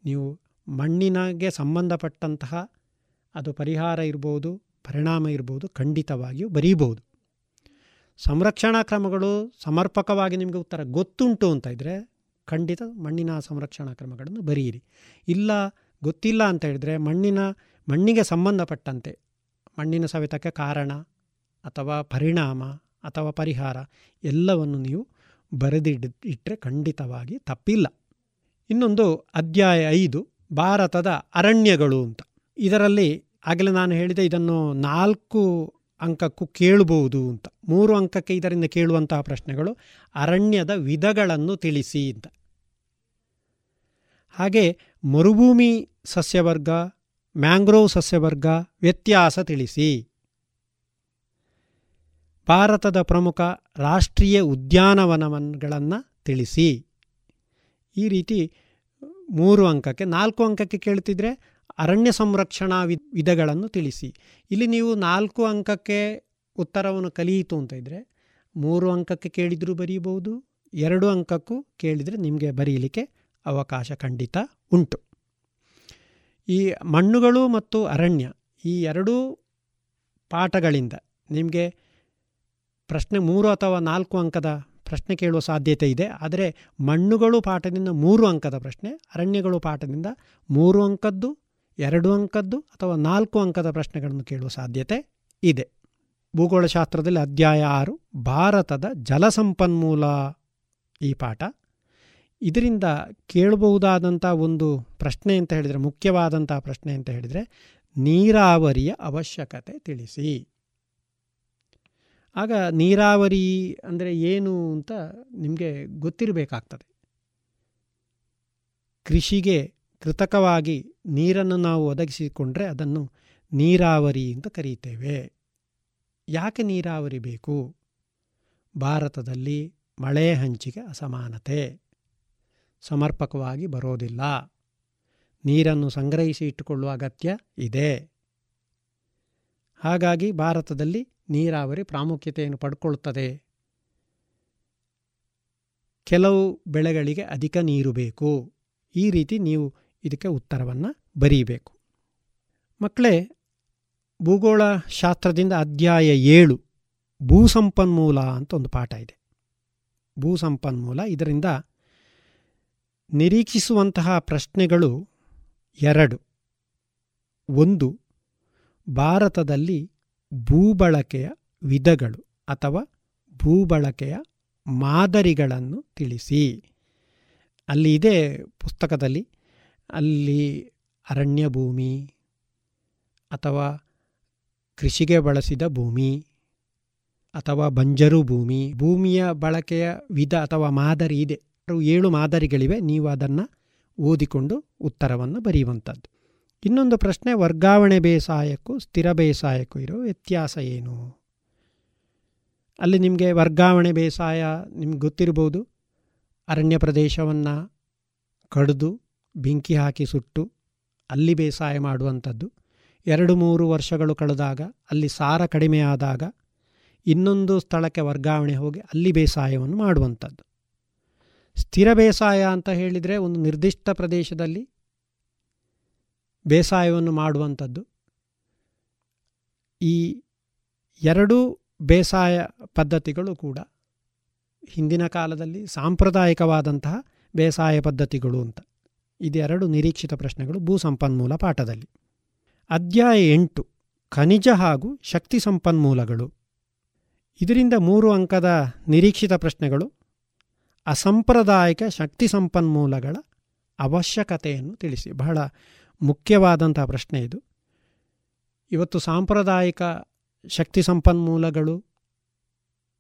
ನೀವು ಮಣ್ಣಿನಗೆ ಸಂಬಂಧಪಟ್ಟಂತಹ ಅದು ಪರಿಹಾರ ಇರ್ಬೋದು ಪರಿಣಾಮ ಇರ್ಬೋದು, ಖಂಡಿತವಾಗಿಯೂ ಬರೀಬಹುದು ಸಂರಕ್ಷಣಾ ಕ್ರಮಗಳು ಸಮರ್ಪಕವಾಗಿ ನಿಮಗೆ ಉತ್ತರ ಗೊತ್ತುಂಟು ಅಂತ ಇದ್ದರೆ ಖಂಡಿತ ಮಣ್ಣಿನ ಸಂರಕ್ಷಣಾ ಕ್ರಮಗಳನ್ನು ಬರೆಯಿರಿ ಇಲ್ಲ, ಗೊತ್ತಿಲ್ಲ ಅಂತ ಹೇಳಿದರೆ ಮಣ್ಣಿನ, ಮಣ್ಣಿಗೆ ಸಂಬಂಧಪಟ್ಟಂತೆ, ಮಣ್ಣಿನ ಸವೆತಕ್ಕೆ ಕಾರಣ ಅಥವಾ ಪರಿಣಾಮ ಅಥವಾ ಪರಿಹಾರ ಎಲ್ಲವನ್ನು ನೀವು ಬರೆದಿಡ್ ಇಟ್ಟರೆ ಖಂಡಿತವಾಗಿ ತಪ್ಪಿಲ್ಲ. ಇನ್ನೊಂದು ಅಧ್ಯಾಯ ಐದು, ಭಾರತದ ಅರಣ್ಯಗಳು ಅಂತ. ಇದರಲ್ಲಿ ಆಗಲೇ ನಾನು ಹೇಳಿದೆ, ಇದನ್ನು ನಾಲ್ಕು ಅಂಕಕ್ಕೂ ಕೇಳಬಹುದು ಅಂತ. ಮೂರು ಅಂಕಕ್ಕೆ ಇದರಿಂದ ಕೇಳುವಂತಹ ಪ್ರಶ್ನೆಗಳು, ಅರಣ್ಯದ ವಿಧಗಳನ್ನು ತಿಳಿಸಿ ಅಂತ. ಹಾಗೆ ಮರುಭೂಮಿ ಸಸ್ಯವರ್ಗ, ಮ್ಯಾಂಗ್ರೋವ್ ಸಸ್ಯವರ್ಗ ವ್ಯತ್ಯಾಸ ತಿಳಿಸಿ. ಭಾರತದ ಪ್ರಮುಖ ರಾಷ್ಟ್ರೀಯ ಉದ್ಯಾನವನಗಳನ್ನು ತಿಳಿಸಿ. ಈ ರೀತಿ ಮೂರು ಅಂಕಕ್ಕೆ, ನಾಲ್ಕು ಅಂಕಕ್ಕೆ ಕೇಳ್ತಿದ್ರೆ ಅರಣ್ಯ ಸಂರಕ್ಷಣಾ ವಿಧಗಳನ್ನು ತಿಳಿಸಿ. ಇಲ್ಲಿ ನೀವು ನಾಲ್ಕು ಅಂಕಕ್ಕೆ ಉತ್ತರವನ್ನು ಕಲಿಯಿತು ಅಂತ ಇದ್ದರೆ ಮೂರು ಅಂಕಕ್ಕೆ ಕೇಳಿದರೂ ಬರೀಬಹುದು, ಎರಡು ಅಂಕಕ್ಕೂ ಕೇಳಿದರೆ ನಿಮಗೆ ಬರೀಲಿಕ್ಕೆ ಅವಕಾಶ ಖಂಡಿತ ಉಂಟು. ಈ ಮಣ್ಣುಗಳು ಮತ್ತು ಅರಣ್ಯ ಈ ಎರಡೂ ಪಾಠಗಳಿಂದ ನಿಮಗೆ ಪ್ರಶ್ನೆ ಮೂರು ಅಥವಾ ನಾಲ್ಕು ಅಂಕದ ಪ್ರಶ್ನೆ ಕೇಳುವ ಸಾಧ್ಯತೆ ಇದೆ. ಆದರೆ ಮಣ್ಣುಗಳು ಪಾಠದಿಂದ ಮೂರು ಅಂಕದ ಪ್ರಶ್ನೆ, ಅರಣ್ಯಗಳು ಪಾಠದಿಂದ ಮೂರು ಅಂಕದ್ದು ಎರಡು ಅಂಕದ್ದು ಅಥವಾ ನಾಲ್ಕು ಅಂಕದ ಪ್ರಶ್ನೆಗಳನ್ನು ಕೇಳುವ ಸಾಧ್ಯತೆ ಇದೆ. ಭೂಗೋಳಶಾಸ್ತ್ರದಲ್ಲಿ ಅಧ್ಯಾಯ ಆರು, ಭಾರತದ ಜಲಸಂಪನ್ಮೂಲ ಈ ಪಾಠ. ಇದರಿಂದ ಕೇಳಬಹುದಾದಂಥ ಒಂದು ಪ್ರಶ್ನೆ ಅಂತ ಹೇಳಿದರೆ ಮುಖ್ಯವಾದಂಥ ಪ್ರಶ್ನೆ ಅಂತ ಹೇಳಿದರೆ, ನೀರಾವರಿಯ ಅವಶ್ಯಕತೆ ತಿಳಿಸಿ. ಆಗ ನೀರಾವರಿ ಅಂದರೆ ಏನು ಅಂತ ನಿಮಗೆ ಗೊತ್ತಿರಬೇಕಾಗ್ತದೆ. ಕೃಷಿಗೆ ಕೃತಕವಾಗಿ ನೀರನ್ನು ನಾವು ಒದಗಿಸಿಕೊಂಡ್ರೆ ಅದನ್ನು ನೀರಾವರಿ ಅಂತ ಕರೀತೇವೆ. ಯಾಕೆ ನೀರಾವರಿ ಬೇಕು? ಭಾರತದಲ್ಲಿ ಮಳೆ ಹಂಚಿಕೆ ಅಸಮಾನತೆ. ಸಮರ್ಪಕವಾಗಿ ಬರೋದಿಲ್ಲ. ನೀರನ್ನು ಸಂಗ್ರಹಿಸಿ ಇಟ್ಟುಕೊಳ್ಳುವ ಅಗತ್ಯ ಇದೆ. ಹಾಗಾಗಿ ಭಾರತದಲ್ಲಿ ನೀರಾವರಿ ಪ್ರಾಮುಖ್ಯತೆಯನ್ನು ಪಡ್ಕೊಳ್ತದೆ. ಕೆಲವು ಬೆಳೆಗಳಿಗೆ ಅಧಿಕ ನೀರು ಬೇಕು. ಈ ರೀತಿ ನೀವು ಇದಕ್ಕೆ ಉತ್ತರವನ್ನು ಬರೀಬೇಕು. ಮಕ್ಕಳೇ, ಭೂಗೋಳ ಶಾಸ್ತ್ರದಿಂದ ಅಧ್ಯಾಯ ಏಳು, ಭೂಸಂಪನ್ಮೂಲ ಅಂತ ಒಂದು ಪಾಠ ಇದೆ. ಭೂಸಂಪನ್ಮೂಲ ಇದರಿಂದ ನಿರೀಕ್ಷಿಸುವಂತಹ ಪ್ರಶ್ನೆಗಳು ಎರಡು. ಒಂದು, ಭಾರತದಲ್ಲಿ ಭೂಬಳಕೆಯ ವಿಧಗಳು ಅಥವಾ ಭೂಬಳಕೆಯ ಮಾದರಿಗಳನ್ನು ತಿಳಿಸಿ. ಅಲ್ಲಿ ಇದೆ ಪುಸ್ತಕದಲ್ಲಿ ಅಲ್ಲಿ ಅರಣ್ಯ ಭೂಮಿ ಅಥವಾ ಕೃಷಿಗೆ ಬಳಸಿದ ಭೂಮಿ ಅಥವಾ ಬಂಜರು ಭೂಮಿ, ಭೂಮಿಯ ಬಳಕೆಯ ವಿಧ ಅಥವಾ ಮಾದರಿ ಇದೆ. ಏಳು ಮಾದರಿಗಳಿವೆ. ನೀವು ಅದನ್ನು ಓದಿಕೊಂಡು ಉತ್ತರವನ್ನು ಬರೆಯುವಂಥದ್ದು. ಇನ್ನೊಂದು ಪ್ರಶ್ನೆ, ವರ್ಗಾವಣೆ ಬೇಸಾಯಕ್ಕೂ ಸ್ಥಿರ ಬೇಸಾಯಕ್ಕೂ ಇರೋ ವ್ಯತ್ಯಾಸ ಏನು? ಅಲ್ಲಿ ನಿಮಗೆ ವರ್ಗಾವಣೆ ಬೇಸಾಯ ನಿಮ್ಗೆ ಗೊತ್ತಿರ್ಬೋದು. ಅರಣ್ಯ ಪ್ರದೇಶವನ್ನು ಕಡಿದು ಬೆಂಕಿ ಹಾಕಿ ಸುಟ್ಟು ಅಲ್ಲಿ ಬೇಸಾಯ ಮಾಡುವಂಥದ್ದು. ಎರಡು ಮೂರು ವರ್ಷಗಳು ಕಳೆದಾಗ, ಅಲ್ಲಿ ಸಾರ ಕಡಿಮೆಯಾದಾಗ ಇನ್ನೊಂದು ಸ್ಥಳಕ್ಕೆ ವರ್ಗಾವಣೆ ಹೋಗಿ ಅಲ್ಲಿ ಬೇಸಾಯವನ್ನು ಮಾಡುವಂಥದ್ದು. ಸ್ಥಿರ ಬೇಸಾಯ ಅಂತ ಹೇಳಿದರೆ ಒಂದು ನಿರ್ದಿಷ್ಟ ಪ್ರದೇಶದಲ್ಲಿ ಬೇಸಾಯವನ್ನು ಮಾಡುವಂಥದ್ದು. ಈ ಎರಡೂ ಬೇಸಾಯ ಪದ್ಧತಿಗಳು ಕೂಡ ಹಿಂದಿನ ಕಾಲದಲ್ಲಿ ಸಾಂಪ್ರದಾಯಿಕವಾದಂತಹ ಬೇಸಾಯ ಪದ್ಧತಿಗಳು ಅಂತ. ಇದೆರಡು ನಿರೀಕ್ಷಿತ ಪ್ರಶ್ನೆಗಳು ಭೂ ಸಂಪನ್ಮೂಲ ಪಾಠದಲ್ಲಿ. ಅಧ್ಯಾಯ ಎಂಟು, ಖನಿಜ ಹಾಗೂ ಶಕ್ತಿ ಸಂಪನ್ಮೂಲಗಳು. ಇದರಿಂದ ಮೂರು ಅಂಕದ ನಿರೀಕ್ಷಿತ ಪ್ರಶ್ನೆಗಳು, ಅಸಂಪ್ರದಾಯಿಕ ಶಕ್ತಿ ಸಂಪನ್ಮೂಲಗಳ ಅವಶ್ಯಕತೆಯನ್ನು ತಿಳಿಸಿ. ಬಹಳ ಮುಖ್ಯವಾದಂಥ ಪ್ರಶ್ನೆ ಇದು. ಇವತ್ತು ಸಾಂಪ್ರದಾಯಿಕ ಶಕ್ತಿ ಸಂಪನ್ಮೂಲಗಳು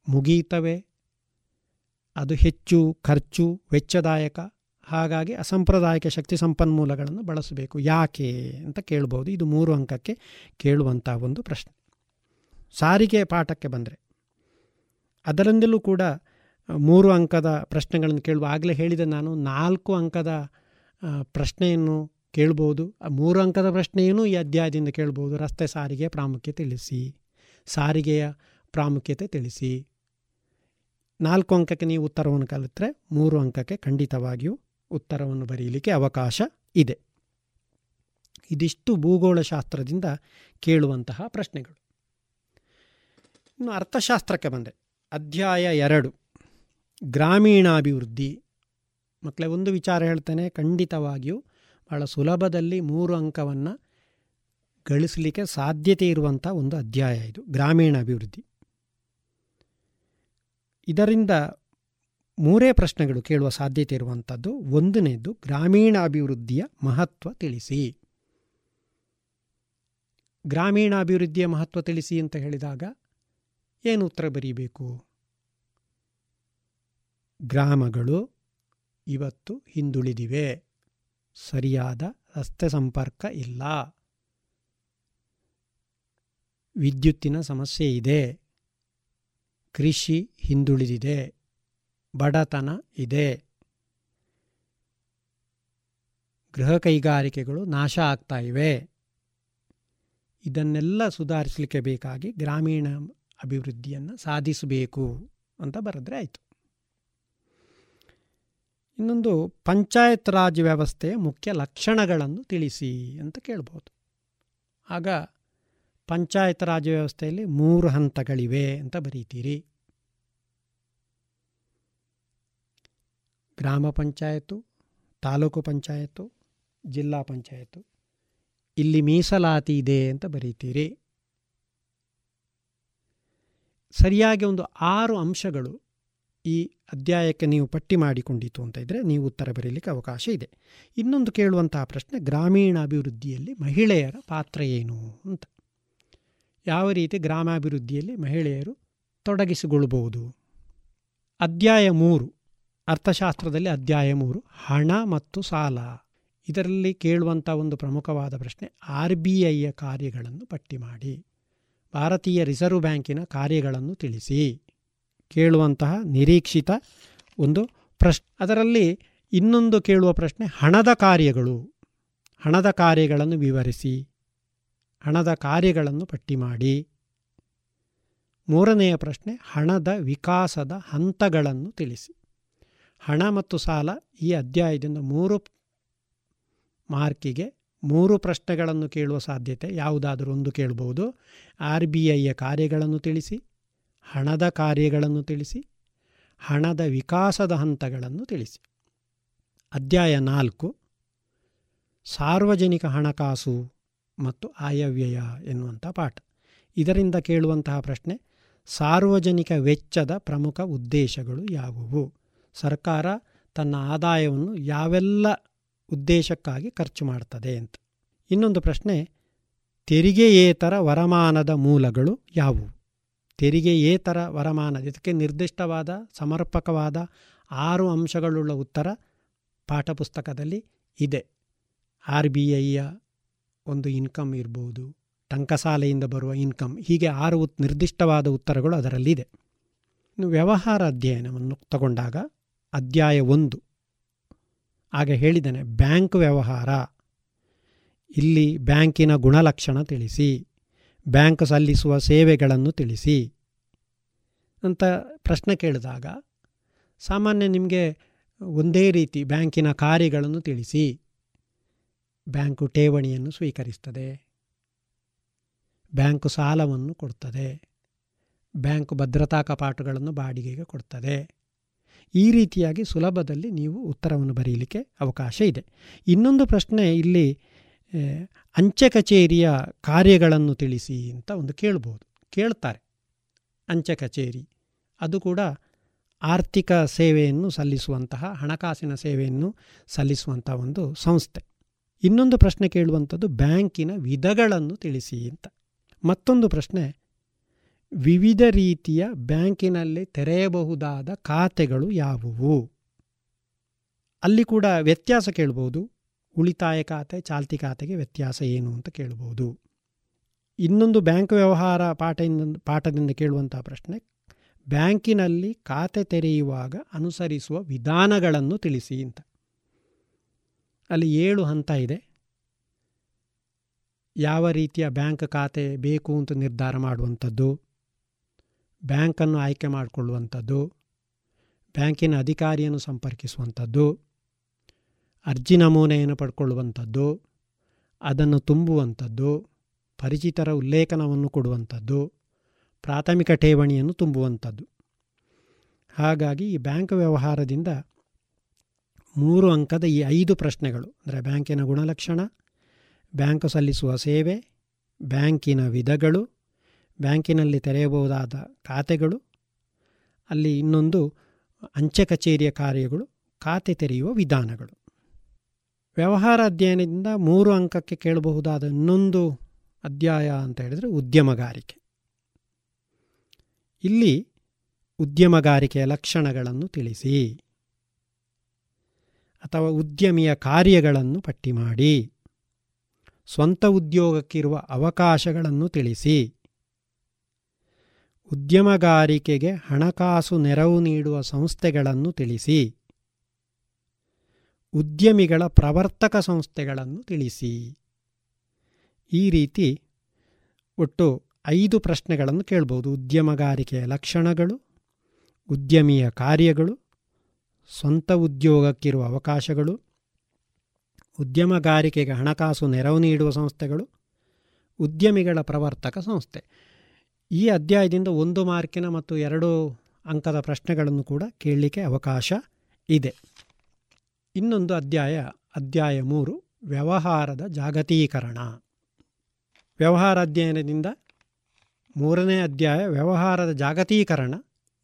ಮುಗಿಯುತ್ತವೆ. ಅದು ಹೆಚ್ಚು ಖರ್ಚು ವೆಚ್ಚದಾಯಕ ಹಾಗಾಗಿ ಅಸಂಪ್ರದಾಯಿಕ ಶಕ್ತಿ ಸಂಪನ್ಮೂಲಗಳನ್ನು ಬಳಸಬೇಕು. ಯಾಕೆ ಅಂತ ಕೇಳ್ಬೋದು. ಇದು ಮೂರು ಅಂಕಕ್ಕೆ ಕೇಳುವಂಥ ಒಂದು ಪ್ರಶ್ನೆ. ಸಾರಿಗೆ ಪಾಠಕ್ಕೆ ಬಂದರೆ ಅದರಿಂದಲೂ ಕೂಡ ಮೂರು ಅಂಕದ ಪ್ರಶ್ನೆಗಳನ್ನು ಕೇಳುವ, ಆಗಲೇ ಹೇಳಿದ ನಾನು, ನಾಲ್ಕು ಅಂಕದ ಪ್ರಶ್ನೆಯನ್ನು ಕೇಳ್ಬೋದು. ಮೂರು ಅಂಕದ ಪ್ರಶ್ನೆಯನ್ನು ಈ ಅಧ್ಯಾಯದಿಂದ ಕೇಳ್ಬೋದು. ರಸ್ತೆ ಸಾರಿಗೆ ಪ್ರಾಮುಖ್ಯತೆ ತಿಳಿಸಿ. ಸಾರಿಗೆಯ ಪ್ರಾಮುಖ್ಯತೆ ತಿಳಿಸಿ. ನಾಲ್ಕು ಅಂಕಕ್ಕೆ ನೀವು ಉತ್ತರವನ್ನು ಕಲಿತರೆ, ಮೂರು ಅಂಕಕ್ಕೆ ಖಂಡಿತವಾಗಿಯೂ ಉತ್ತರವನ್ನು ಬರೆಯಲಿಕ್ಕೆ ಅವಕಾಶ ಇದೆ. ಇದಿಷ್ಟು ಭೂಗೋಳಶಾಸ್ತ್ರದಿಂದ ಕೇಳುವಂತಹ ಪ್ರಶ್ನೆಗಳು. ಇನ್ನು ಅರ್ಥಶಾಸ್ತ್ರಕ್ಕೆ ಬಂದೆ. ಅಧ್ಯಾಯ ಎರಡು. ಗ್ರಾಮೀಣಾಭಿವೃದ್ಧಿ. ಮಕ್ಕಳೇ ಒಂದು ವಿಚಾರ ಹೇಳ್ತೇನೆ. ಖಂಡಿತವಾಗಿಯೂ ಬಹಳ ಸುಲಭದಲ್ಲಿ ಮೂರು ಅಂಕವನ್ನು ಗಳಿಸಲಿಕ್ಕೆ ಸಾಧ್ಯತೆ ಇರುವಂಥ ಒಂದು ಅಧ್ಯಾಯ ಇದು ಗ್ರಾಮೀಣ ಅಭಿವೃದ್ಧಿ ಇದರಿಂದ ಮೂರೇ ಪ್ರಶ್ನೆಗಳು ಕೇಳುವ ಸಾಧ್ಯತೆ ಇರುವಂಥದ್ದು ಒಂದನೇದು ಗ್ರಾಮೀಣ ಅಭಿವೃದ್ಧಿಯ ಮಹತ್ವ ತಿಳಿಸಿ. ಗ್ರಾಮೀಣಾಭಿವೃದ್ಧಿಯ ಮಹತ್ವ ತಿಳಿಸಿ ಅಂತ ಹೇಳಿದಾಗ ಏನು ಉತ್ತರ ಬರೀಬೇಕು? ಗ್ರಾಮಗಳು ಇವತ್ತು ಹಿಂದುಳಿದಿವೆ. ಸರಿಯಾದ ರಸ್ತೆ ಸಂಪರ್ಕ ಇಲ್ಲ. ವಿದ್ಯುತ್ತಿನ ಸಮಸ್ಯೆ ಇದೆ. ಕೃಷಿ ಹಿಂದುಳಿದಿದೆ. ಬಡತನ ಇದೆ. ಗೃಹ ಕೈಗಾರಿಕೆಗಳು ನಾಶ ಆಗ್ತಾ ಇವೆ. ಇದನ್ನೆಲ್ಲ ಸುಧಾರಿಸಲಿಕ್ಕೆ ಬೇಕಾಗಿ ಗ್ರಾಮೀಣ ಅಭಿವೃದ್ಧಿಯನ್ನು ಸಾಧಿಸಬೇಕು ಅಂತ ಬರೆದ್ರೆ ಆಯಿತು. ಇನ್ನೊಂದು ಪಂಚಾಯತ್ ರಾಜ್ ವ್ಯವಸ್ಥೆಯ ಮುಖ್ಯ ಲಕ್ಷಣಗಳನ್ನು ತಿಳಿಸಿ ಅಂತ ಕೇಳ್ಬೋದು. ಆಗ ಪಂಚಾಯತ್ ರಾಜ್ ವ್ಯವಸ್ಥೆಯಲ್ಲಿ ಮೂರು ಹಂತಗಳಿವೆ ಅಂತ ಬರೀತೀರಿ. ಗ್ರಾಮ ಪಂಚಾಯತು, ತಾಲೂಕು ಪಂಚಾಯತು, ಜಿಲ್ಲಾ ಪಂಚಾಯತು. ಇಲ್ಲಿ ಮೀಸಲಾತಿ ಇದೆ ಅಂತ ಬರೀತೀರಿ. ಸರಿಯಾಗಿ ಒಂದು ಆರು ಅಂಶಗಳು ಈ ಅಧ್ಯಾಯಕ್ಕೆ ನೀವು ಪಟ್ಟಿ ಮಾಡಿಕೊಂಡಿತು ಅಂತ ಇದ್ದರೆ ನೀವು ಉತ್ತರ ಬರೀಲಿಕ್ಕೆ ಅವಕಾಶ ಇದೆ. ಇನ್ನೊಂದು ಕೇಳುವಂತಹ ಪ್ರಶ್ನೆ ಗ್ರಾಮೀಣ ಅಭಿವೃದ್ಧಿಯಲ್ಲಿ ಮಹಿಳೆಯರ ಪಾತ್ರ ಏನು ಅಂತ. ಯಾವ ರೀತಿ ಗ್ರಾಮಾಭಿವೃದ್ಧಿಯಲ್ಲಿ ಮಹಿಳೆಯರು ತೊಡಗಿಸಿಕೊಳ್ಳಬಹುದು ಅಧ್ಯಾಯ ಮೂರು. ಅರ್ಥಶಾಸ್ತ್ರದಲ್ಲಿ ಅಧ್ಯಾಯ ಮೂರು, ಹಣ ಮತ್ತು ಸಾಲ. ಇದರಲ್ಲಿ ಕೇಳುವಂಥ ಒಂದು ಪ್ರಮುಖವಾದ ಪ್ರಶ್ನೆ, ಆರ್ ಬಿ ಐಯ ಕಾರ್ಯಗಳನ್ನು ಪಟ್ಟಿ ಮಾಡಿ. ಭಾರತೀಯ ರಿಸರ್ವ್ ಬ್ಯಾಂಕಿನ ಕಾರ್ಯಗಳನ್ನು ತಿಳಿಸಿ. ಕೇಳುವಂತಹ ನಿರೀಕ್ಷಿತ ಒಂದು ಪ್ರಶ್ನೆ. ಅದರಲ್ಲಿ ಇನ್ನೊಂದು ಕೇಳುವ ಪ್ರಶ್ನೆ, ಹಣದ ಕಾರ್ಯಗಳು. ಹಣದ ಕಾರ್ಯಗಳನ್ನು ವಿವರಿಸಿ. ಹಣದ ಕಾರ್ಯಗಳನ್ನು ಪಟ್ಟಿ ಮಾಡಿ. ಮೂರನೆಯ ಪ್ರಶ್ನೆ, ಹಣದ ವಿಕಾಸದ ಹಂತಗಳನ್ನು ತಿಳಿಸಿ. ಹಣ ಮತ್ತು ಸಾಲ ಈ ಅಧ್ಯಾಯದಿಂದ ಮೂರು ಮಾರ್ಕಿಗೆ ಮೂರು ಪ್ರಶ್ನೆಗಳನ್ನು ಕೇಳುವ ಸಾಧ್ಯತೆ ಯಾವುದಾದರೂ ಒಂದು ಕೇಳಬಹುದು ಆರ್ ಬಿ ಐಯ ಕಾರ್ಯಗಳನ್ನು ತಿಳಿಸಿ, ಹಣದ ಕಾರ್ಯಗಳನ್ನು ತಿಳಿಸಿ, ಹಣದ ವಿಕಾಸದ ಹಂತಗಳನ್ನು ತಿಳಿಸಿ. ಅಧ್ಯಾಯ ನಾಲ್ಕು, ಸಾರ್ವಜನಿಕ ಹಣಕಾಸು ಮತ್ತು ಆಯವ್ಯಯ ಎನ್ನುವಂಥ ಪಾಠ. ಇದರಿಂದ ಕೇಳುವಂತಹ ಪ್ರಶ್ನೆ, ಸಾರ್ವಜನಿಕ ವೆಚ್ಚದ ಪ್ರಮುಖ ಉದ್ದೇಶಗಳು ಯಾವುವು? ಸರ್ಕಾರ ತನ್ನ ಆದಾಯವನ್ನು ಯಾವೆಲ್ಲ ಉದ್ದೇಶಕ್ಕಾಗಿ ಖರ್ಚು ಮಾಡ್ತದೆ ಅಂತ. ಇನ್ನೊಂದು ಪ್ರಶ್ನೆ, ತೆರಿಗೆಯೇತರ ವರಮಾನದ ಮೂಲಗಳು ಯಾವುವು? ತೆರಿಗೆಯೇತರ ವರಮಾನ, ಇದಕ್ಕೆ ನಿರ್ದಿಷ್ಟವಾದ, ಸಮರ್ಪಕವಾದ ಆರು ಅಂಶಗಳುಳ್ಳ ಉತ್ತರ ಪಾಠಪುಸ್ತಕದಲ್ಲಿ ಇದೆ. ಆರ್ ಬಿ ಐಯ ಒಂದು ಇನ್ಕಮ್ ಇರ್ಬೋದು, ಟಂಕಸಾಲೆಯಿಂದ ಬರುವ ಇನ್ಕಮ್, ಹೀಗೆ ಆರು ನಿರ್ದಿಷ್ಟವಾದ ಉತ್ತರಗಳು ಅದರಲ್ಲಿದೆ. ಇನ್ನು ವ್ಯವಹಾರ ಅಧ್ಯಯನವನ್ನು ತಗೊಂಡಾಗ ಅಧ್ಯಾಯ ಒಂದು. ಆಗ ಹೇಳಿದ್ದೇನೆ ಬ್ಯಾಂಕ್ ವ್ಯವಹಾರ, ಇಲ್ಲಿ ಬ್ಯಾಂಕಿನ ಗುಣಲಕ್ಷಣ ತಿಳಿಸಿ, ಬ್ಯಾಂಕ್ ಸಲ್ಲಿಸುವ ಸೇವೆಗಳನ್ನು ತಿಳಿಸಿ ಅಂತ ಪ್ರಶ್ನೆ ಕೇಳಿದಾಗ, ಸಾಮಾನ್ಯ ನಿಮಗೆ ಒಂದೇ ರೀತಿ ಬ್ಯಾಂಕಿನ ಕಾರ್ಯಗಳನ್ನು ತಿಳಿಸಿ, ಬ್ಯಾಂಕು ಠೇವಣಿಯನ್ನು ಸ್ವೀಕರಿಸ್ತದೆ, ಬ್ಯಾಂಕು ಸಾಲವನ್ನು ಕೊಡ್ತದೆ, ಬ್ಯಾಂಕ್ ಭದ್ರತಾ ಕಪಾಟುಗಳನ್ನು ಬಾಡಿಗೆಗೆ ಕೊಡ್ತದೆ ಈ ರೀತಿಯಾಗಿ ಸುಲಭದಲ್ಲಿ ನೀವು ಉತ್ತರವನ್ನು ಬರೆಯಲಿಕ್ಕೆ ಅವಕಾಶ ಇದೆ. ಇನ್ನೊಂದು ಪ್ರಶ್ನೆ ಇಲ್ಲಿ ಅಂಚೆ ಕಚೇರಿಯ ಕಾರ್ಯಗಳನ್ನು ತಿಳಿಸಿ ಅಂತ ಒಂದು ಕೇಳ್ಬೋದು, ಕೇಳ್ತಾರೆ. ಅಂಚೆ ಕಚೇರಿ, ಅದು ಕೂಡ ಆರ್ಥಿಕ ಸೇವೆಯನ್ನು ಸಲ್ಲಿಸುವಂತಹ, ಹಣಕಾಸಿನ ಸೇವೆಯನ್ನು ಸಲ್ಲಿಸುವಂಥ ಒಂದು ಸಂಸ್ಥೆ. ಇನ್ನೊಂದು ಪ್ರಶ್ನೆ ಕೇಳುವಂಥದ್ದು ಬ್ಯಾಂಕಿನ ವಿಧಗಳನ್ನು ತಿಳಿಸಿ ಅಂತ. ಮತ್ತೊಂದು ಪ್ರಶ್ನೆ ವಿವಿಧ ರೀತಿಯ ಬ್ಯಾಂಕಿನಲ್ಲಿ ತೆರೆಯಬಹುದಾದ ಖಾತೆಗಳು ಯಾವುವು? ಅಲ್ಲಿ ಕೂಡ ವ್ಯತ್ಯಾಸ ಕೇಳ್ಬೋದು. ಉಳಿತಾಯ ಖಾತೆ, ಚಾಲ್ತಿ ಖಾತೆಗೆ ವ್ಯತ್ಯಾಸ ಏನು ಅಂತ ಕೇಳ್ಬೋದು. ಇನ್ನೊಂದು ಬ್ಯಾಂಕ್ ವ್ಯವಹಾರ ಪಾಠದಿಂದ ಪಾಠದಿಂದ ಕೇಳುವಂಥ ಪ್ರಶ್ನೆ, ಬ್ಯಾಂಕಿನಲ್ಲಿ ಖಾತೆ ತೆರೆಯುವಾಗ ಅನುಸರಿಸುವ ವಿಧಾನಗಳನ್ನು ತಿಳಿಸಿ ಅಂತ. ಅಲ್ಲಿ ಏಳು ಹಂತ ಇದೆ. ಯಾವ ರೀತಿಯ ಬ್ಯಾಂಕ್ ಖಾತೆ ಬೇಕು ಅಂತ ನಿರ್ಧಾರ ಮಾಡುವಂಥದ್ದು? ಬ್ಯಾಂಕನ್ನು ಆಯ್ಕೆ ಮಾಡಿಕೊಳ್ಳುವಂಥದ್ದು, ಬ್ಯಾಂಕಿನ ಅಧಿಕಾರಿಯನ್ನು ಸಂಪರ್ಕಿಸುವಂಥದ್ದು, ಅರ್ಜಿ ನಮೂನೆಯನ್ನು ಪಡ್ಕೊಳ್ಳುವಂಥದ್ದು, ಅದನ್ನು ತುಂಬುವಂಥದ್ದು, ಪರಿಚಿತರ ಉಲ್ಲೇಖನವನ್ನು ಕೊಡುವಂಥದ್ದು, ಪ್ರಾಥಮಿಕ ಠೇವಣಿಯನ್ನು ತುಂಬುವಂಥದ್ದು. ಹಾಗಾಗಿ ಈ ಬ್ಯಾಂಕ್ ವ್ಯವಹಾರದಿಂದ ಮೂರು ಅಂಕದ ಈ ಐದು ಪ್ರಶ್ನೆಗಳು, ಅಂದರೆ ಬ್ಯಾಂಕಿನ ಗುಣಲಕ್ಷಣ, ಬ್ಯಾಂಕ್ ಸಲ್ಲಿಸುವ ಸೇವೆ, ಬ್ಯಾಂಕಿನ ವಿಧಗಳು ಬ್ಯಾಂಕಿನಲ್ಲಿ ತೆರೆಯಬಹುದಾದ ಖಾತೆಗಳು, ಅಲ್ಲಿ ಇನ್ನೊಂದು ಅಂಚೆ ಕಚೇರಿಯ ಕಾರ್ಯಗಳು, ಖಾತೆ ತೆರೆಯುವ ವಿಧಾನಗಳು. ವ್ಯವಹಾರ ಅಧ್ಯಯನದಿಂದ ಮೂರು ಅಂಕಕ್ಕೆ ಕೇಳಬಹುದಾದ ಇನ್ನೊಂದು ಅಧ್ಯಾಯ ಅಂತ ಹೇಳಿದರೆ ಉದ್ಯಮಗಾರಿಕೆ. ಇಲ್ಲಿ ಉದ್ಯಮಗಾರಿಕೆಯ ಲಕ್ಷಣಗಳನ್ನು ತಿಳಿಸಿ. ಅಥವಾ ಉದ್ಯಮಿಯ ಕಾರ್ಯಗಳನ್ನು ಪಟ್ಟಿ ಮಾಡಿ. ಸ್ವಂತ ಉದ್ಯೋಗಕ್ಕಿರುವ ಅವಕಾಶಗಳನ್ನು ತಿಳಿಸಿ. ಉದ್ಯಮಗಾರಿಕೆಗೆ ಹಣಕಾಸು ನೆರವು ನೀಡುವ ಸಂಸ್ಥೆಗಳನ್ನು ತಿಳಿಸಿ. ಉದ್ಯಮಿಗಳ ಪ್ರವರ್ತಕ ಸಂಸ್ಥೆಗಳನ್ನು ತಿಳಿಸಿ. ಈ ರೀತಿ ಒಟ್ಟು ಐದು ಪ್ರಶ್ನೆಗಳನ್ನು ಕೇಳ್ಬೋದು. ಉದ್ಯಮಗಾರಿಕೆಯ ಲಕ್ಷಣಗಳು, ಉದ್ಯಮಿಯ ಕಾರ್ಯಗಳು, ಸ್ವಂತ ಉದ್ಯೋಗಕ್ಕಿರುವ ಅವಕಾಶಗಳು, ಉದ್ಯಮಗಾರಿಕೆಗೆ ಹಣಕಾಸು ನೆರವು ನೀಡುವ ಸಂಸ್ಥೆಗಳು, ಉದ್ಯಮಿಗಳ ಪ್ರವರ್ತಕ ಸಂಸ್ಥೆ. ಈ ಅಧ್ಯಾಯದಿಂದ ಒಂದು ಮಾರ್ಕಿನ ಮತ್ತು ಎರಡು ಅಂಕದ ಪ್ರಶ್ನೆಗಳನ್ನು ಕೂಡ ಕೇಳಲಿಕ್ಕೆ ಅವಕಾಶ ಇದೆ. ಇನ್ನೊಂದು ಅಧ್ಯಾಯ ಅಧ್ಯಾಯ ಮೂರು, ವ್ಯವಹಾರದ ಜಾಗತೀಕರಣ. ವ್ಯವಹಾರ ಅಧ್ಯಯನದಿಂದ ಮೂರನೇ ಅಧ್ಯಾಯ, ವ್ಯವಹಾರದ ಜಾಗತೀಕರಣ.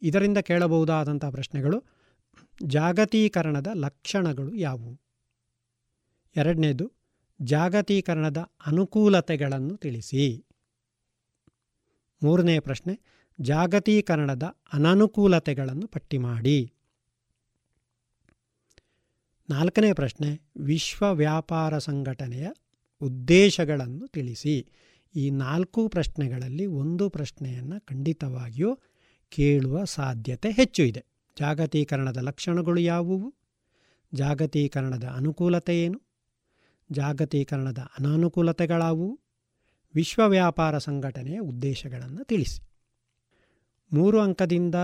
ಇದರಿಂದ ಕೇಳಬಹುದಾದಂಥ ಪ್ರಶ್ನೆಗಳು, ಜಾಗತೀಕರಣದ ಲಕ್ಷಣಗಳು ಯಾವುವು? ಎರಡನೇದು, ಜಾಗತೀಕರಣದ ಅನುಕೂಲತೆಗಳನ್ನು ತಿಳಿಸಿ. ಮೂರನೇ ಪ್ರಶ್ನೆ, ಜಾಗತೀಕರಣದ ಅನನುಕೂಲತೆಗಳನ್ನು ಪಟ್ಟಿ ಮಾಡಿ. ನಾಲ್ಕನೇ ಪ್ರಶ್ನೆ, ವಿಶ್ವ ವ್ಯಾಪಾರ ಸಂಘಟನೆಯ ಉದ್ದೇಶಗಳನ್ನು ತಿಳಿಸಿ. ಈ ನಾಲ್ಕು ಪ್ರಶ್ನೆಗಳಲ್ಲಿ ಒಂದು ಪ್ರಶ್ನೆಯನ್ನು ಖಂಡಿತವಾಗಿಯೂ ಕೇಳುವ ಸಾಧ್ಯತೆ ಹೆಚ್ಚು ಇದೆ. ಜಾಗತೀಕರಣದ ಲಕ್ಷಣಗಳು ಯಾವುವು? ಜಾಗತೀಕರಣದ ಅನುಕೂಲತೆ ಏನು? ಜಾಗತೀಕರಣದ ಅನಾನುಕೂಲತೆಗಳಾವುವು? ವಿಶ್ವ ವ್ಯಾಪಾರ ಸಂಘಟನೆಯ ಉದ್ದೇಶಗಳನ್ನು ತಿಳಿಸಿ. ಮೂರು ಅಂಕದಿಂದ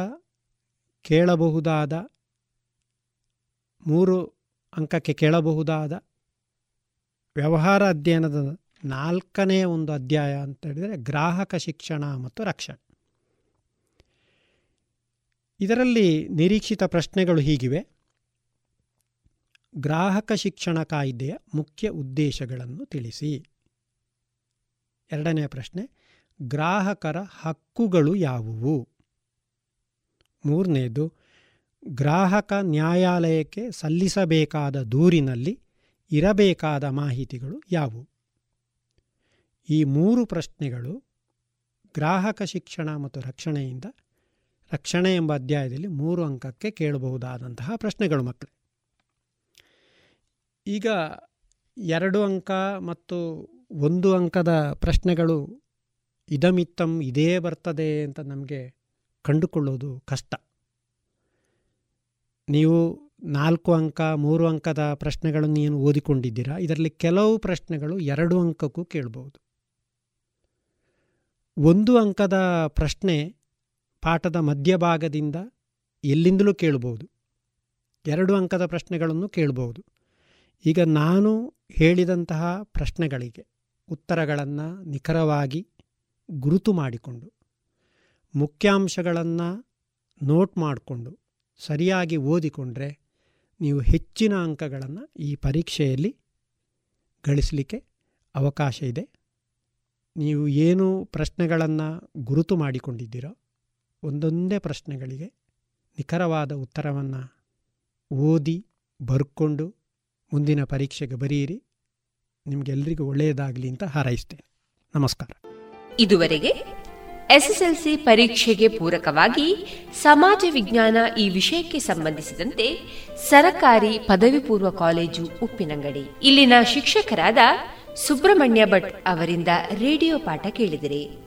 ಕೇಳಬಹುದಾದ, ಮೂರು ಅಂಕಕ್ಕೆ ಕೇಳಬಹುದಾದ ವ್ಯವಹಾರ ಅಧ್ಯಯನದ ನಾಲ್ಕನೇ ಒಂದು ಅಧ್ಯಾಯ ಅಂತ ಹೇಳಿದರೆ ಗ್ರಾಹಕ ಶಿಕ್ಷಣ ಮತ್ತು ರಕ್ಷಣೆ. ಇದರಲ್ಲಿ ನಿರೀಕ್ಷಿತ ಪ್ರಶ್ನೆಗಳು ಹೀಗಿವೆ. ಗ್ರಾಹಕ ಶಿಕ್ಷಣ ಕಾಯ್ದೆಯ ಮುಖ್ಯ ಉದ್ದೇಶಗಳನ್ನು ತಿಳಿಸಿ. ಎರಡನೇ ಪ್ರಶ್ನೆ, ಗ್ರಾಹಕರ ಹಕ್ಕುಗಳು ಯಾವುವು? ಮೂರನೇದು, ಗ್ರಾಹಕ ನ್ಯಾಯಾಲಯಕ್ಕೆ ಸಲ್ಲಿಸಬೇಕಾದ ದೂರಿನಲ್ಲಿ ಇರಬೇಕಾದ ಮಾಹಿತಿಗಳು ಯಾವುವು? ಈ ಮೂರು ಪ್ರಶ್ನೆಗಳು ಗ್ರಾಹಕ ಶಿಕ್ಷಣ ಮತ್ತು ರಕ್ಷಣೆಯಿಂದ, ರಕ್ಷಣೆ ಎಂಬ ಅಧ್ಯಾಯದಲ್ಲಿ ಮೂರು ಅಂಕಕ್ಕೆ ಕೇಳಬಹುದಾದಂತಹ ಪ್ರಶ್ನೆಗಳು ಮಕ್ಕಳು. ಈಗ ಎರಡು ಅಂಕ ಮತ್ತು ಒಂದು ಅಂಕದ ಪ್ರಶ್ನೆಗಳು ಇದಮಿತ್ತಂ ಇದೇ ಬರ್ತದೆ ಅಂತ ನಮಗೆ ಕಂಡುಕೊಳ್ಳೋದು ಕಷ್ಟ. ನೀವು ನಾಲ್ಕು ಅಂಕ, ಮೂರು ಅಂಕದ ಪ್ರಶ್ನೆಗಳನ್ನು ಏನು ಓದಿಕೊಂಡಿದ್ದೀರಾ? ಇದರಲ್ಲಿ ಕೆಲವು ಪ್ರಶ್ನೆಗಳು ಎರಡು ಅಂಕಕ್ಕೂ ಕೇಳಬಹುದು ಒಂದು ಅಂಕದ ಪ್ರಶ್ನೆ ಪಾಠದ ಮಧ್ಯಭಾಗದಿಂದ ಎಲ್ಲಿಂದಲೂ ಕೇಳಬಹುದು ಎರಡು ಅಂಕದ ಪ್ರಶ್ನೆಗಳನ್ನು ಕೇಳಬಹುದು ಈಗ ನಾನು ಹೇಳಿದಂತಹ ಪ್ರಶ್ನೆಗಳಿಗೆ ಉತ್ತರಗಳನ್ನು ನಿಖರವಾಗಿ ಗುರುತು ಮಾಡಿಕೊಂಡು, ಮುಖ್ಯಾಂಶಗಳನ್ನು ನೋಟ್ ಮಾಡಿಕೊಂಡು, ಸರಿಯಾಗಿ ಓದಿಕೊಂಡ್ರೆ ನೀವು ಹೆಚ್ಚಿನ ಅಂಕಗಳನ್ನು ಈ ಪರೀಕ್ಷೆಯಲ್ಲಿ ಗಳಿಸಲಿಕ್ಕೆ ಅವಕಾಶ ಇದೆ. ನೀವು ಏನು ಪ್ರಶ್ನೆಗಳನ್ನು ಗುರುತು ಮಾಡಿಕೊಂಡಿದ್ದೀರೋ ಒಂದೊಂದೇ ಪ್ರಶ್ನೆಗಳಿಗೆ ನಿಖರವಾದ ಉತ್ತರವನ್ನು ಓದಿ ಬರ್ಕೊಂಡು ಮುಂದಿನ ಪರೀಕ್ಷೆಗೆ ಬರೆಯಿರಿ ನಿಮಗೆಲ್ಲರಿಗೂ ಒಳ್ಳೆಯದಾಗಲಿ ಅಂತ ಹಾರೈಸ್ತೇನೆ. ನಮಸ್ಕಾರ. ಇದುವರೆಗೆ ಎಸ್ಎಸ್ಎಲ್ಸಿ ಪರೀಕ್ಷೆಗೆ ಪೂರಕವಾಗಿ ಸಮಾಜ ವಿಜ್ಞಾನ ಈ ವಿಷಯಕ್ಕೆ ಸಂಬಂಧಿಸಿದಂತೆ ಸರಕಾರಿ ಪದವಿ ಪೂರ್ವ ಕಾಲೇಜು ಉಪ್ಪಿನಂಗಡಿ. ಇಲ್ಲಿನ ಶಿಕ್ಷಕರಾದ ಸುಬ್ರಹ್ಮಣ್ಯ ಭಟ್ ಅವರಿಂದ ರೇಡಿಯೋ ಪಾಠ ಕೇಳಿದಿರಿ.